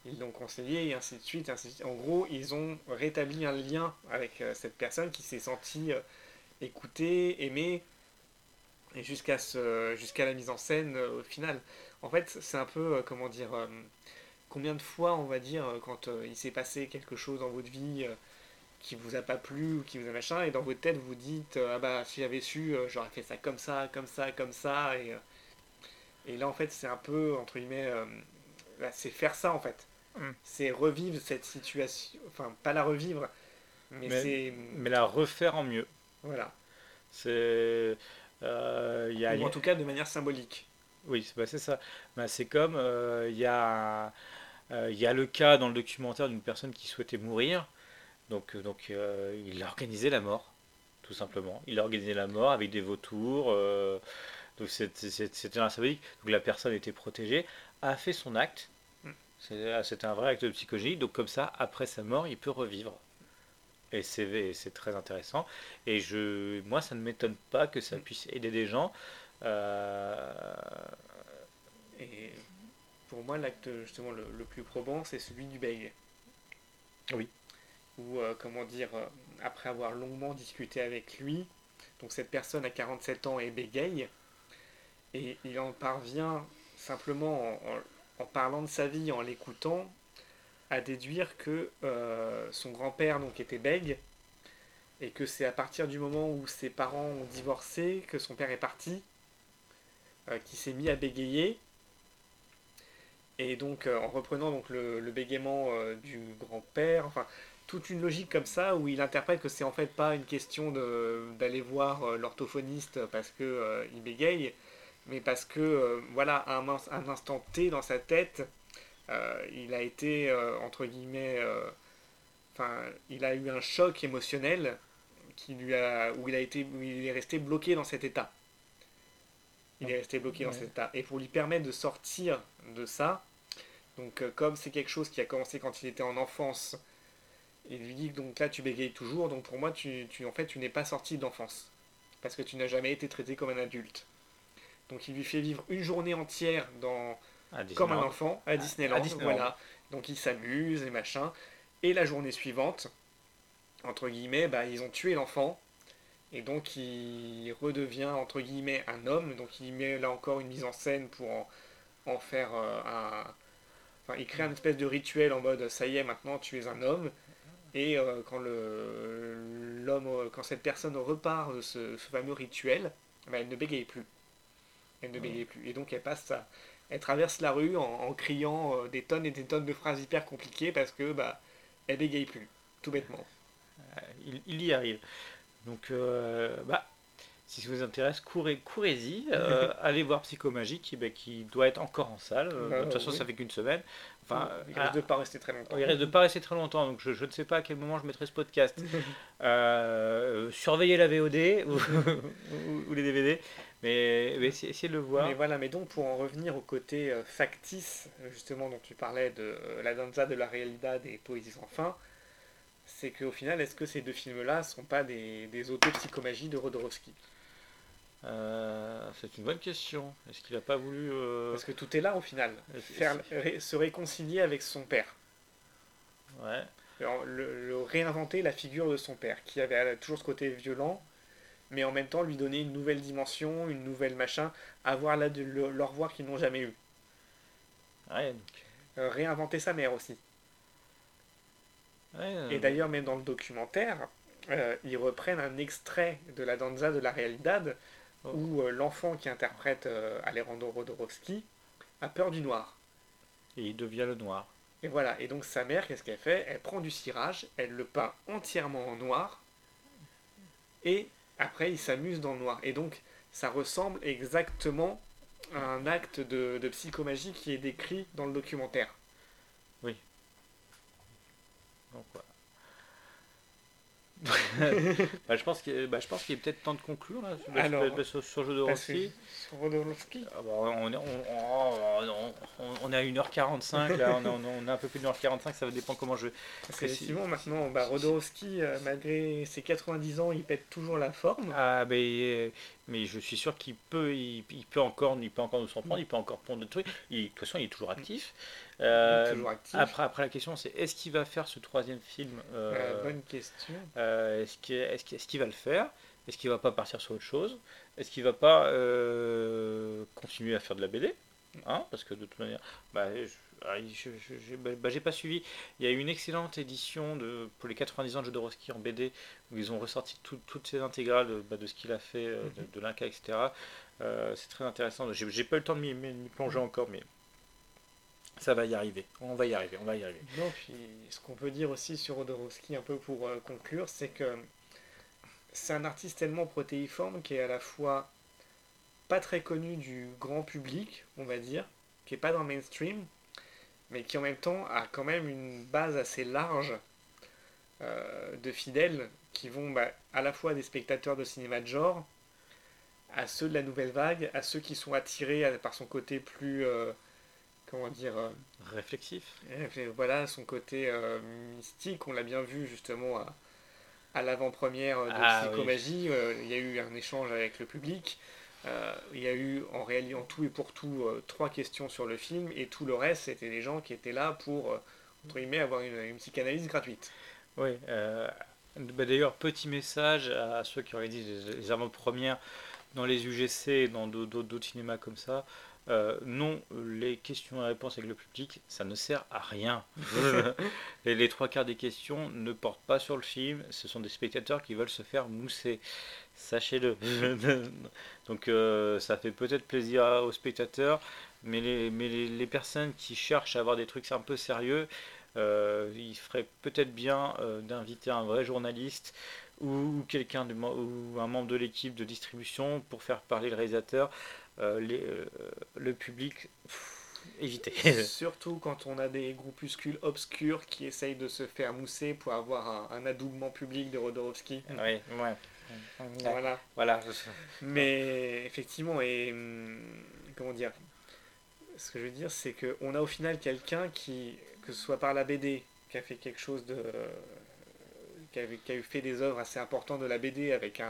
ils l'ont conseillé et ainsi de suite. En gros, ils ont rétabli un lien avec euh, cette personne qui s'est sentie écoutée, aimée, et jusqu'à ce, jusqu'à la mise en scène au final. En fait, c'est un peu, comment dire, combien de fois, on va dire, quand il s'est passé quelque chose dans votre vie qui vous a pas plu ou qui vous a machin, et dans votre tête, vous dites, euh, ah bah, si j'avais su, euh, j'aurais fait ça comme ça, comme ça, comme ça, et, euh, et là, en fait, c'est un peu, entre guillemets, c'est faire ça, en fait. Mm. C'est revivre cette situation, enfin, pas la revivre, mais, Mais- c'est... Mais la refaire en mieux. Voilà. C'est. euh, y a, Ou en tout cas de manière symbolique. Oui, c'est bah, c'est ça. Bah, c'est comme euh, il y a, euh, il y a le cas dans le documentaire d'une personne qui souhaitait mourir. Donc, euh, donc euh, il a organisé la mort, tout simplement. Il a organisé la mort avec des vautours. euh, donc c'était un symbolique. Donc la personne était protégée, a fait son acte. C'est- un vrai acte de psychologie. Donc comme ça, après sa mort, il peut revivre. Et c'est très intéressant. Et moi, ça ne m'étonne pas que ça puisse aider des gens. Et pour moi, l'acte justement le, le plus probant, c'est celui du bègue. Oui. Où, euh, comment dire, euh, après avoir longuement discuté avec lui, donc cette personne a 47 ans et bégaye, et il en parvient simplement en, parlant de sa vie, en l'écoutant, à déduire que euh, son grand-père donc était bègue, et que c'est à partir du moment où ses parents ont divorcé, que son père est parti, euh, qui s'est mis à bégayer. Et donc, en reprenant donc le, bégaiement du grand-père, enfin, toute une logique comme ça où il interprète que c'est en fait pas une question de- d'aller voir euh, l'orthophoniste parce que euh, il bégaye, mais parce que euh, voilà, à un, ins- un instant T dans sa tête, euh, il a été entre guillemets, enfin, il a eu un choc émotionnel qui lui a, où il a été, où il est resté bloqué dans cet état. Il est resté bloqué dans cet état. Et pour lui permettre de sortir de ça, donc comme c'est quelque chose qui a commencé quand il était en enfance, il lui dit donc là tu bégayes toujours, donc pour moi tu, tu en fait tu n'es pas sorti d'enfance. Parce que tu n'as jamais été traité comme un adulte. Donc il lui fait vivre une journée entière dans, comme un enfant à Disneyland, à Disneyland. voilà. Donc il s'amuse et machin. Et la journée suivante, entre guillemets, bah, ils ont tué l'enfant. Et donc il redevient entre guillemets un homme. Donc il met là encore une mise en scène pour en, en faire euh, un. Enfin, il crée un espèce de rituel en mode ça y est, maintenant tu es un homme. Et euh, quand le l'homme, euh, quand cette personne repart de ce, ce fameux rituel, bah, elle ne bégaye plus. Elle ne bégaye plus. Et donc elle passe à, elle traverse la rue en, en criant euh, des tonnes et des tonnes de phrases hyper compliquées parce que bah elle bégaye plus, tout bêtement. Il, il y arrive. Donc, euh, bah, si ça vous intéresse, courez, courez-y. euh, (laughs) allez voir Psychomagique, qui, bah, qui doit être encore en salle. Euh, Bah, de toute façon, oui. ça fait qu'une semaine. Enfin, il ah, risque de pas rester très longtemps. il risque de pas rester très longtemps, donc je, je ne sais pas à quel moment je mettrai ce podcast. (laughs) Euh, surveillez la VOD ou, (laughs) ou- ou les DVD, mais, mais essayez, essayez de le voir. Mais voilà, mais donc pour en revenir au côté factice, justement dont tu parlais de la danza de la realidad et Poésie sans fin, c'est qu'au final, est-ce que ces deux films-là sont pas des, des autopsychomagies de Rodorowski? Euh, c'est une bonne question. Est-ce qu'il n'a pas voulu. euh, Parce que tout est là au final. est-ce- Faire, ré- se réconcilier avec son père. Ouais. Alors, le, le réinventer la figure de son père, qui avait euh, toujours ce côté violent, mais en même temps lui donner une nouvelle dimension, une nouvelle machin, avoir là de le- leur voir qu'ils n'ont jamais eu. Ouais, donc, Euh, réinventer sa mère aussi. ouais, Et d'ailleurs, même dans le documentaire, ils reprennent un extrait de la danza de la realidad. Où euh, l'enfant qui interprète euh, Alejandro Rodorowski a peur du noir. Et il devient le noir. Et voilà, et donc sa mère, qu'est-ce qu'elle fait? Elle prend du cirage, elle le peint entièrement en noir, et après il s'amuse dans le noir. Et donc ça ressemble exactement à un acte de, de psychomagie qui est décrit dans le documentaire. Donc, voilà. Bah, je pense qu'il bah, qu'il est peut-être temps de conclure là, sur, Alors, sur- sur- sur de Rossi. sur Rodorowski, Ah bah, on, est, on, on- on est à 1h45, là, on, est- un peu plus de 1h45, ça va dépendre comment je. parce que si- qu'effectivement maintenant, bah, Rodorowski, euh, malgré ses 90 ans, il pète toujours la forme. Ah, mais, mais je suis sûr qu'il peut, il, il peut encore, il peut encore nous en prendre, il peut encore prendre des trucs. Il- de toute façon, il est toujours actif. Euh, après, après, la question, c'est est-ce qu'il va faire ce troisième film euh, Euh, bonne question. Euh, est-ce qu'il est va le faire? Est-ce qu'il va pas partir sur autre chose? Est-ce qu'il va pas continuer à faire de la BD Hein Parce que de toute manière, bah, je- ah, bah, bah, pas suivi. Il y a une excellente édition de, pour les 90 ans de Jodorowsky en BD où ils ont ressorti tout- toutes ces intégrales de, bah, de ce qu'il a fait, euh, de, de l'Inca, etc. C'est très intéressant. J'ai pas eu le temps de m'y plonger encore, mais ça va y arriver. On va y arriver. On va y arriver. Non, puis ce qu'on peut dire aussi sur Rodorowski, un peu pour euh, conclure, c'est que c'est un artiste tellement protéiforme qui est à la fois pas très connu du grand public, on va dire, qui est pas dans le mainstream, mais qui en même temps a quand même une base assez large euh, de fidèles qui vont bah, à la fois des spectateurs de cinéma de genre, à ceux de la nouvelle vague, à ceux qui sont attirés par son côté plus, euh, comment dire, euh, réflexif. Voilà, son côté mystique, on l'a bien vu justement à, à l'avant-première de Ah, Psychomagie, il y a eu un échange avec le public. Euh, il y a eu en réalité en tout et pour tout euh, trois questions sur le film et tout le reste c'était des gens qui étaient là pour euh, entre guillemets avoir une, une psychanalyse gratuite. Oui. euh, bah, D'ailleurs, petit message à ceux qui organisent les, avant-premières dans les UGC et dans d'autres cinémas comme ça. Euh, non, les questions et réponses avec le public, ça ne sert à rien. (laughs) (laughs) les, les trois quarts des questions ne portent pas sur le film, ce sont des spectateurs qui veulent se faire mousser. Sachez-le. (laughs) Donc euh, ça fait peut-être plaisir aux spectateurs, mais, les, mais les, les personnes qui cherchent à avoir des trucs un peu sérieux, euh, il ferait peut-être bien euh, d'inviter un vrai journaliste ou quelqu'un ou un membre de l'équipe de distribution pour faire parler le réalisateur. Euh, les- euh, le public, pff, évitez. (laughs) Surtout quand on a des groupuscules obscurs qui essayent de se faire mousser pour avoir un, un adoubement public de Rodorowski. oui, ouais. Voilà. Voilà. Mais effectivement, et hum, comment dire Ce que je veux dire, c'est qu'on a au final quelqu'un qui, que ce soit par la BD, qui a fait quelque chose de. qui a, qui a eu fait des œuvres assez importantes de la BD avec un,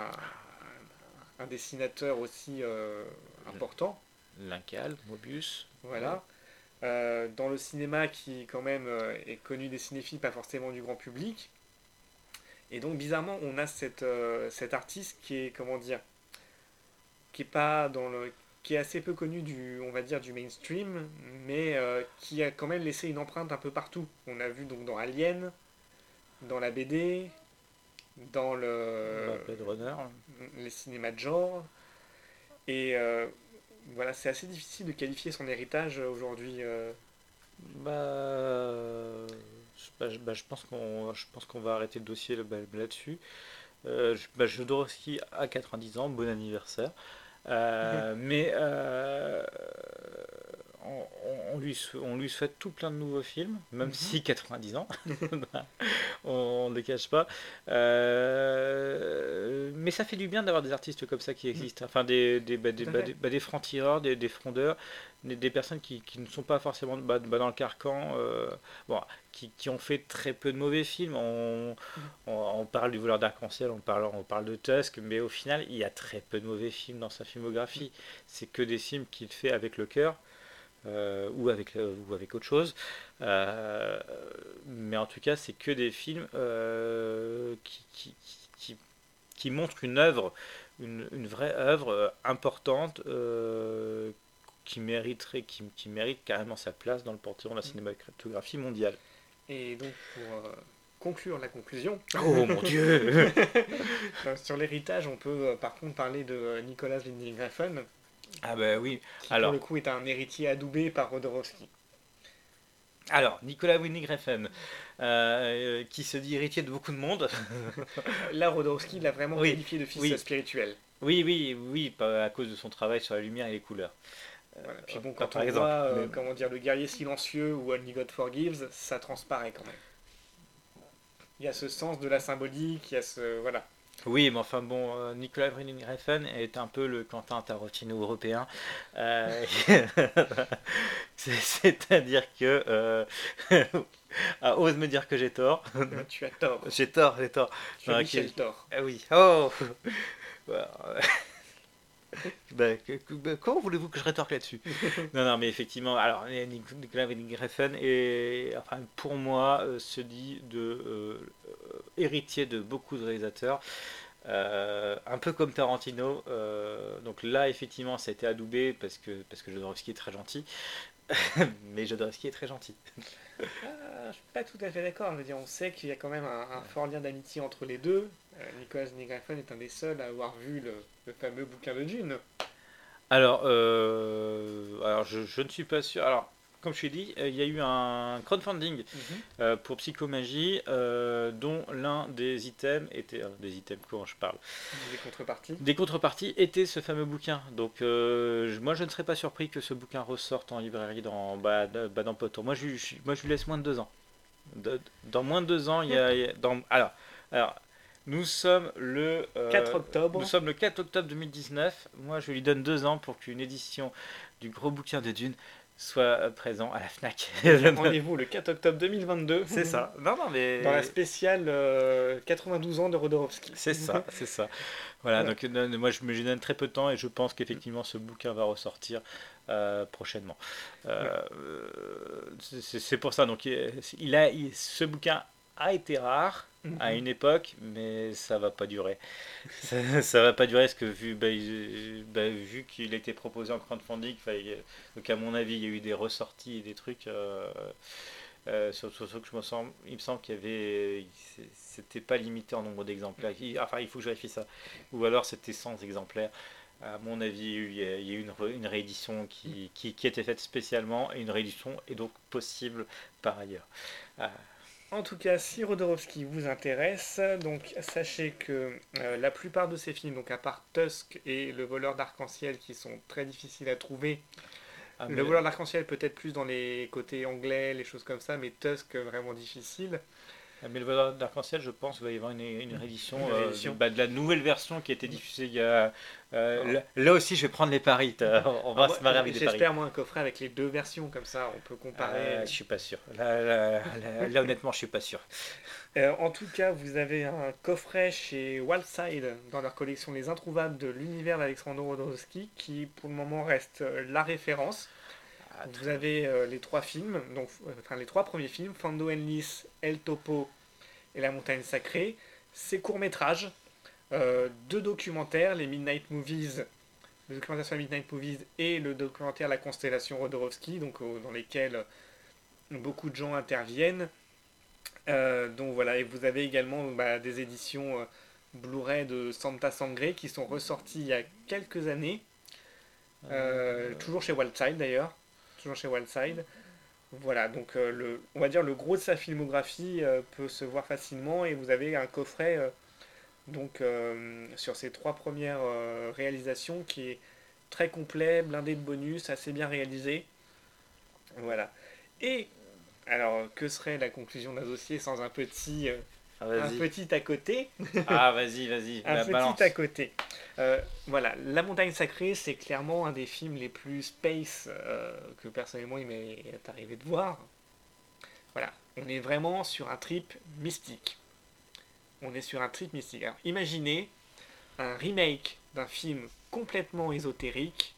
un, un dessinateur aussi euh, important. Lincal, Mobius. Voilà. Euh, dans le cinéma qui quand même euh, est connu des cinéphiles, pas forcément du grand public. Et donc bizarrement, on a cette, euh, cet artiste qui est comment dire, qui est pas dans le, qui est assez peu connu du, on va dire du mainstream, mais euh, qui a quand même laissé une empreinte un peu partout. On a vu donc dans Alien, dans la BD, dans le Bah, Blade Runner. les cinémas de genre. Et euh, voilà, c'est assez difficile de qualifier son héritage aujourd'hui. euh. Bah, euh, bah, je, bah, je pense qu'on je pense qu'on va arrêter le dossier là- bah, là-dessus. Euh, je- bah, Jodorowsky a 90 ans, bon anniversaire. Euh, (laughs) mais euh, on, lui, on lui souhaite tout plein de nouveaux films, même Mhm. si 90 ans, (laughs) bah, on ne le cache pas. Euh, mais ça fait du bien d'avoir des artistes comme ça qui existent, enfin des, des, bah, des, bah, des, bah, francs-tireurs, des, frondeurs, des, personnes qui, qui ne sont pas forcément bah, dans le carcan, euh, bon, qui, qui ont fait très peu de mauvais films. On, on, on parle du voleur d'arc-en-ciel, on parle, on parle de Tusk, mais au final, il y a très peu de mauvais films dans sa filmographie. C'est que des films qu'il fait avec le cœur. Euh, ou, avec, le- ou avec autre chose. Euh, mais en tout cas, c'est que des films euh, qui, qui, qui, qui- qui montrent une œuvre, une, une vraie œuvre euh, importante euh, qui mériterait, qui, qui mérite carrément sa place dans le panthéon de la cinématographie mondiale. Et donc, pour euh, conclure la conclusion, Oh mon dieu (laughs) euh, sur l'héritage, on peut euh, par contre parler de euh, Nicolas Winding Refn, Ah bah oui. qui Alors. pour le coup est un héritier adoubé par Rodorowski. Alors, Nicolas Winding Refn, euh, qui se dit héritier de beaucoup de monde. (laughs) Là, Rodorowski l'a vraiment Oui, qualifié de fils oui. spirituel. oui, oui, oui, à cause de son travail sur la lumière et les couleurs. Voilà. Puis bon, Euh, quand on exemple, voit, euh, mais- comment dire, le guerrier silencieux ou Only God Forgives, ça transparaît quand même. Il y a ce sens de la symbolique, il y a ce... Voilà. Oui, mais enfin bon, euh, Nicolas Winding Refn est un peu le Quentin Tarantino européen. Euh, (laughs) c'est- C'est-à-dire que... Euh, (laughs) ah, ose me dire que j'ai tort. tu as tort. J'ai tort, j'ai tort. Tu as Michel tort. Ah oui. Oh (laughs) Que- bah, comment voulez-vous que je rétorque là-dessus? (laughs) Non, non, mais effectivement, alors Nic- Nicolas Winding Refn est, enfin, pour moi, euh, se dit de euh, héritier de beaucoup de réalisateurs. Euh, un peu comme Tarantino. euh, donc là, effectivement, ça a été adoubé parce que, parce que Jodorowsky est très gentil. (laughs) mais Jodorowsky est très gentil. Ah, je suis pas tout à fait d'accord. On sait qu'il y a quand même un, un fort lien d'amitié entre les deux. Euh, Nicolas Refn est un des seuls à avoir vu le, le fameux bouquin de Dune. Alors, euh, alors je, je ne suis pas sûr. Alors, comme je t'ai dit, il y a eu un crowdfunding Mhm. pour Psychomagie, euh, dont l'un des items était. euh, des items, comment je parle? Des contreparties. Des contreparties était ce fameux bouquin. Donc, euh, moi, je ne serais pas surpris que ce bouquin ressorte en librairie dans, bah, bah, dans peu de temps. Moi, je, je- moi, je lui laisse moins de deux ans. De- dans moins de deux ans, il y a. il y a- dans, alors, alors, nous sommes le. euh, 4 octobre. Nous sommes le 4 octobre 2019. Moi, je lui donne deux ans pour qu'une édition du gros bouquin de Dune soit euh, présent à la Fnac. (laughs) (laughs) Rendez-vous le 4 octobre 2022. c'est ça. Non, non, mais. Dans la spéciale euh, 92 ans de Rodorovsky. C'est ça, (laughs) c'est ça. Voilà, donc euh, moi je me donne très peu de temps et je pense qu'effectivement ce bouquin va ressortir euh, prochainement. Euh, euh, c'est pour ça, donc il il a, il- ce bouquin a été rare à une époque, mais ça va pas durer. ça, (laughs) ça va pas durer parce que vu, bah, il- bah, vu qu'il été proposé en crowdfunding, il- donc à mon avis il y a eu des ressorties et des trucs. Euh, euh, surtout, surtout que je me semble, il me semble qu'il y avait, c'était pas limité en nombre d'exemplaires. Il- Enfin, il faut que je vérifie ça. Ou alors c'était 100 exemplaires. À mon avis, il y a, eu une, réédition qui, qui, qui été faite spécialement et une réédition est donc possible par ailleurs. Ah, En tout cas, si Rodorovsky vous intéresse, donc sachez que euh, la plupart de ces films, donc à part Tusk et Le voleur d'arc-en-ciel qui sont très difficiles à trouver, ah, le voleur d'arc-en-ciel peut-être plus dans les côtés anglais, les choses comme ça, mais Tusk vraiment difficile. Mais le d'arc-en-ciel, je pense qu'il va y avoir une, une réédition, Une euh, réédition. de, bah, de la nouvelle version qui a été diffusée il y a. euh, là, là aussi, je vais prendre les paris. t'as- On va Ah, se marrer avec des paris. J'espère moi un coffret avec les deux versions, comme ça on peut comparer. Euh, je suis pas sûr. Là, là, là, là, honnêtement, je suis pas sûr. (laughs) Euh, en tout cas, vous avez un coffret chez Wildside dans leur collection Les Introuvables de l'univers d'Alexandre Rodowski qui pour le moment reste euh, la référence. Vous avez euh, les trois films, donc enfin les trois premiers films, Fando Enlis, El Topo et La Montagne Sacrée. Ces courts métrages, euh, deux documentaires, les Midnight Movies, le documentaire sur les Midnight Movies et le documentaire La Constellation Rodorovsky, donc euh, dans lesquels beaucoup de gens interviennent. Donc voilà, et vous avez également bah, des éditions Blu-ray de Santa Sangre qui sont ressorties il y a quelques années, toujours chez Wildside d'ailleurs, toujours chez Wildside. Voilà, donc euh, le, on va dire le gros de sa filmographie euh, peut se voir facilement et vous avez un coffret euh, donc sur ces trois premières réalisations qui est très complet, blindé de bonus, assez bien réalisé. Voilà. Et alors que serait la conclusion d'un dossier sans un petit un vas-y. petit à côté Ah, vas-y, vas-y. (laughs) un bah, petit balance. à côté. Euh, voilà, La Montagne Sacrée, c'est clairement un des films les plus space euh, que personnellement il m'est arrivé de voir. Voilà, on est vraiment sur un trip mystique. On est sur un trip mystique. Alors, imaginez un remake d'un film complètement ésotérique,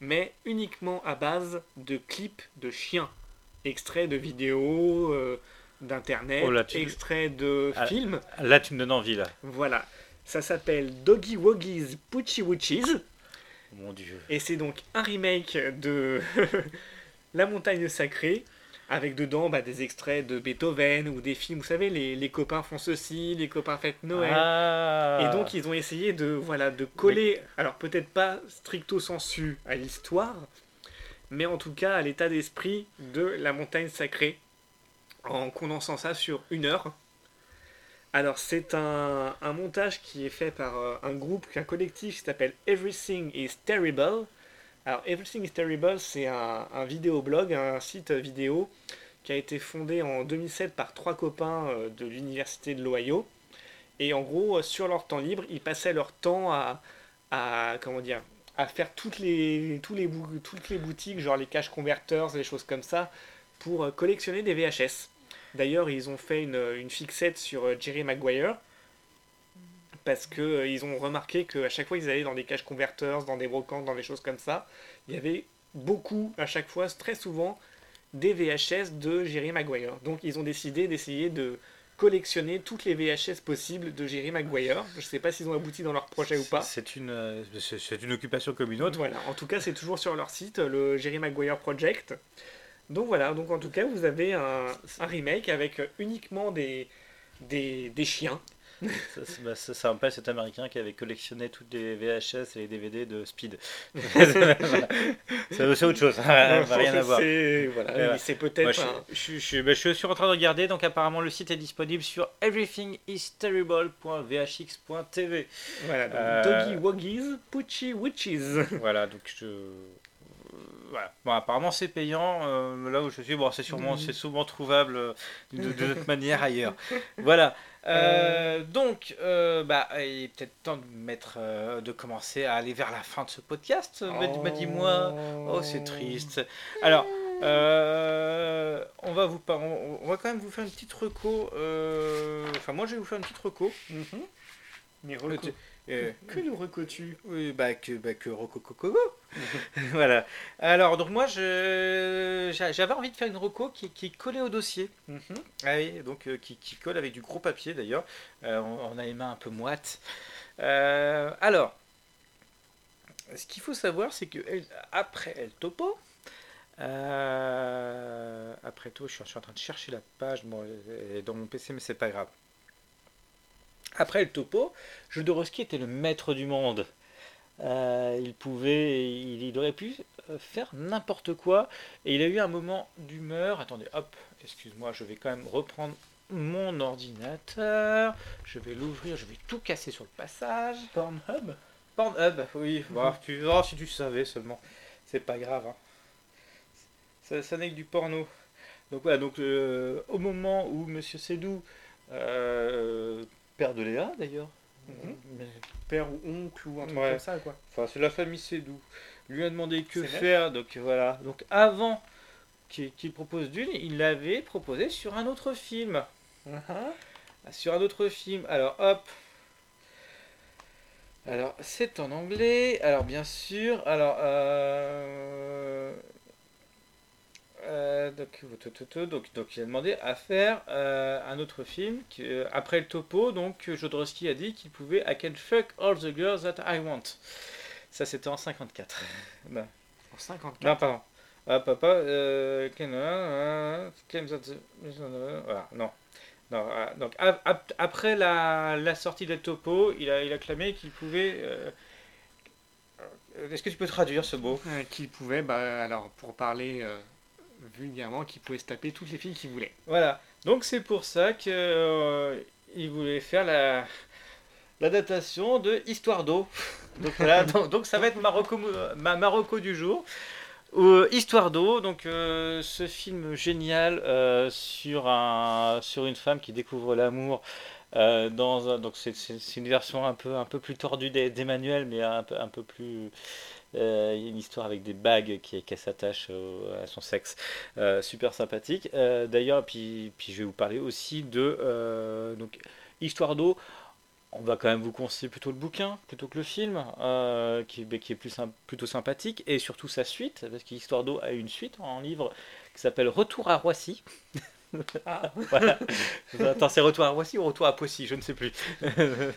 mais uniquement à base de clips de chiens, extraits de vidéos, euh, d'internet, Oh tu- de Ah. films. Là, tu me donnes envie, là. Voilà, ça s'appelle Doggy Woggies Poochie Woochies mon dieu. et c'est donc un remake de (laughs) La Montagne Sacrée avec dedans bah, des extraits de Beethoven ou des films, vous savez, les, les copains font ceci, les copains fêtent Noël. Ah. Et donc ils ont essayé de voilà de coller, alors peut-être pas stricto sensu à l'histoire, mais en tout cas à l'état d'esprit de la montagne sacrée, en condensant ça sur une heure. Alors c'est un, montage qui est fait par euh, un groupe, un collectif qui s'appelle Everything is Terrible. Alors Everything is Terrible c'est un, un vidéoblog, un site vidéo qui a été fondé en 2007 par trois copains euh, de l'université de l'Ohio. Et en gros, euh, sur leur temps libre, ils passaient leur temps à, comment dire, à faire toutes les, les, toutes les boutiques, genre les cash converters, des choses comme ça, pour collectionner des VHS. D'ailleurs, ils ont fait une, une fixette sur euh, Jerry Maguire, parce que euh, ils ont remarqué qu'à chaque fois qu'ils allaient dans des cash converters, dans des brocantes, dans des choses comme ça, il y avait beaucoup, à chaque fois, très souvent, des VHS de Jerry Maguire. Donc ils ont décidé d'essayer de collectionner toutes les VHS possibles de Jerry Maguire. Je ne sais pas s'ils ont abouti dans leur projet ou pas. C'est une, euh, c'est une occupation comme une autre. Voilà, en tout cas, c'est toujours sur leur site, le Jerry Maguire Project. Donc voilà, donc en tout cas, vous avez un, un remake avec uniquement des, des, des chiens. ça, bah, ça, ça rappelle cet américain qui avait collectionné toutes les VHS et les DVD de Speed. (laughs) c'est c'est autre chose, ça n'a rien à voir. C'est voilà, peut-être je, un- je- je- bah, je suis en train de regarder, donc apparemment le site est disponible sur everythingisterrible.vhx.tv. voilà, donc Euh, Doggy Woggies, Poochie Witches. Voilà, donc je. Voilà. Bon, apparemment c'est payant. euh, là où je suis, bon, c'est sûrement, c'est souvent trouvable euh, de, (laughs) manières ailleurs. Voilà. Euh, donc, euh, bah, il est peut-être temps de mettre, de commencer à aller vers la fin de ce podcast. Bah, dis-moi. Oh, c'est triste. Alors, euh, on va vous par- on, va quand même vous faire une petite reco. euh, Enfin, moi, je vais vous faire une petite reco. Mhm. Mais reco- euh, que nous recotu? Oui, bah que, bah que. (laughs) voilà. Alors, donc moi, je, j'avais envie de faire une Roco qui, qui collait au dossier. Mhm. Ah oui, donc euh, qui, qui colle avec du gros papier d'ailleurs. Euh, on, on a les mains un peu moites. Euh, alors, ce qu'il faut savoir, c'est que elle- après El Topo, après tout, je suis, je suis en train de chercher la page bon, elle est dans mon PC, mais c'est pas grave. Après El Topo, Jodorowsky était le maître du monde. Euh, il pouvait, il, il aurait pu euh, faire n'importe quoi. Et il a eu un moment d'humeur. Attendez, hop, excuse-moi, je vais quand même reprendre mon ordinateur. Je vais l'ouvrir, je vais tout casser sur le passage. Pornhub? Pornhub, oui, bah, tu, oh, si tu savais seulement. C'est pas grave. hein. Ça, ça n'est que du porno. Donc voilà, donc euh, au moment où Monsieur Sédou, euh, père de Léa d'ailleurs, Mhm. Mais- Père ou oncle ou un truc Ouais. comme ça, quoi. enfin c'est la famille Sédou, lui a demandé que faire, donc voilà. Donc avant qu'il propose d'une, il l'avait proposé sur un autre film. Mhm. sur un autre film. Alors hop. Alors c'est en anglais. Alors bien sûr. Alors euh, euh, donc, donc donc il a demandé à faire euh, un autre film euh, après le topo. Donc Jodorowsky a dit qu'il pouvait I can fuck all the girls that I want. Ça c'était en 54. Non. (laughs) En 54. Non, pardon. Ah, papa, euh, the- Voilà, non. Non, donc, ap- ap- après la, la sortie del topo, il a, il a clamé qu'il pouvait. Est-ce que tu peux traduire ce mot? Euh, qui pouvait, bah, alors pour parler euh, vulgairement, qui pouvait se taper toutes les filles qu'il voulait. Voilà. Donc, c'est pour ça que euh, il voulait faire la l'adaptation de Histoire d'eau. (laughs) Donc, voilà, (laughs) donc, donc ça va être Marocco, ma Marocco du jour. Euh, Histoire d'eau, donc euh, ce film génial euh, sur, un, sur une femme qui découvre l'amour. euh, dans un- donc c'est, une version un peu, un peu plus tordue d'E- d'Emmanuel, mais un peu, un peu plus. Il y a une histoire avec des bagues qui, s'attachent à son sexe. Euh, super sympathique. Euh, d'ailleurs, puis, je vais vous parler aussi de euh, donc, Histoire d'eau. On va quand même vous conseiller plutôt le bouquin plutôt que le film, euh, qui, est plutôt sympathique, et surtout sa suite, parce qu'Histoire d'eau a une suite en livre qui s'appelle Retour à Roissy. (laughs) Ah, (laughs) Voilà. Attends, c'est Retour à Roissy ou Retour à Poissy, je ne sais plus.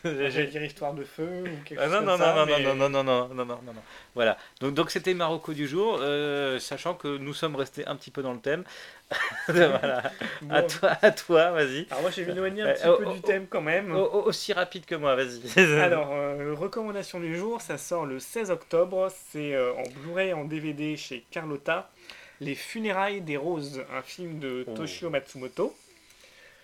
j'allais dire histoire de feu ou quelque Ah, chose non, comme non, ça. non, non, mais- non, non, non, non, non, non, non, non. Voilà. Donc, donc c'était Marocco du jour, euh, sachant que nous sommes restés un petit peu dans le thème. (laughs) voilà. Bon, À toi, à toi, vas-y. Alors moi, je vais m'éloigner un Euh, petit peu oh, du thème quand même. Au- au- aussi rapide que moi, vas-y. (laughs) Alors, euh, recommandation du jour, ça sort le 16 octobre. C'est en Blu-ray et en DVD chez Carlotta. Les funérailles des roses, un film de Oh. Toshio Matsumoto.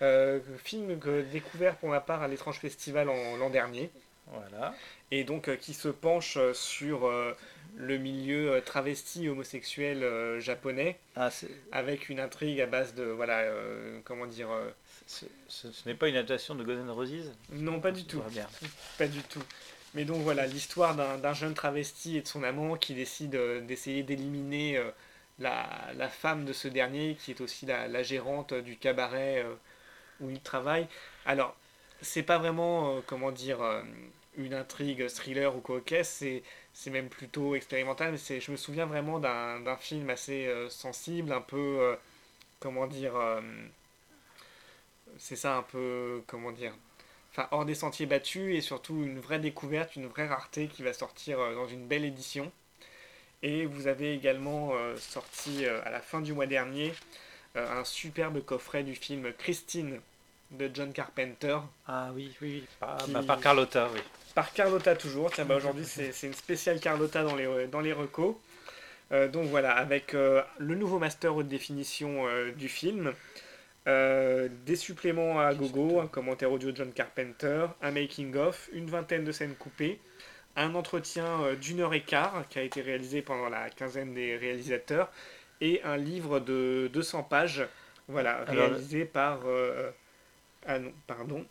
Euh, film que découvert pour ma part à l'étrange festival l'an dernier. Voilà. Et donc euh, qui se penche euh, sur euh, le milieu travesti homosexuel japonais Ah, avec une intrigue à base de voilà comment dire ce, ce- ce n'est pas une adaptation de Golden Roses? Non pas du tout. Pas du tout. Mais donc voilà, l'histoire d'un jeune travesti et de son amant qui décide d'essayer d'éliminer la, la femme de ce dernier, qui est aussi la, gérante du cabaret euh, où il travaille. Alors, c'est pas vraiment, euh, comment dire, euh, une intrigue thriller ou quoi c'est c'est même plutôt expérimental, mais je me souviens vraiment d'un film assez sensible, un peu, comment dire, c'est ça un peu, comment dire, enfin hors des sentiers battus et surtout une vraie découverte, une vraie rareté qui va sortir dans une belle édition. Et vous avez également euh, sorti euh, à la fin du mois dernier euh, un superbe coffret du film Christine de John Carpenter. Ah oui, oui, oui. Par, Qui- bah, par Carlotta, oui. Par Carlotta toujours. Tiens, bah aujourd'hui (laughs) c'est une spéciale Carlotta dans les, dans les recos. Euh, donc voilà, avec euh, le nouveau master haute définition euh, du film, euh, des suppléments à gogo, un commentaire audio de John Carpenter, un making-of, une vingtaine de scènes coupées, un entretien euh, d'une heure et quart qui a été réalisé pendant la quinzaine des réalisateurs, et un livre de 200 pages, voilà, Alors, réalisé par... euh, ah non, pardon.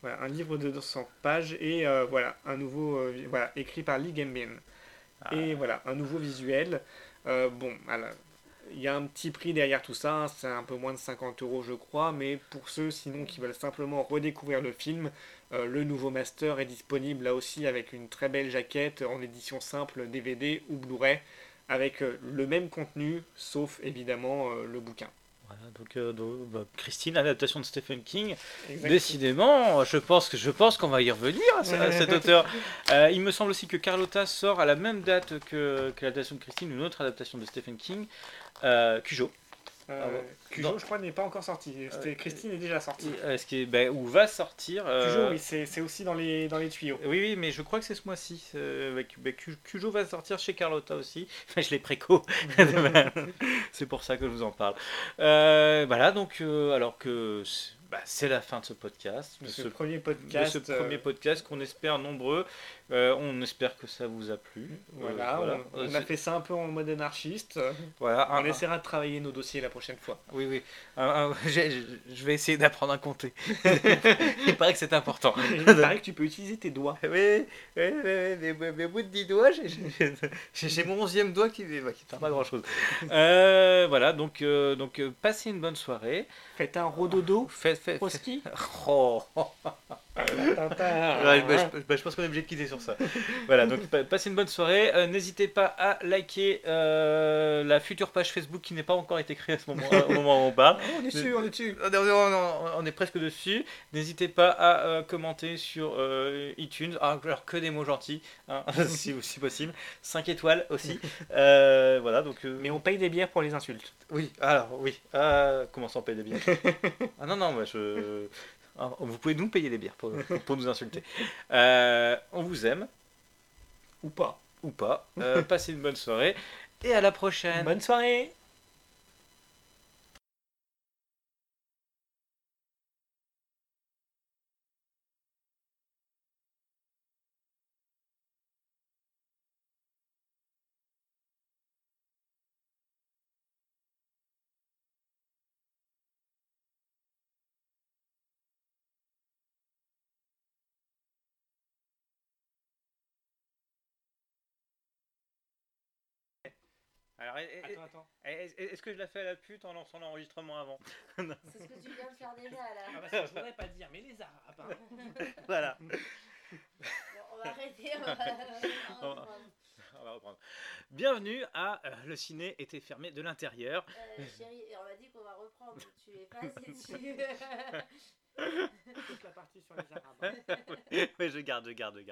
Voilà, un livre de 200 pages et euh, voilà, un nouveau, euh, voilà, écrit par Lee Gambin. Ah. Et voilà, un nouveau visuel. Bon, alors, il y a un petit prix derrière tout ça, hein, c'est un peu moins de 50 euros je crois, mais pour ceux sinon qui veulent simplement redécouvrir le film, euh, le nouveau master est disponible là aussi avec une très belle jaquette en édition simple DVD ou Blu-ray, avec euh, le même contenu, sauf évidemment euh, le bouquin. Voilà, donc, donc, bah, Christine, adaptation de Stephen King. Exactement. Décidément, je pense que je pense qu'on va y revenir à, ce- à (laughs) cet auteur. Il me semble aussi que Carlotta sort à la même date que, que l'adaptation de Christine, une autre adaptation de Stephen King, euh, Cujo. Euh, Cujo, Non. je crois, n'est pas encore sorti. C'était- Euh, Christine est déjà sortie. Euh, ce qui est, ben, où va sortir. Cujo, oui, c'est aussi dans les, dans les tuyaux. Oui, oui, mais je crois que c'est ce mois-ci. ben, Cu- Cujo va sortir chez Carlotta aussi. (laughs) Enfin, je l'ai préco. (laughs) c'est pour ça que je vous en parle. Voilà, donc, alors que c'est bah, c'est la fin de ce podcast. De de ce ce premier de podcast. ce euh, premier podcast qu'on espère nombreux. Euh, on espère que ça vous a plu. Euh, Voilà, on, Euh, on a c'est- fait ça un peu en mode anarchiste. voilà, un- On essaiera de travailler nos dossiers la prochaine fois. Oui, oui. Un- un- (laughs) je vais essayer d'apprendre à compter. (laughs) Il paraît que c'est important. (laughs) Il paraît que tu peux utiliser tes doigts. Oui, mes- mes bouts de 10 doigts, j'ai- mon onzième doigt qui ne sert pas à grand chose. voilà, donc, euh, donc euh, passez une bonne soirée. Faites un rododo Faites, faites, au faites- ski. Oh. Ouais, bah, je, bah, je pense qu'on est obligé de quitter sur ça. Voilà, donc pa- passez une bonne soirée. Euh, N'hésitez pas à liker euh, la future page Facebook qui n'est pas encore été créée à ce moment, au (laughs) moment où on parle. On est dessus, on est dessus. On est, on est- presque dessus. N'hésitez pas à euh, commenter sur euh, iTunes. Ah, alors que des mots gentils, hein, (laughs) si, si possible. 5 étoiles aussi. Euh, voilà, donc. euh, Mais on paye des bières pour les insultes. oui, alors oui. Euh, comment ça on paye des bières? (laughs) Ah non, non, moi je. Vous pouvez nous payer des bières pour, pour nous insulter. (laughs) Euh, on vous aime, Ou pas. ou pas. Euh, (laughs) passez une bonne soirée. Et à la prochaine. Bonne soirée. Alors, est- est- Attends, attends. est- est-ce que je la fais à la pute en lançant l'enregistrement avant (laughs) C'est ce que tu viens de faire déjà là. Ah bah ça, je voudrais pas dire, mais les arabes. hein. (laughs) Voilà. Bon, on va arrêter. On va... (laughs) On va- On va reprendre. Bienvenue à euh, Le ciné était fermé de l'intérieur. Euh, chérie, on m'a dit qu'on va reprendre. Tu es pas assez dessus. Toute la partie sur les arabes. hein. oui, je garde, je garde, je garde.